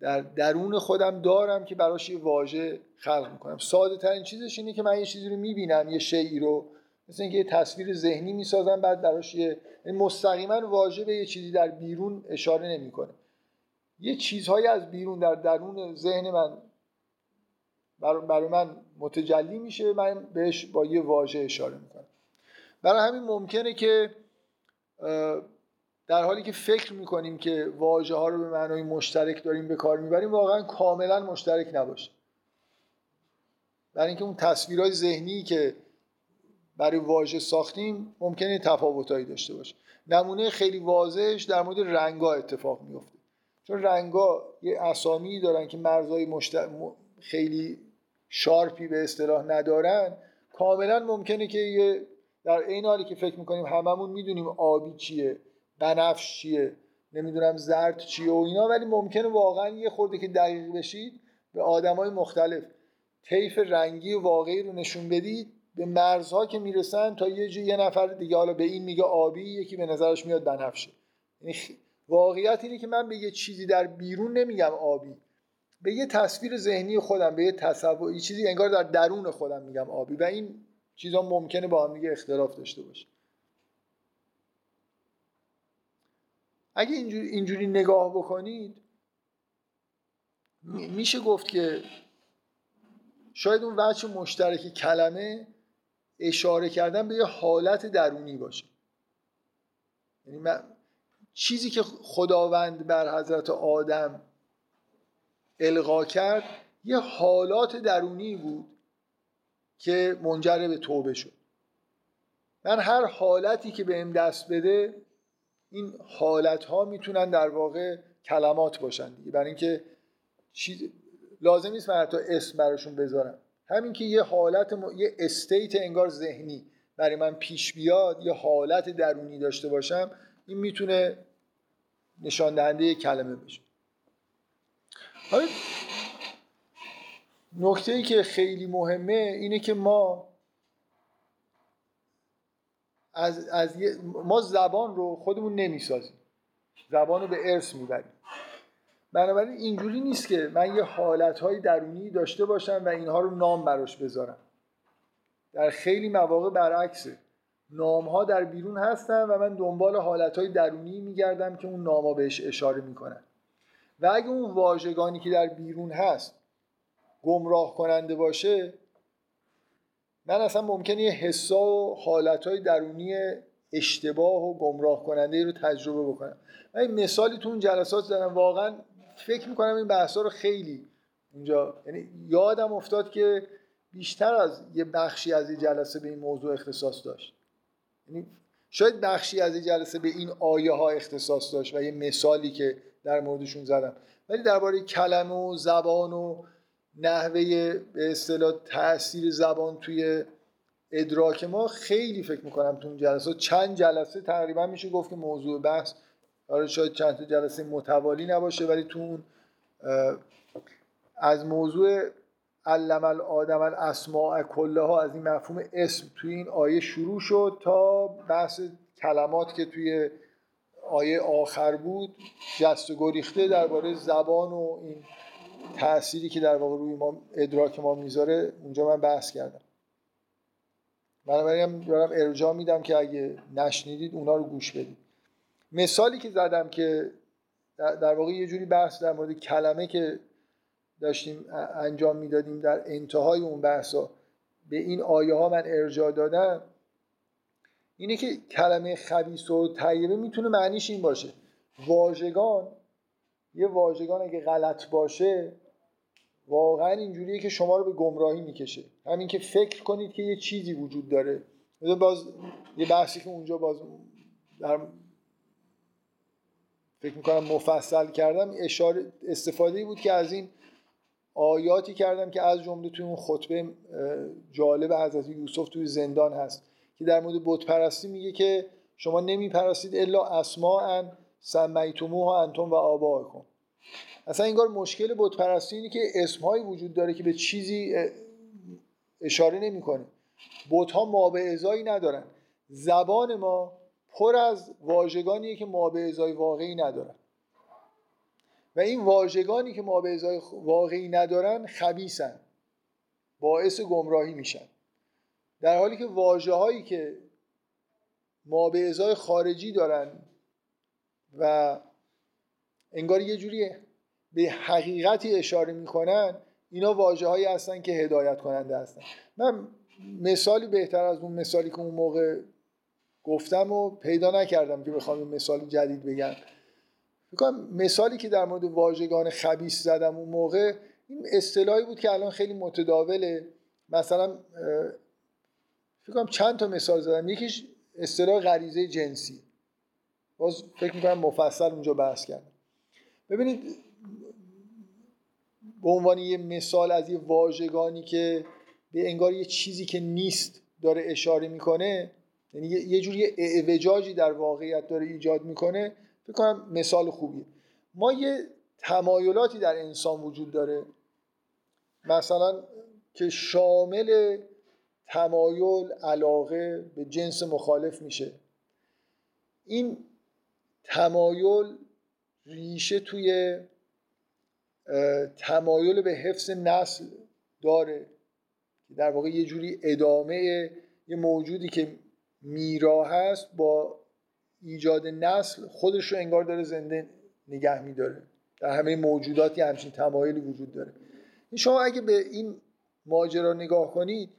در درون خودم دارم که براش یه واژه خلق می‌کنم. ساده ترین چیزش اینه که من یه چیزی رو می‌بینم یه شیعی رو مثل اینکه یه تصویر ذهنی می‌سازم بعد براش یه یعنی مستقیما واژه به یه چیزی در بیرون اشاره نمی‌کنه. یه چیزهایی از بیرون در درون ذهن من برای من متجلی میشه من بهش با یه واژه اشاره می‌کنم. برای همین ممکنه که در حالی که فکر می‌کنیم که واژه ها رو به معنای مشترک داریم به کار می‌بریم واقعا کاملا مشترک نباشه. برای اینکه اون تصویرهای ذهنی که برای واژه ساختیم ممکنه تفاوتایی داشته باشه. نمونه خیلی واضحش در مورد رنگا اتفاق میفته چون رنگا یه اسامی دارن که مرزهای خیلی شارپی به اصطلاح ندارن. کاملا ممکنه که یه در این حالی که فکر می‌کنیم هممون می‌دونیم آبی چیه بنفش چیه نمی‌دونم زرد چیه و اینا ولی ممکنه واقعا یه خورده که دقیق بشید به آدمای مختلف. طیف رنگی واقعی رو نشون بدید به مرزها که می‌رسن تا یه یه نفر دیگه حالا به این میگه آبی یکی به نظرش میاد بنفشه. یعنی واقعیت اینه که من به یه چیزی در بیرون نمیگم آبی. به یه تصویر ذهنی خودم به یه تصور چیزی انگار در درون خودم میگم آبی. و این چیزا ممکنه با هم دیگه اختلاف داشته باشه. اگه اینجوری, اینجوری نگاه بکنید میشه گفت که شاید اون وجه مشترک کلمه اشاره کردن به یه حالت درونی باشه. یعنی چیزی که خداوند بر حضرت آدم القا کرد یه حالات درونی بود که منجر به توبه شد. من هر حالتی که بهم دست بده این حالت ها می‌تونن در واقع کلمات باشن دیگه. برای اینکه چیز لازم نیست من حتی اسم براشون بذارم. همین که یه حالت یه استیت انگار ذهنی برای من پیش بیاد یه حالت درونی داشته باشم این می‌تونه نشان دهنده کلمه بشه. حالا نکته ای که خیلی مهمه اینه که ما از, از ما زبان رو خودمون نمی‌سازیم. زبان رو به ارث می‌بریم. بنابراین اینجوری نیست که من یه حالتهای درونی داشته باشم و اینها رو نام براش بذارم. در خیلی مواقع برعکسه. نام ها در بیرون هستن و من دنبال حالتهای درونی میگردم که اون نام ها بهش اشاره می‌کنن. و اگه اون واژگانی که در بیرون هست گمراه کننده باشه من اصلا ممکنه یه حسا و حالتهای درونی اشتباه و گمراه کننده رو تجربه بکنم. من مثالی تو اون جلسات دارم واقعا فکر می‌کنم این بحثا رو خیلی اینجا یعنی یادم افتاد که بیشتر از یه بخشی از این جلسه به این موضوع اختصاص داشت. یعنی شاید بخشی از این جلسه به این آیه ها اختصاص داشت و یه مثالی که در موردشون زدم. ولی درباره کلمه و زبان و نحوه به اصطلاح تاثیر زبان توی ادراک ما خیلی فکر می‌کنم تو اون جلسه. چند جلسه تقریبا میشه گفت که موضوع بحث آره شاید چند تا جلسه متوالی نباشه ولی تو اون از موضوع علم الادم الاسماء کله ها از این مفهوم اسم توی این آیه شروع شد تا بحث کلمات که توی آیه آخر بود. جست و گریخته درباره زبان و این تأثیری که در واقع روی ما ادراک ما می‌ذاره اونجا من بحث کردم. بنابراین دارم ارجاع میدم که اگه نشنیدید اونا رو گوش بدید. مثالی که زدم که در واقع یه جوری بحث در مورد کلمه که داشتیم انجام می‌دادیم در انتهای اون بحثا به این آیه ها من ارجاع دادم اینه که کلمه خبیس و طیبه می‌تونه معنیش این باشه. واژگان یه واژگان اگه غلط باشه واقعا اینجوریه که شما رو به گمراهی می‌کشه. همین که فکر کنید که یه چیزی وجود داره. باز یه بحثی که اونجا باز در فکر می‌کنم مفصل کردم. اشاره استفاده بود که از این آیاتی کردم که از جمله توی اون خطبه جالب حضرت یوسف توی زندان هست که در مورد بت پرستی میگه که شما نمیپرستید الا اسماء سمیتموها انتم و آبائکم اصلا انگار مشکل بت پرستی اینه که اسمهایی وجود داره که به چیزی اشاره نمی‌کنه. بت ها ما به ازایی ندارن. زبان ما پر از واژگانیه که ما به ازای واقعی ندارن. و این واژگانی که ما به ازای واقعی ندارن خبیسن باعث گمراهی میشن. در حالی که واجه هایی که ما به ازای خارجی دارن و انگار یه جوری به حقیقتی اشاره می‌کنن اینا واجه هایی هستن که هدایت کننده هستن. من مثالی بهتر از اون مثالی که اون موقع گفتم و پیدا نکردم که بخوام مثال جدید بگم. می‌کنم مثالی که در مورد واژگان خبیس زدم اون موقع این اصطلاحی بود که الان خیلی متداوله. مثلا فکر کنم چند تا مثال زدم. یکیش اصطلاح غریزه جنسی. باز فکر می‌کنم مفصل اونجا بحث کردم. ببینید به عنوان یه مثال از یه واژگانی که به انگار یه چیزی که نیست داره اشاره می‌کنه یعنی یه جوری اعوجاجی در واقعیت داره ایجاد می‌کنه. فکر کنم مثال خوبیه. ما یه تمایلاتی در انسان وجود داره. مثلا که شامل تمایل علاقه به جنس مخالف میشه. این تمایل ریشه توی تمایل به حفظ نسل داره. که در واقع یه جوری ادامه یه موجودی که میرا هست با ایجاد نسل خودش رو انگار داره زنده نگه میداره. در همه موجوداتی همچین تمایلی وجود داره. شما اگه به این ماجرا نگاه کنید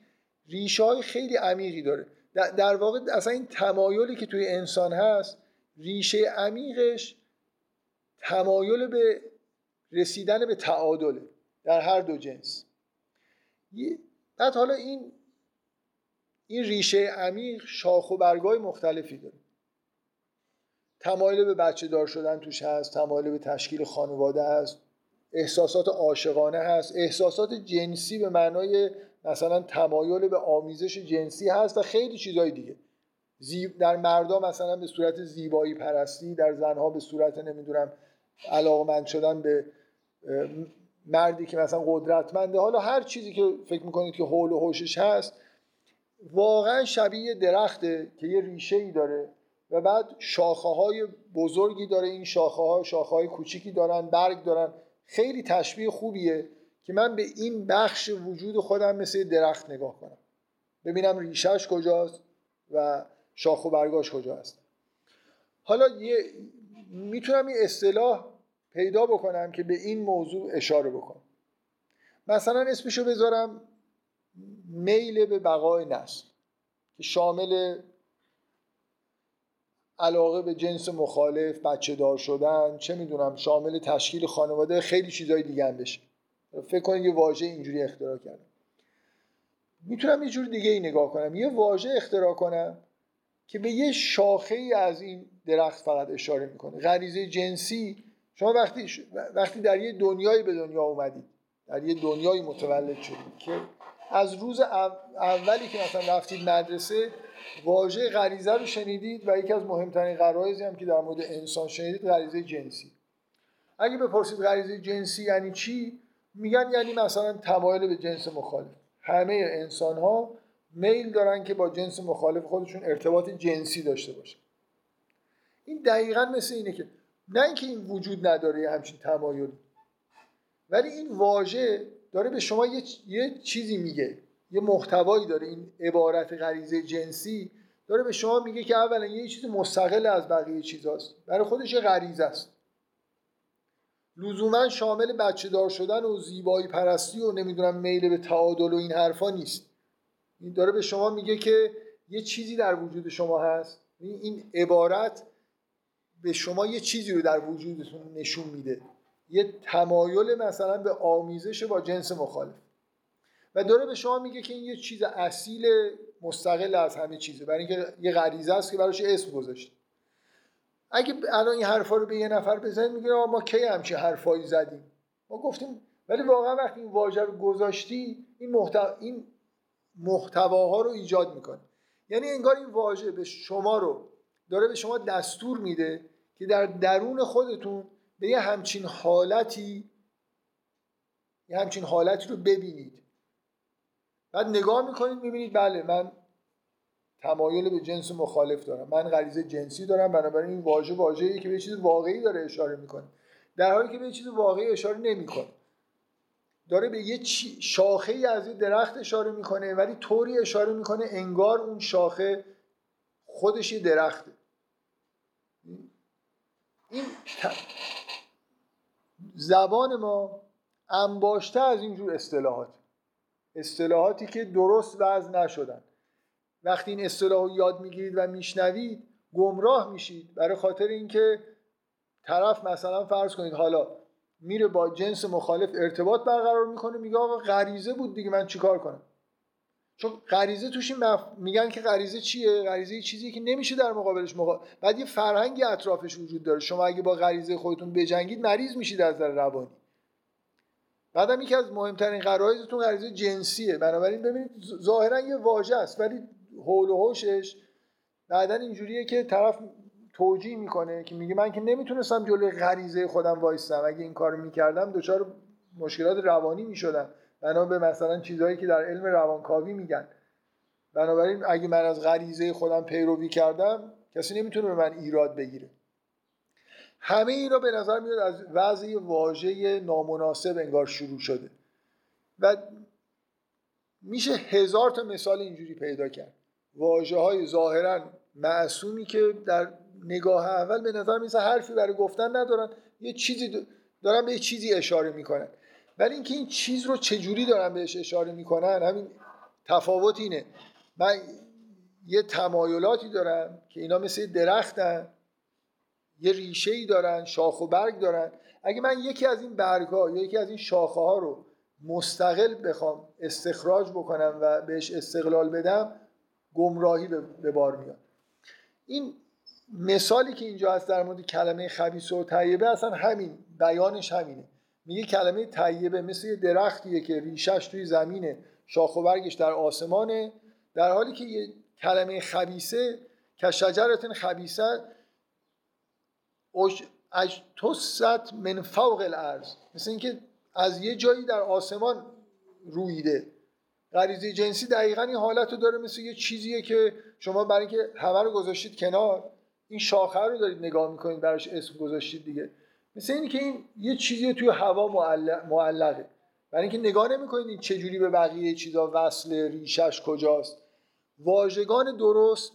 ریشه های خیلی عمیقی داره. در واقع اصلا این تمایلی که توی انسان هست ریشه عمیقش تمایل به رسیدن به تعادله در هر دو جنس. بعد حالا این این ریشه عمیق شاخ و برگای مختلفی داره. تمایل به بچه دار شدن توش هست تمایل به تشکیل خانواده هست احساسات عاشقانه هست احساسات جنسی به معنای مثلا تمایل به آمیزش جنسی هست و خیلی چیزهای دیگه. در مردا مثلا به صورت زیبایی پرستی در زنها به صورت نمی‌دونم علاقمند شدن به مردی که مثلا قدرتمنده. حالا هر چیزی که فکر می‌کنید که حول و حوشش هست واقعا شبیه درخته که یه ریشه ای داره و بعد شاخه های بزرگی داره. این شاخه ها شاخه های کوچیکی دارن برگ دارن. خیلی تشبیه خوبیه که من به این بخش وجود خودم مثل درخت نگاه کنم. ببینم ریشهش کجاست و شاخ و برگاش کجا هست حالا یه می‌تونم این اصطلاح پیدا بکنم که به این موضوع اشاره بکنم. مثلا اسمشو بذارم میل به بقای نسل که شامل علاقه به جنس مخالف بچه دار شدن چه می‌دونم شامل تشکیل خانواده خیلی چیزای دیگه هم بشه. فکر کنید یه واژه اینجوری اختراع کردم. می‌تونم یه جور دیگه ای نگاه کنم. یه واژه اختراع کنم که به یه شاخه ای از این درخت فقط اشاره می‌کنه. غریزه جنسی شما وقتی وقتی در یه دنیایی به دنیا اومدید در یه دنیایی متولد شدید که از روز اولی که مثلا رفتید مدرسه واژه غریزه رو شنیدید و یکی از مهمترین غرایزی هم که در مورد انسان شنیدید غریزه جنسی. اگه بپرسید غریزه جنسی یعنی چی؟ میگن یعنی مثلا تمایل به جنس مخالف. همه انسان ها میل دارن که با جنس مخالف خودشون ارتباط جنسی داشته باشن. این دقیقا مثل اینه که نه اینکه این وجود نداره همچین تمایلی ولی این واژه داره به شما یه, یه چیزی میگه. یه محتوایی داره. این عبارت غریزه جنسی داره به شما میگه که اولا یه چیز مستقل از بقیه چیزاست. برای خودش یه غریزه است. لزوما شامل بچه دار شدن و زیبایی پرستی و نمی‌دونم میل به تعادل و این حرفا نیست. این داره به شما میگه که یه چیزی در وجود شما هست. این عبارت به شما یه چیزی رو در وجودتون نشون میده. یه تمایل مثلا به آمیزش با جنس مخالف. و داره به شما میگه که این یه چیز اصیل مستقل از همه چیزه. برای اینکه یه غریزه است که براش اسم گذاشته اگه الان این حرفا رو به یه نفر بزنید میگه ما کی همچین حرفایی زدیم؟ ما گفتیم ولی واقعا وقتی این واژه رو گذاشتی این محتوا این محتواها رو ایجاد می‌کنه. یعنی انگار این واژه به شما رو داره به شما دستور میده که در درون خودتون به یه همچین حالتی یه همچین حالتی رو ببینید. بعد نگاه می‌کنید می‌بینید بله من تمایل به جنس مخالف دارم. من غریزه جنسی دارم بنابراین این واژه واژه‌ای که به چیز واقعی داره اشاره می‌کنه. در حالی که به چیز واقعی اشاره نمی‌کنه. داره به یه شاخه ای از این درخت اشاره می‌کنه ولی طوری اشاره می‌کنه انگار اون شاخه خودش یه درخته. این زبان ما انباشته از اینجور اصطلاحات. اصطلاحاتی که درست وضع نشدن. وقتی این اصطلاح یاد می‌گیرید و میشنوید گمراه میشید. برای خاطر اینکه طرف مثلا فرض کنید حالا میره با جنس مخالف ارتباط برقرار می‌کنه میگه آقا غریزه بود دیگه من چیکار کنم؟ چون غریزه توش مف... میگن که غریزه چیه؟ غریزه چیزی که نمیشه در مقابلش مقا... بعد یه فرهنگی اطرافش وجود داره. شما اگه با غریزه خودتون بجنگید مریض میشید از نظر روانی. بعدم یکی از مهمترین غرایزتون غریزه جنسیه. بنابراین ببینید ظاهرا یه واژه است ولی حول و حوشش بعدا اینجوریه که طرف توجیه می‌کنه که میگه من که نمی‌تونستم جلوی غریزه خودم وایستم. اگه این کارو می‌کردم دچار مشکلات روانی می‌شدم. بنا به مثلا چیزهایی که در علم روانکاوی میگن. بنابراین اگه من از غریزه خودم پیروی کردم کسی نمی‌تونه به من ایراد بگیره. همه اینا به نظر میاد از وضعی واژه نامناسب انگار شروع شده. و میشه هزار تا مثال اینجوری پیدا کرد. واجه های ظاهرا معصومی که در نگاه اول به نظر میسه حرفی برای گفتن ندارن یه چیزی دارن به یه چیزی اشاره می‌کنن. ولی اینکه این چیز رو چجوری دارن بهش اشاره می‌کنن همین تفاوت اینه. من یه تمایلاتی دارم که اینا مثل درختن یه ریشه ای دارن شاخ و برگ دارن. اگه من یکی از این برگ ها یا یکی از این شاخه ها رو مستقل بخوام استخراج بکنم و بهش استقلال بدم گمراهی به بار میاد. این مثالی که اینجا هست در مورد کلمه خبیس و طیبه اصلا همین بیانش همینه. میگه کلمه طیبه مثل یه درختیه که ریشش توی زمینه شاخ و برگش در آسمانه. در حالی که یه کلمه خبیسه که شجرت خبیسه توست من فوق الارض. مثل اینکه از یه جایی در آسمان رویده. غریزه جنسی دقیقا این حالت رو داره مثل یه چیزیه که شما برای اینکه همه رو گذاشتید کنار این شاخه رو دارید نگاه می‌کنید براش اسم گذاشتید دیگه. مثل اینی که این یه چیزی توی هوا معلقه. برای اینکه نگاه نمی‌کنید این چجوری به بقیه چیزا وصل ریشش کجاست. واژگان درست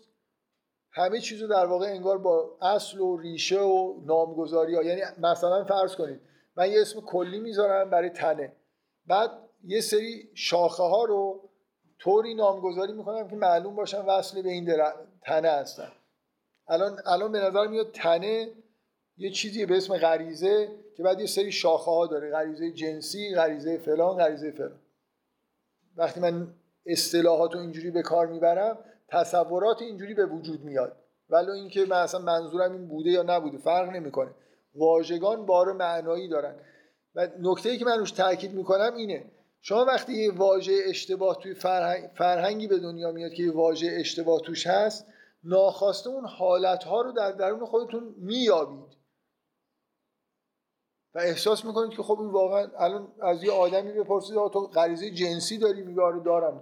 همه چیز رو در واقع انگار با اصل و ریشه و نامگذاری ها. یعنی مثلا فرض کنید من یه اسم کلی می‌ذارم برای تنه. بعد یه سری شاخه ها رو طوری نامگذاری می‌کنم که معلوم باشن وصل به این تنه هستن. الان الان به نظر میاد تنه یه چیزی به اسم غریزه که بعد یه سری شاخه ها داره. غریزه جنسی غریزه فلان غریزه فلان. وقتی من اصطلاحات رو اینجوری به کار می‌برم تصورات اینجوری به وجود میاد. ولی اینکه من اصلا منظورم این بوده یا نبوده فرق نمی‌کنه. واژگان بار معنایی دارن. و نکته ای که من روش تاکید می‌کنم اینه. شما وقتی یه واژه اشتباه توی فرهنگ، فرهنگی به دنیا میاد که یه واژه اشتباه توش هست ناخواسته اون حالتها رو در درون خودتون میابید و احساس می‌کنید که خب این واقعا الان از یه آدمی بپرسید تو غریزه جنسی داری؟ میگه آره دارم.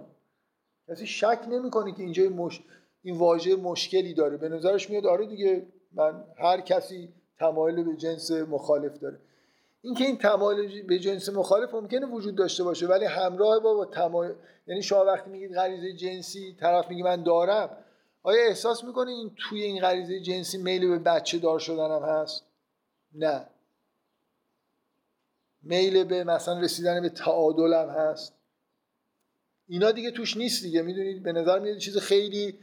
کسی شک نمی‌کنه که اینجا مش... این واژه مشکلی داره. به نظرش میاد آره دیگه من هر کسی تمایل به جنس مخالف داره. اینکه این تمایل به جنس مخالف ممکنه وجود داشته باشه ولی همراه با تمایل یعنی شما وقتی میگید غریزه جنسی طرف میگه من دارم آیا احساس می‌کنه این توی این غریزه جنسی میل به بچه دار شدنم هست؟ نه. میل به مثلا رسیدن به تعادل هم هست. اینا دیگه توش نیست دیگه. می‌دونید به نظر میاد چیز خیلی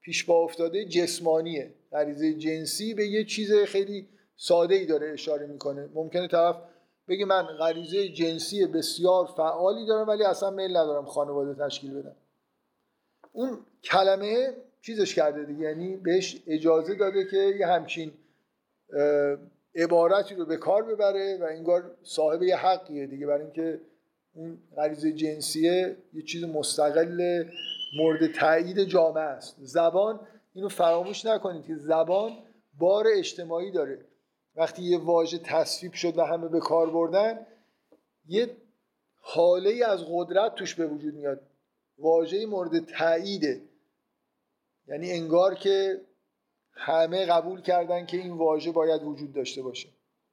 پیش با افتاده جسمانیه. غریزه جنسی به یه چیز خیلی ساده ای داره اشاره می‌کنه. ممکنه طرف بگه من غریزه جنسی بسیار فعالی دارم ولی اصلا میل ندارم خانواده تشکیل بدم. اون کلمه چیزش کرده دیگه. یعنی بهش اجازه داده که یه همچین عبارتی رو به کار ببره و انگار صاحب یه حقیه دیگه برای اینکه اون غریزه جنسیه یه چیز مستقل مورد تایید جامعه است. زبان اینو فراموش نکنید که زبان بار اجتماعی داره. وقتی یه واژه تصویب شد و همه به کار بردن یه حاله ای از قدرت توش به وجود میاد. واژه مورد تاییده. یعنی انگار که همه قبول کردن که این واژه باید وجود داشته باشه.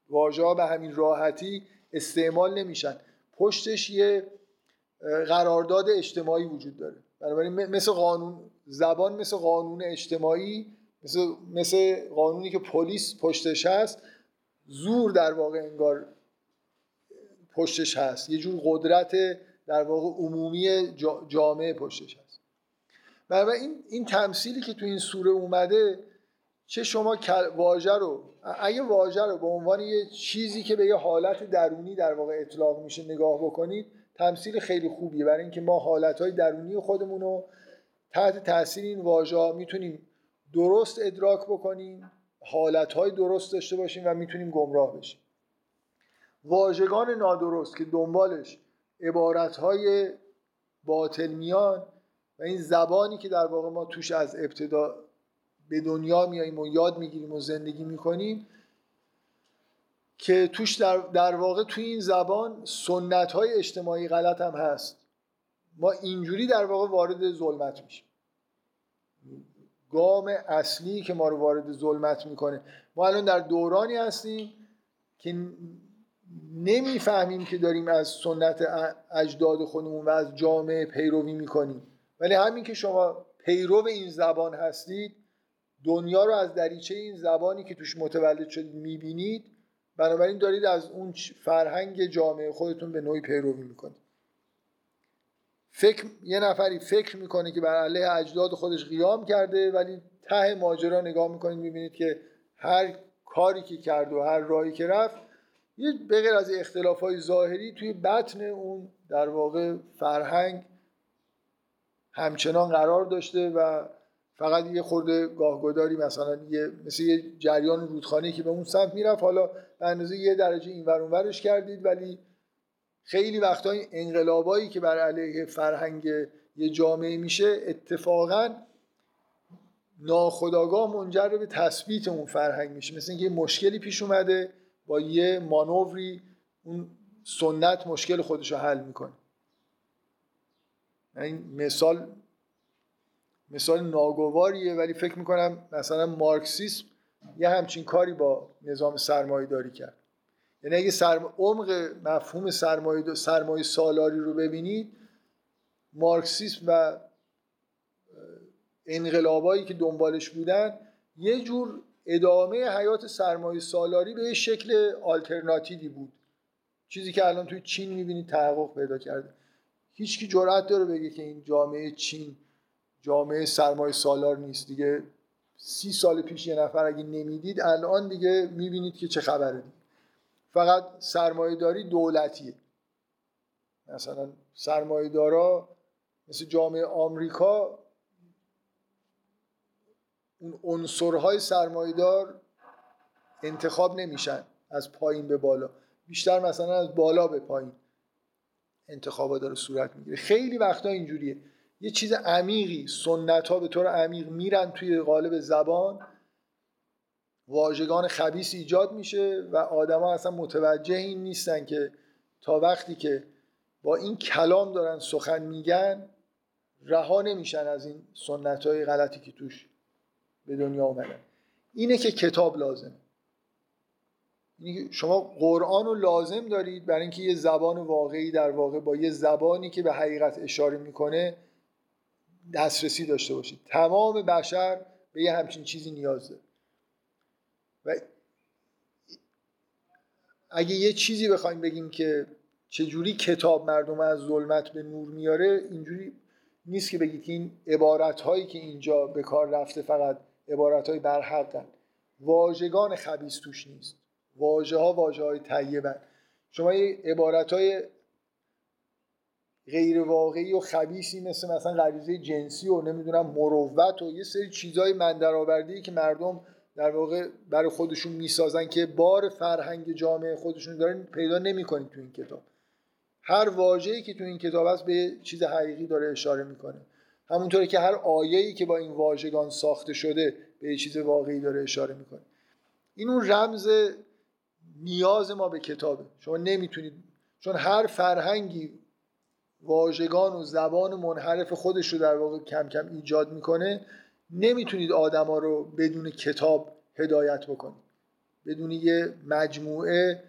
واژه ها به همین راحتی استعمال نمیشن. پشتش یه قرارداد اجتماعی وجود داره. بنابراین مثل قانون زبان مثل قانون اجتماعی مثل, مثل قانونی که پلیس پشتش هست زور در واقع انگار پشتش هست. یه جور قدرت در واقع عمومی جامعه پشتش هست. بنابراین این تمثیلی که تو این سوره اومده چه شما واژه رو اگه واژه رو به عنوان یه چیزی که به یه حالت درونی در واقع اطلاق میشه نگاه بکنید تمثیل خیلی خوبیه. برای اینکه ما حالتهای درونی خودمون رو تحت تاثیر این واژه می‌تونیم درست ادراک بکنیم حالتهای درست داشته باشیم و می‌تونیم گمراه بشیم. واژگان نادرست که دنبالش عبارتهای باطل میان و این زبانی که در واقع ما توش از ابتدا به دنیا میاییم و یاد می‌گیریم و زندگی می‌کنیم که توش در, در واقع توی این زبان سنت های اجتماعی غلط هم هست. ما اینجوری در واقع وارد ظلمت میشیم. گام اصلی که ما رو وارد ظلمت می‌کنه. ما الان در دورانی هستیم که نمی‌فهمیم که داریم از سنت اجداد خودمون و از جامعه پیروی می‌کنیم. ولی همین که شما پیرو این زبان هستید دنیا رو از دریچه این زبانی که توش متولد شدید می‌بینید بنابراین دارید از اون فرهنگ جامعه خودتون به نوعی پیروی می‌کنید. فکر یه نفری فکر می‌کنه که بر علیه اجداد خودش قیام کرده ولی ته ماجرا نگاه می‌کنید می‌بینید که هر کاری که کرد و هر راهی که رفت یه بغیر از اختلاف های ظاهری توی بطن اون در واقع فرهنگ همچنان قرار داشته و فقط یه خورده گاهگداری مثلا یه مثل یه جریان رودخانه که به اون سمت می‌رفت. حالا به اندازه یه درجه این ورش کردید ولی خیلی وقتا این انقلابایی که بر علیه فرهنگ یه جامعه میشه اتفاقا ناخداگاه منجر به تثبیت اون فرهنگ میشه. مثل اینکه یه مشکلی پیش اومده با یه مانوری اون سنت مشکل خودش رو حل می‌کنه. این مثال مثال ناگواریه ولی فکر می‌کنم مثلا مارکسیسم یه همچین کاری با نظام سرمایه داری کرد. یعنی اگه سرم... عمق مفهوم سرمایه, سرمایه سالاری رو ببینید مارکسیسم و انقلابایی که دنبالش بودن یه جور ادامه حیات سرمایه سالاری به شکل آلترناتیوی بود. چیزی که الان توی چین می‌بینید تحقق پیدا کرده. هیچکی جرأت داره بگه که این جامعه چین جامعه سرمایه سالار نیست. دیگه سی سال پیش یه نفر اگه نمی‌دید الان دیگه می‌بینید که چه خبره دید. فقط سرمایه دولتیه. مثلا سرمایه دارا مثل جامعه آمریکا اون عنصرهای سرمایدار انتخاب نمیشن از پایین به بالا. بیشتر مثلا از بالا به پایین انتخابا داره صورت می‌گیره. خیلی وقتا اینجوریه. یه چیز عمیقی. سنت ها به طور عمیق میرن توی قالب زبان. واژگان خبیس ایجاد میشه و آدما اصلا متوجه این نیستن که تا وقتی که با این کلام دارن سخن میگن رها نمیشن از این سنت های غلطی که توش به دنیا اومدن. اینه که کتاب لازم شما قرآن رو لازم دارید برای اینکه یه زبان واقعی در واقع با یه زبانی که به حقیقت اشاره می‌کنه دسترسی داشته باشید. تمام بشر به یه همچین چیزی نیاز داره. و اگه یه چیزی بخوایم بگیم که چجوری کتاب مردم از ظلمت به نور میاره اینجوری نیست که بگید که این عبارت هایی که اینجا به کار رفته فقط عبارت های برحقن. واژگان خبیس توش نیست. واژه ها واژه های طیبن. شما یه عبارت های غیر واقعی و خبیسی مثل مثلا غریزه جنسی و نمی‌دونم مروت و یه سری چیزای من که مردم در واقع برای خودشون می‌سازن که بار فرهنگ جامعه خودشون دارن پیدا نمی‌کنید تو این کتاب. هر واژه‌ای که تو این کتاب هست به چیز حقیقی داره اشاره می‌کنه. همونطوری که هر آیه‌ای که با این واژگان ساخته شده به چیز واقعی داره اشاره می‌کنه. این اون رمز نیاز ما به کتابه. شما نمی‌تونید چون هر فرهنگی واژگان و زبان منحرف خودش رو در واقع کم کم ایجاد می‌کنه نمی‌تونید آدما رو بدون کتاب هدایت بکنید. بدون یه مجموعه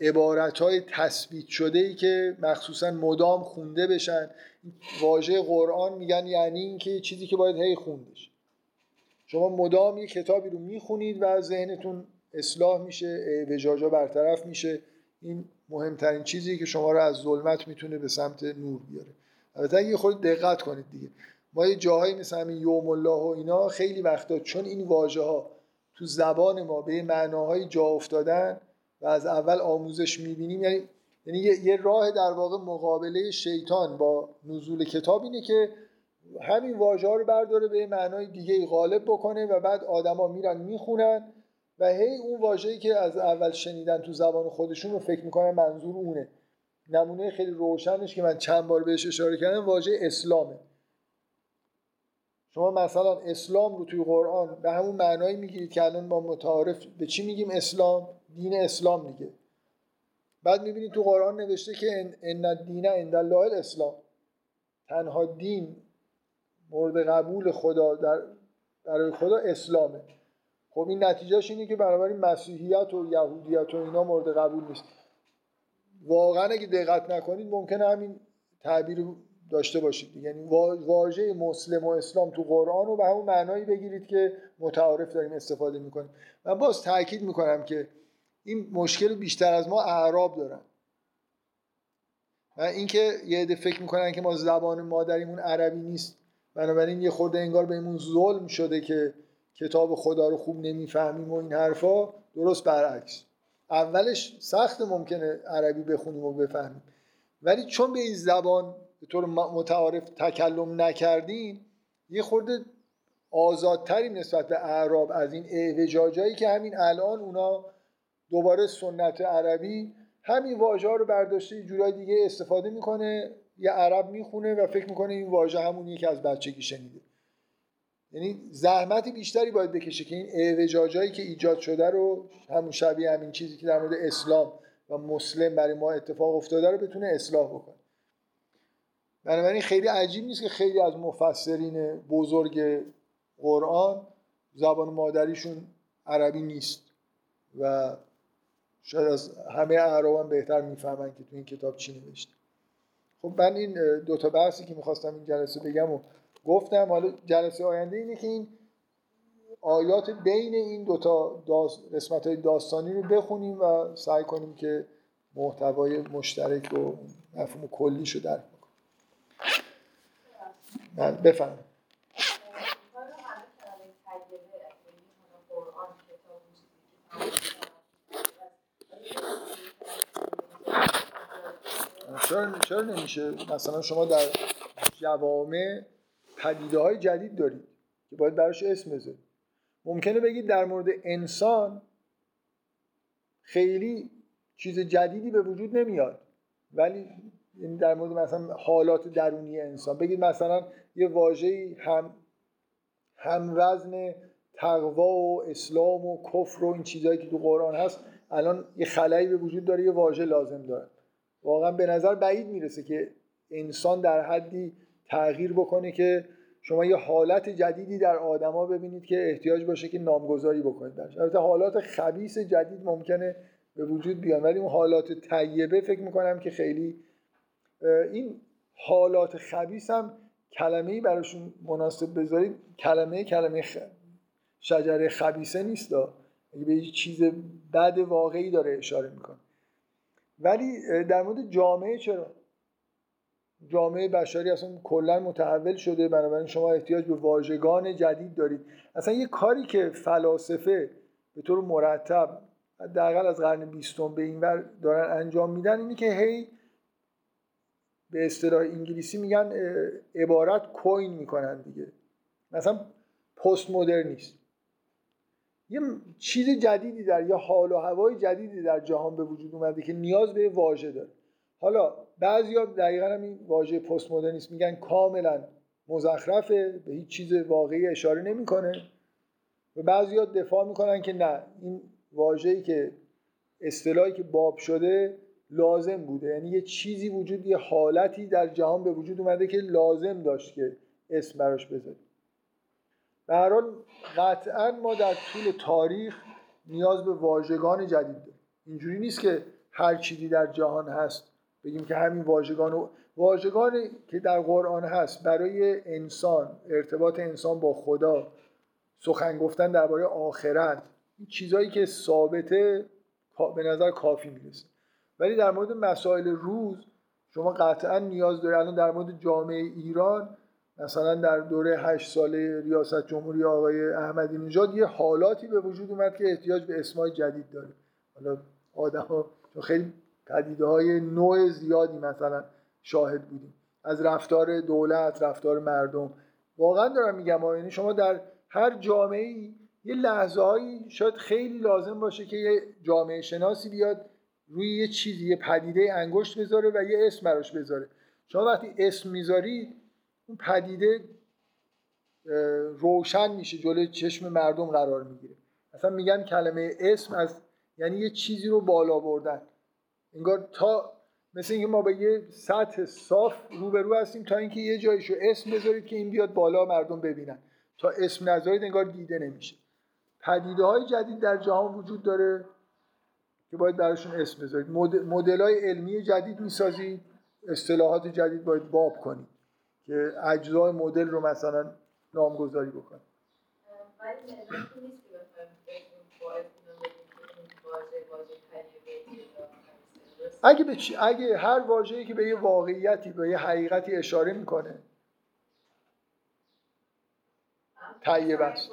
عبارت های تثبیت شده ای که مخصوصا مدام خونده بشن. واژه قرآن میگن یعنی اینکه چیزی که باید هی خوندش. شما مدام یه کتابی رو می‌خونید و ذهنتون اصلاح میشه وجاجا برطرف میشه. این مهمترین چیزی که شما رو از ظلمت می‌تونه به سمت نور بیاره. البته یه خود دقت کنید دیگه. ما یه جاهایی مثل همین یوم الله و اینا خیلی وقتا چون این واژه ها تو زبان ما به معناهای جا افتادن و از اول آموزش می‌بینیم یعنی یعنی یه راه در واقع مقابله شیطان با نزول کتاب اینه که همین واژه ها رو برداره به معنای دیگه غالب بکنه و بعد آدما میرن می‌خونن و هی اون واژه‌ای که از اول شنیدن تو زبان خودشون رو فکر می‌کنن منظور اونه. نمونه خیلی روشنش که من چند بار بهش اشاره کردم واژه اسلامه. شما مثلا اسلام رو توی قرآن به همون معنایی می‌گیرید که الان ما متعارف به چی میگیم اسلام؟ دین اسلام دیگه. بعد می‌بینید تو قرآن نوشته که ان الدین عند الله الاسلام. تنها دین مورد قبول خدا در برای خدا اسلامه. خب این نتیجهش اینه که بنابراین مسیحیت و یهودیت و اینا مورد قبول نیست. واقعا اگه دقت نکنید ممکنه همین تعبیر داشته باشید. یعنی واژه مسلم و اسلام تو قرآن رو به همون معنایی بگیرید که متعارف داریم استفاده می‌کنیم. من باز تاکید می‌کنم که این مشکل بیشتر از ما اعراب دارن. و اینکه یه عده فکر می‌کنن که ما زبان مادریمون عربی نیست. بنابراین یه خورده انگار بهمون ظلم شده که کتاب خدا رو خوب نمی‌فهمیم و این حرفا درست برعکس. اولش سخت ممکنه عربی بخونیم و بفهمیم. ولی چون به این زبان به طور متعارف تکلم نکردیم یه خورده آزادتری نسبت به اعراب از این اعوجاجایی که همین الان اونا دوباره سنت عربی همین واژه ها رو برداشته جورای دیگه استفاده می‌کنه یه عرب می‌خونه و فکر می‌کنه این واژه همونیه که از بچگی شنیده. یعنی زحمت بیشتری باید بکشه که این اعوجاجایی که ایجاد شده رو همون شبیه همین چیزی که در مورد اسلام و مسلم برای ما اتفاق افتاده رو بتونه اصلاح بکنه. بنابراین خیلی عجیب نیست که خیلی از مفسرین بزرگ قرآن زبان مادریشون عربی نیست و شاید از همه اعراب بهتر می‌فهمن که تو این کتاب چی نوشته. خب من این دوتا بحثی که می‌خواستم این جلسه بگم و گفتم حالا جلسه آینده اینه که این آیات بین این دوتا داست... قسمت های داستانی رو بخونیم و سعی کنیم که محتوای مشترک و مفهوم کلیش رو درک بکنیم. بله، بفهم چرا, چرا نمیشه مثلا شما در جوامع پدیده های جدید دارید که باید براش اسم بذارید. ممکنه بگید در مورد انسان خیلی چیز جدیدی به وجود نمیاد ولی یعنی در مورد مثلا حالات درونی انسان بگید مثلا یه واژه‌ای هم هم وزن تقوا و اسلام و کفر و این چیزهایی که تو قرآن هست الان یه خلایی به وجود داره یه واژه لازم داره. واقعا به نظر بعید می‌رسه که انسان در حدی تغییر بکنه که شما یه حالت جدیدی در آدما ببینید که احتیاج باشه که نامگذاری بکنید درش. البته حالات خبیس جدید ممکنه به وجود بیان ولی اون حالات طیبه فکر می‌کنم که خیلی این حالات خبیس هم کلمه ای براشون مناسب بذارید. کلمه کلمه خ... شجره خبیسه نیست اگه به چیز بد واقعی داره اشاره می‌کنه. ولی در مورد جامعه چرا؟ جامعه بشری اصلا کلا متحول شده بنابراین شما احتیاج به واژگان جدید دارید. اصلا یه کاری که فلاسفه به طور مرتب حداقل از قرن بیستم به این ور دارن انجام میدن اینی که هی به اصطلاح انگلیسی میگن عبارت کوین می‌کنن دیگه. مثلا پست مدرنیست. یه چیز جدیدی در یا حال و هوای جدیدی در جهان به وجود اومده که نیاز به واژه داره. حالا بعضیا دقیقا هم این واژه پست مدرنیست میگن کاملا مزخرفه به هیچ چیز واقعی اشاره نمی‌کنه. و بعضیا دفاع می‌کنن که نه این واژه‌ای که اصطلاحی که باب شده لازم بوده. یعنی یه چیزی وجود یه حالتی در جهان به وجود اومده که لازم داشت که اسم براش بذاریم به قطعا ما در طول تاریخ نیاز به واژگان جدید داریم. اینجوری نیست که هر چیزی در جهان هست بگیم که همین واژگان و واژگانی که در قرآن هست برای انسان ارتباط انسان با خدا سخن گفتن درباره آخرت این چیزهایی که ثابته به نظر کافی می‌رسه. ولی در مورد مسائل روز شما قطعا نیاز دارید. الان در مورد جامعه ایران مثلا در دوره هشت ساله ریاست جمهوری آقای احمدی نژاد یه حالاتی به وجود اومد که احتیاج به اسمای جدید داره. حالا آدم ها خیلی پدیده های نوع زیادی مثلا شاهد بودیم. از رفتار دولت رفتار مردم. واقعا دارم میگم یعنی شما در هر جامعه ای یه لحظه هایی شاید خیلی لازم باشه که یه جامعه شناسی بیاد روی یه چیزی یه پدیده انگشت بذاره و یه اسم براش بذاره. شما وقتی اسم می‌ذاری اون پدیده روشن میشه جلوی چشم مردم قرار می‌گیره. اصلا میگن کلمه اسم از یعنی یه چیزی رو بالا بردن. انگار تا مثل اینکه ما به یه سطح صاف روبرو هستیم تا اینکه یه جایشو اسم بذارید که این بیاد بالا مردم ببینن. تا اسم نذارید انگار دیده نمیشه. پدیده های جدید در جهان وجود داره که باید براشون اسم بذارید. مدل های علمی جدید می‌سازید. اصطلاحات جدید باید باب کنید که اجزای مدل رو مثلا نامگذاری بکنید. اگه به اگه هر واژه‌ای که به یه واقعیتی به یه حقیقتی اشاره می‌کنه. طیب است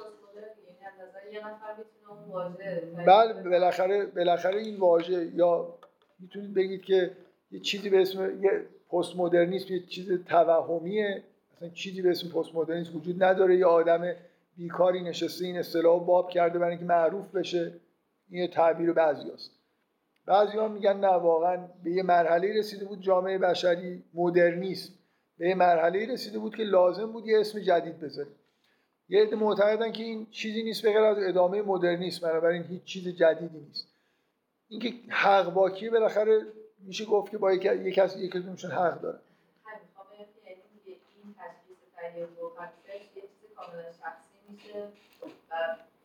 بله بالاخره بالاخره این واژه یا می‌تونید بگید که یه چیزی به اسم یه پست مدرنیسم یه چیز توهمیه. مثلا چیزی به اسم پست مدرنیسم وجود نداره. یه آدم بیکاری نشسته این اصطلاح باب کرده برای اینکه معروف بشه. این تعبیر بعضی است بعضی ها میگن نه واقعا به یه مرحله رسیده بود جامعه بشری مدرنیسم به یه مرحله رسیده بود که لازم بود یه اسم جدید بذاریم. یه عده معتقدن که این چیزی نیست به از ادامه مدرنیسم بنابراین هیچ چیز جدیدی نیست. اینکه حق باکی بالاخره میشه گفت که با یک کسی یک کدومشون حق داره.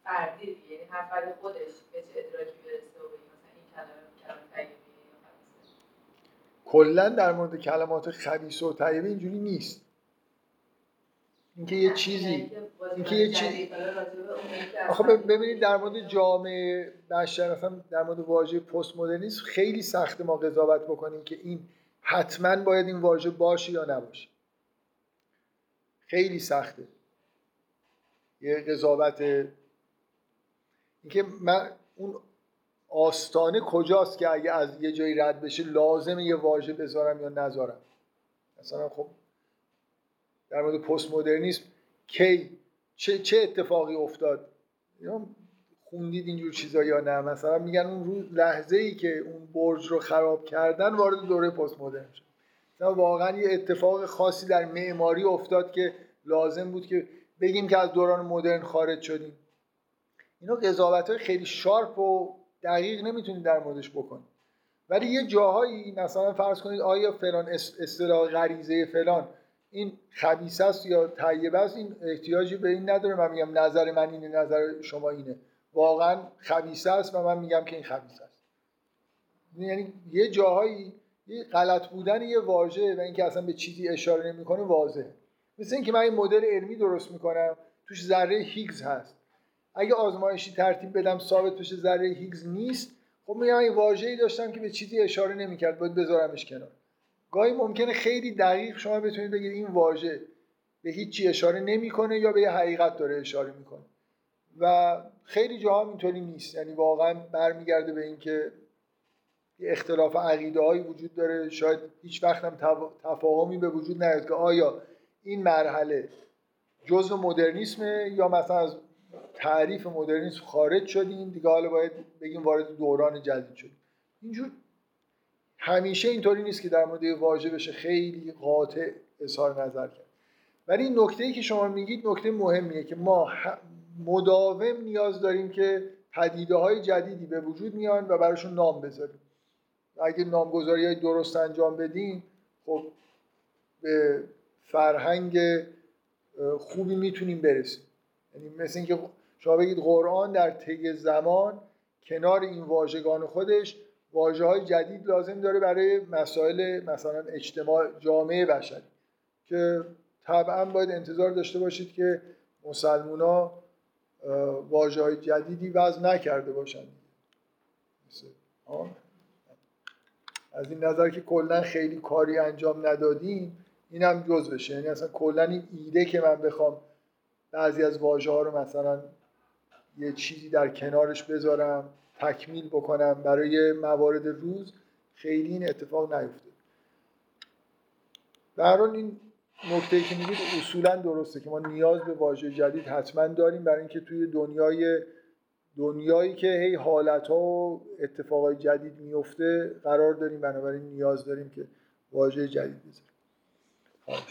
فردی یعنی هر خودش به چه ادراکی برسه و مثلا این کلمه کلمه کلا در مورد کلمات خبیث و طیبه اینجوری نیست. اینکه یه چیزی اینکه یه چیزی آخه ببینید در مورد جامعه بشر مثلا در مورد واژه پست مدرنیسم خیلی سخت ما قضاوت بکنیم که این حتما باید این واژه باشه یا نباشه. خیلی سخته. یه قضاوت اینکه من اون آستانه کجاست که اگه از یه جایی رد بشه لازم یه واژه بذارم یا نذارم؟ مثلا خب در مورد پست مدرنیسم کی چه, چه اتفاقی افتاد؟ خوندید اینجور چیزا یا نه؟ مثلا میگن اون روز لحظه ای که اون برج رو خراب کردن وارد دوره پست مدرن شد واقعا یه اتفاق خاصی در معماری افتاد که لازم بود که بگیم که از دوران مدرن خارج شدیم. اینا قضاوت های خیلی شارپ و دقیق نمی‌تونید در موردش بکنید ولی یه جاهایی مثلا فرض کنید آیا فلان اصطلاح غریزه فلان این خبیث است یا طیبه است این احتیاجی به این نداره. من میگم نظر من اینه نظر شما اینه. واقعا خبیث است و من میگم که این خبیث است. یعنی یه جاهایی یه غلط بودن یه واژه و اینکه اصلا به چیزی اشاره نمی‌کنه واضحه. مثل اینکه من این مدل علمی درست می‌کنم توش ذره هیگز هست. اگه آزمایشی ترتیب بدم ثابت بشه ذره هیگز نیست خب میگم این واژه‌ای داشتم که به چیزی اشاره نمی‌کرد باید بذارمش کنار. گاهی ممکنه خیلی دقیق شما بتونید بگید این واژه به هیچی اشاره نمی‌کنه یا به یه حقیقت داره اشاره می‌کنه. و خیلی جاها اینطوری نیست. یعنی واقعا برمیگرده به اینکه اختلاف عقیده هایی وجود داره. شاید هیچ وقت هم تفاهمی به وجود نیاد که آیا این مرحله جزء مدرنیسمه یا مثلا از تعریف مدرنیسم خارج شدیم. دیگه حالا باید بگیم وارد دوران جدید شدیم. اینجور همیشه اینطوری نیست که در مورد واژه بشه خیلی قاطع اظهار نظر کرد. ولی این نکته ای که شما میگید نکته مهمیه که ما مداوم نیاز داریم که پدیده های جدیدی به وجود میان و براشون نام بذاریم. اگه نامگذاری های درست انجام بدیم خب به فرهنگ خوبی می‌تونیم برسیم. یعنی مثل اینکه شما بگید قرآن در طی زمان کنار این واژگان خودش واجه های جدید لازم داره برای مسائل مثلا اجتماع جامعه بشری. که طبعا باید انتظار داشته باشید که مسلمونا واجه های جدیدی وضع نکرده باشند. از این نظر که کلا خیلی کاری انجام ندادیم این هم جز بشه یعنی اصلا کلا این ایده که من بخوام بعضی از واژه ها رو مثلا یه چیزی در کنارش بذارم تکمیل بکنم. برای موارد روز خیلی این اتفاق نیفته در این نکته که میگید اصولا درسته که ما نیاز به واژه جدید حتما داریم برای اینکه توی دنیای دنیایی که هی حالت ها و اتفاقای جدید میفته قرار داریم بنابراین نیاز داریم که واژه جدید بذاریم.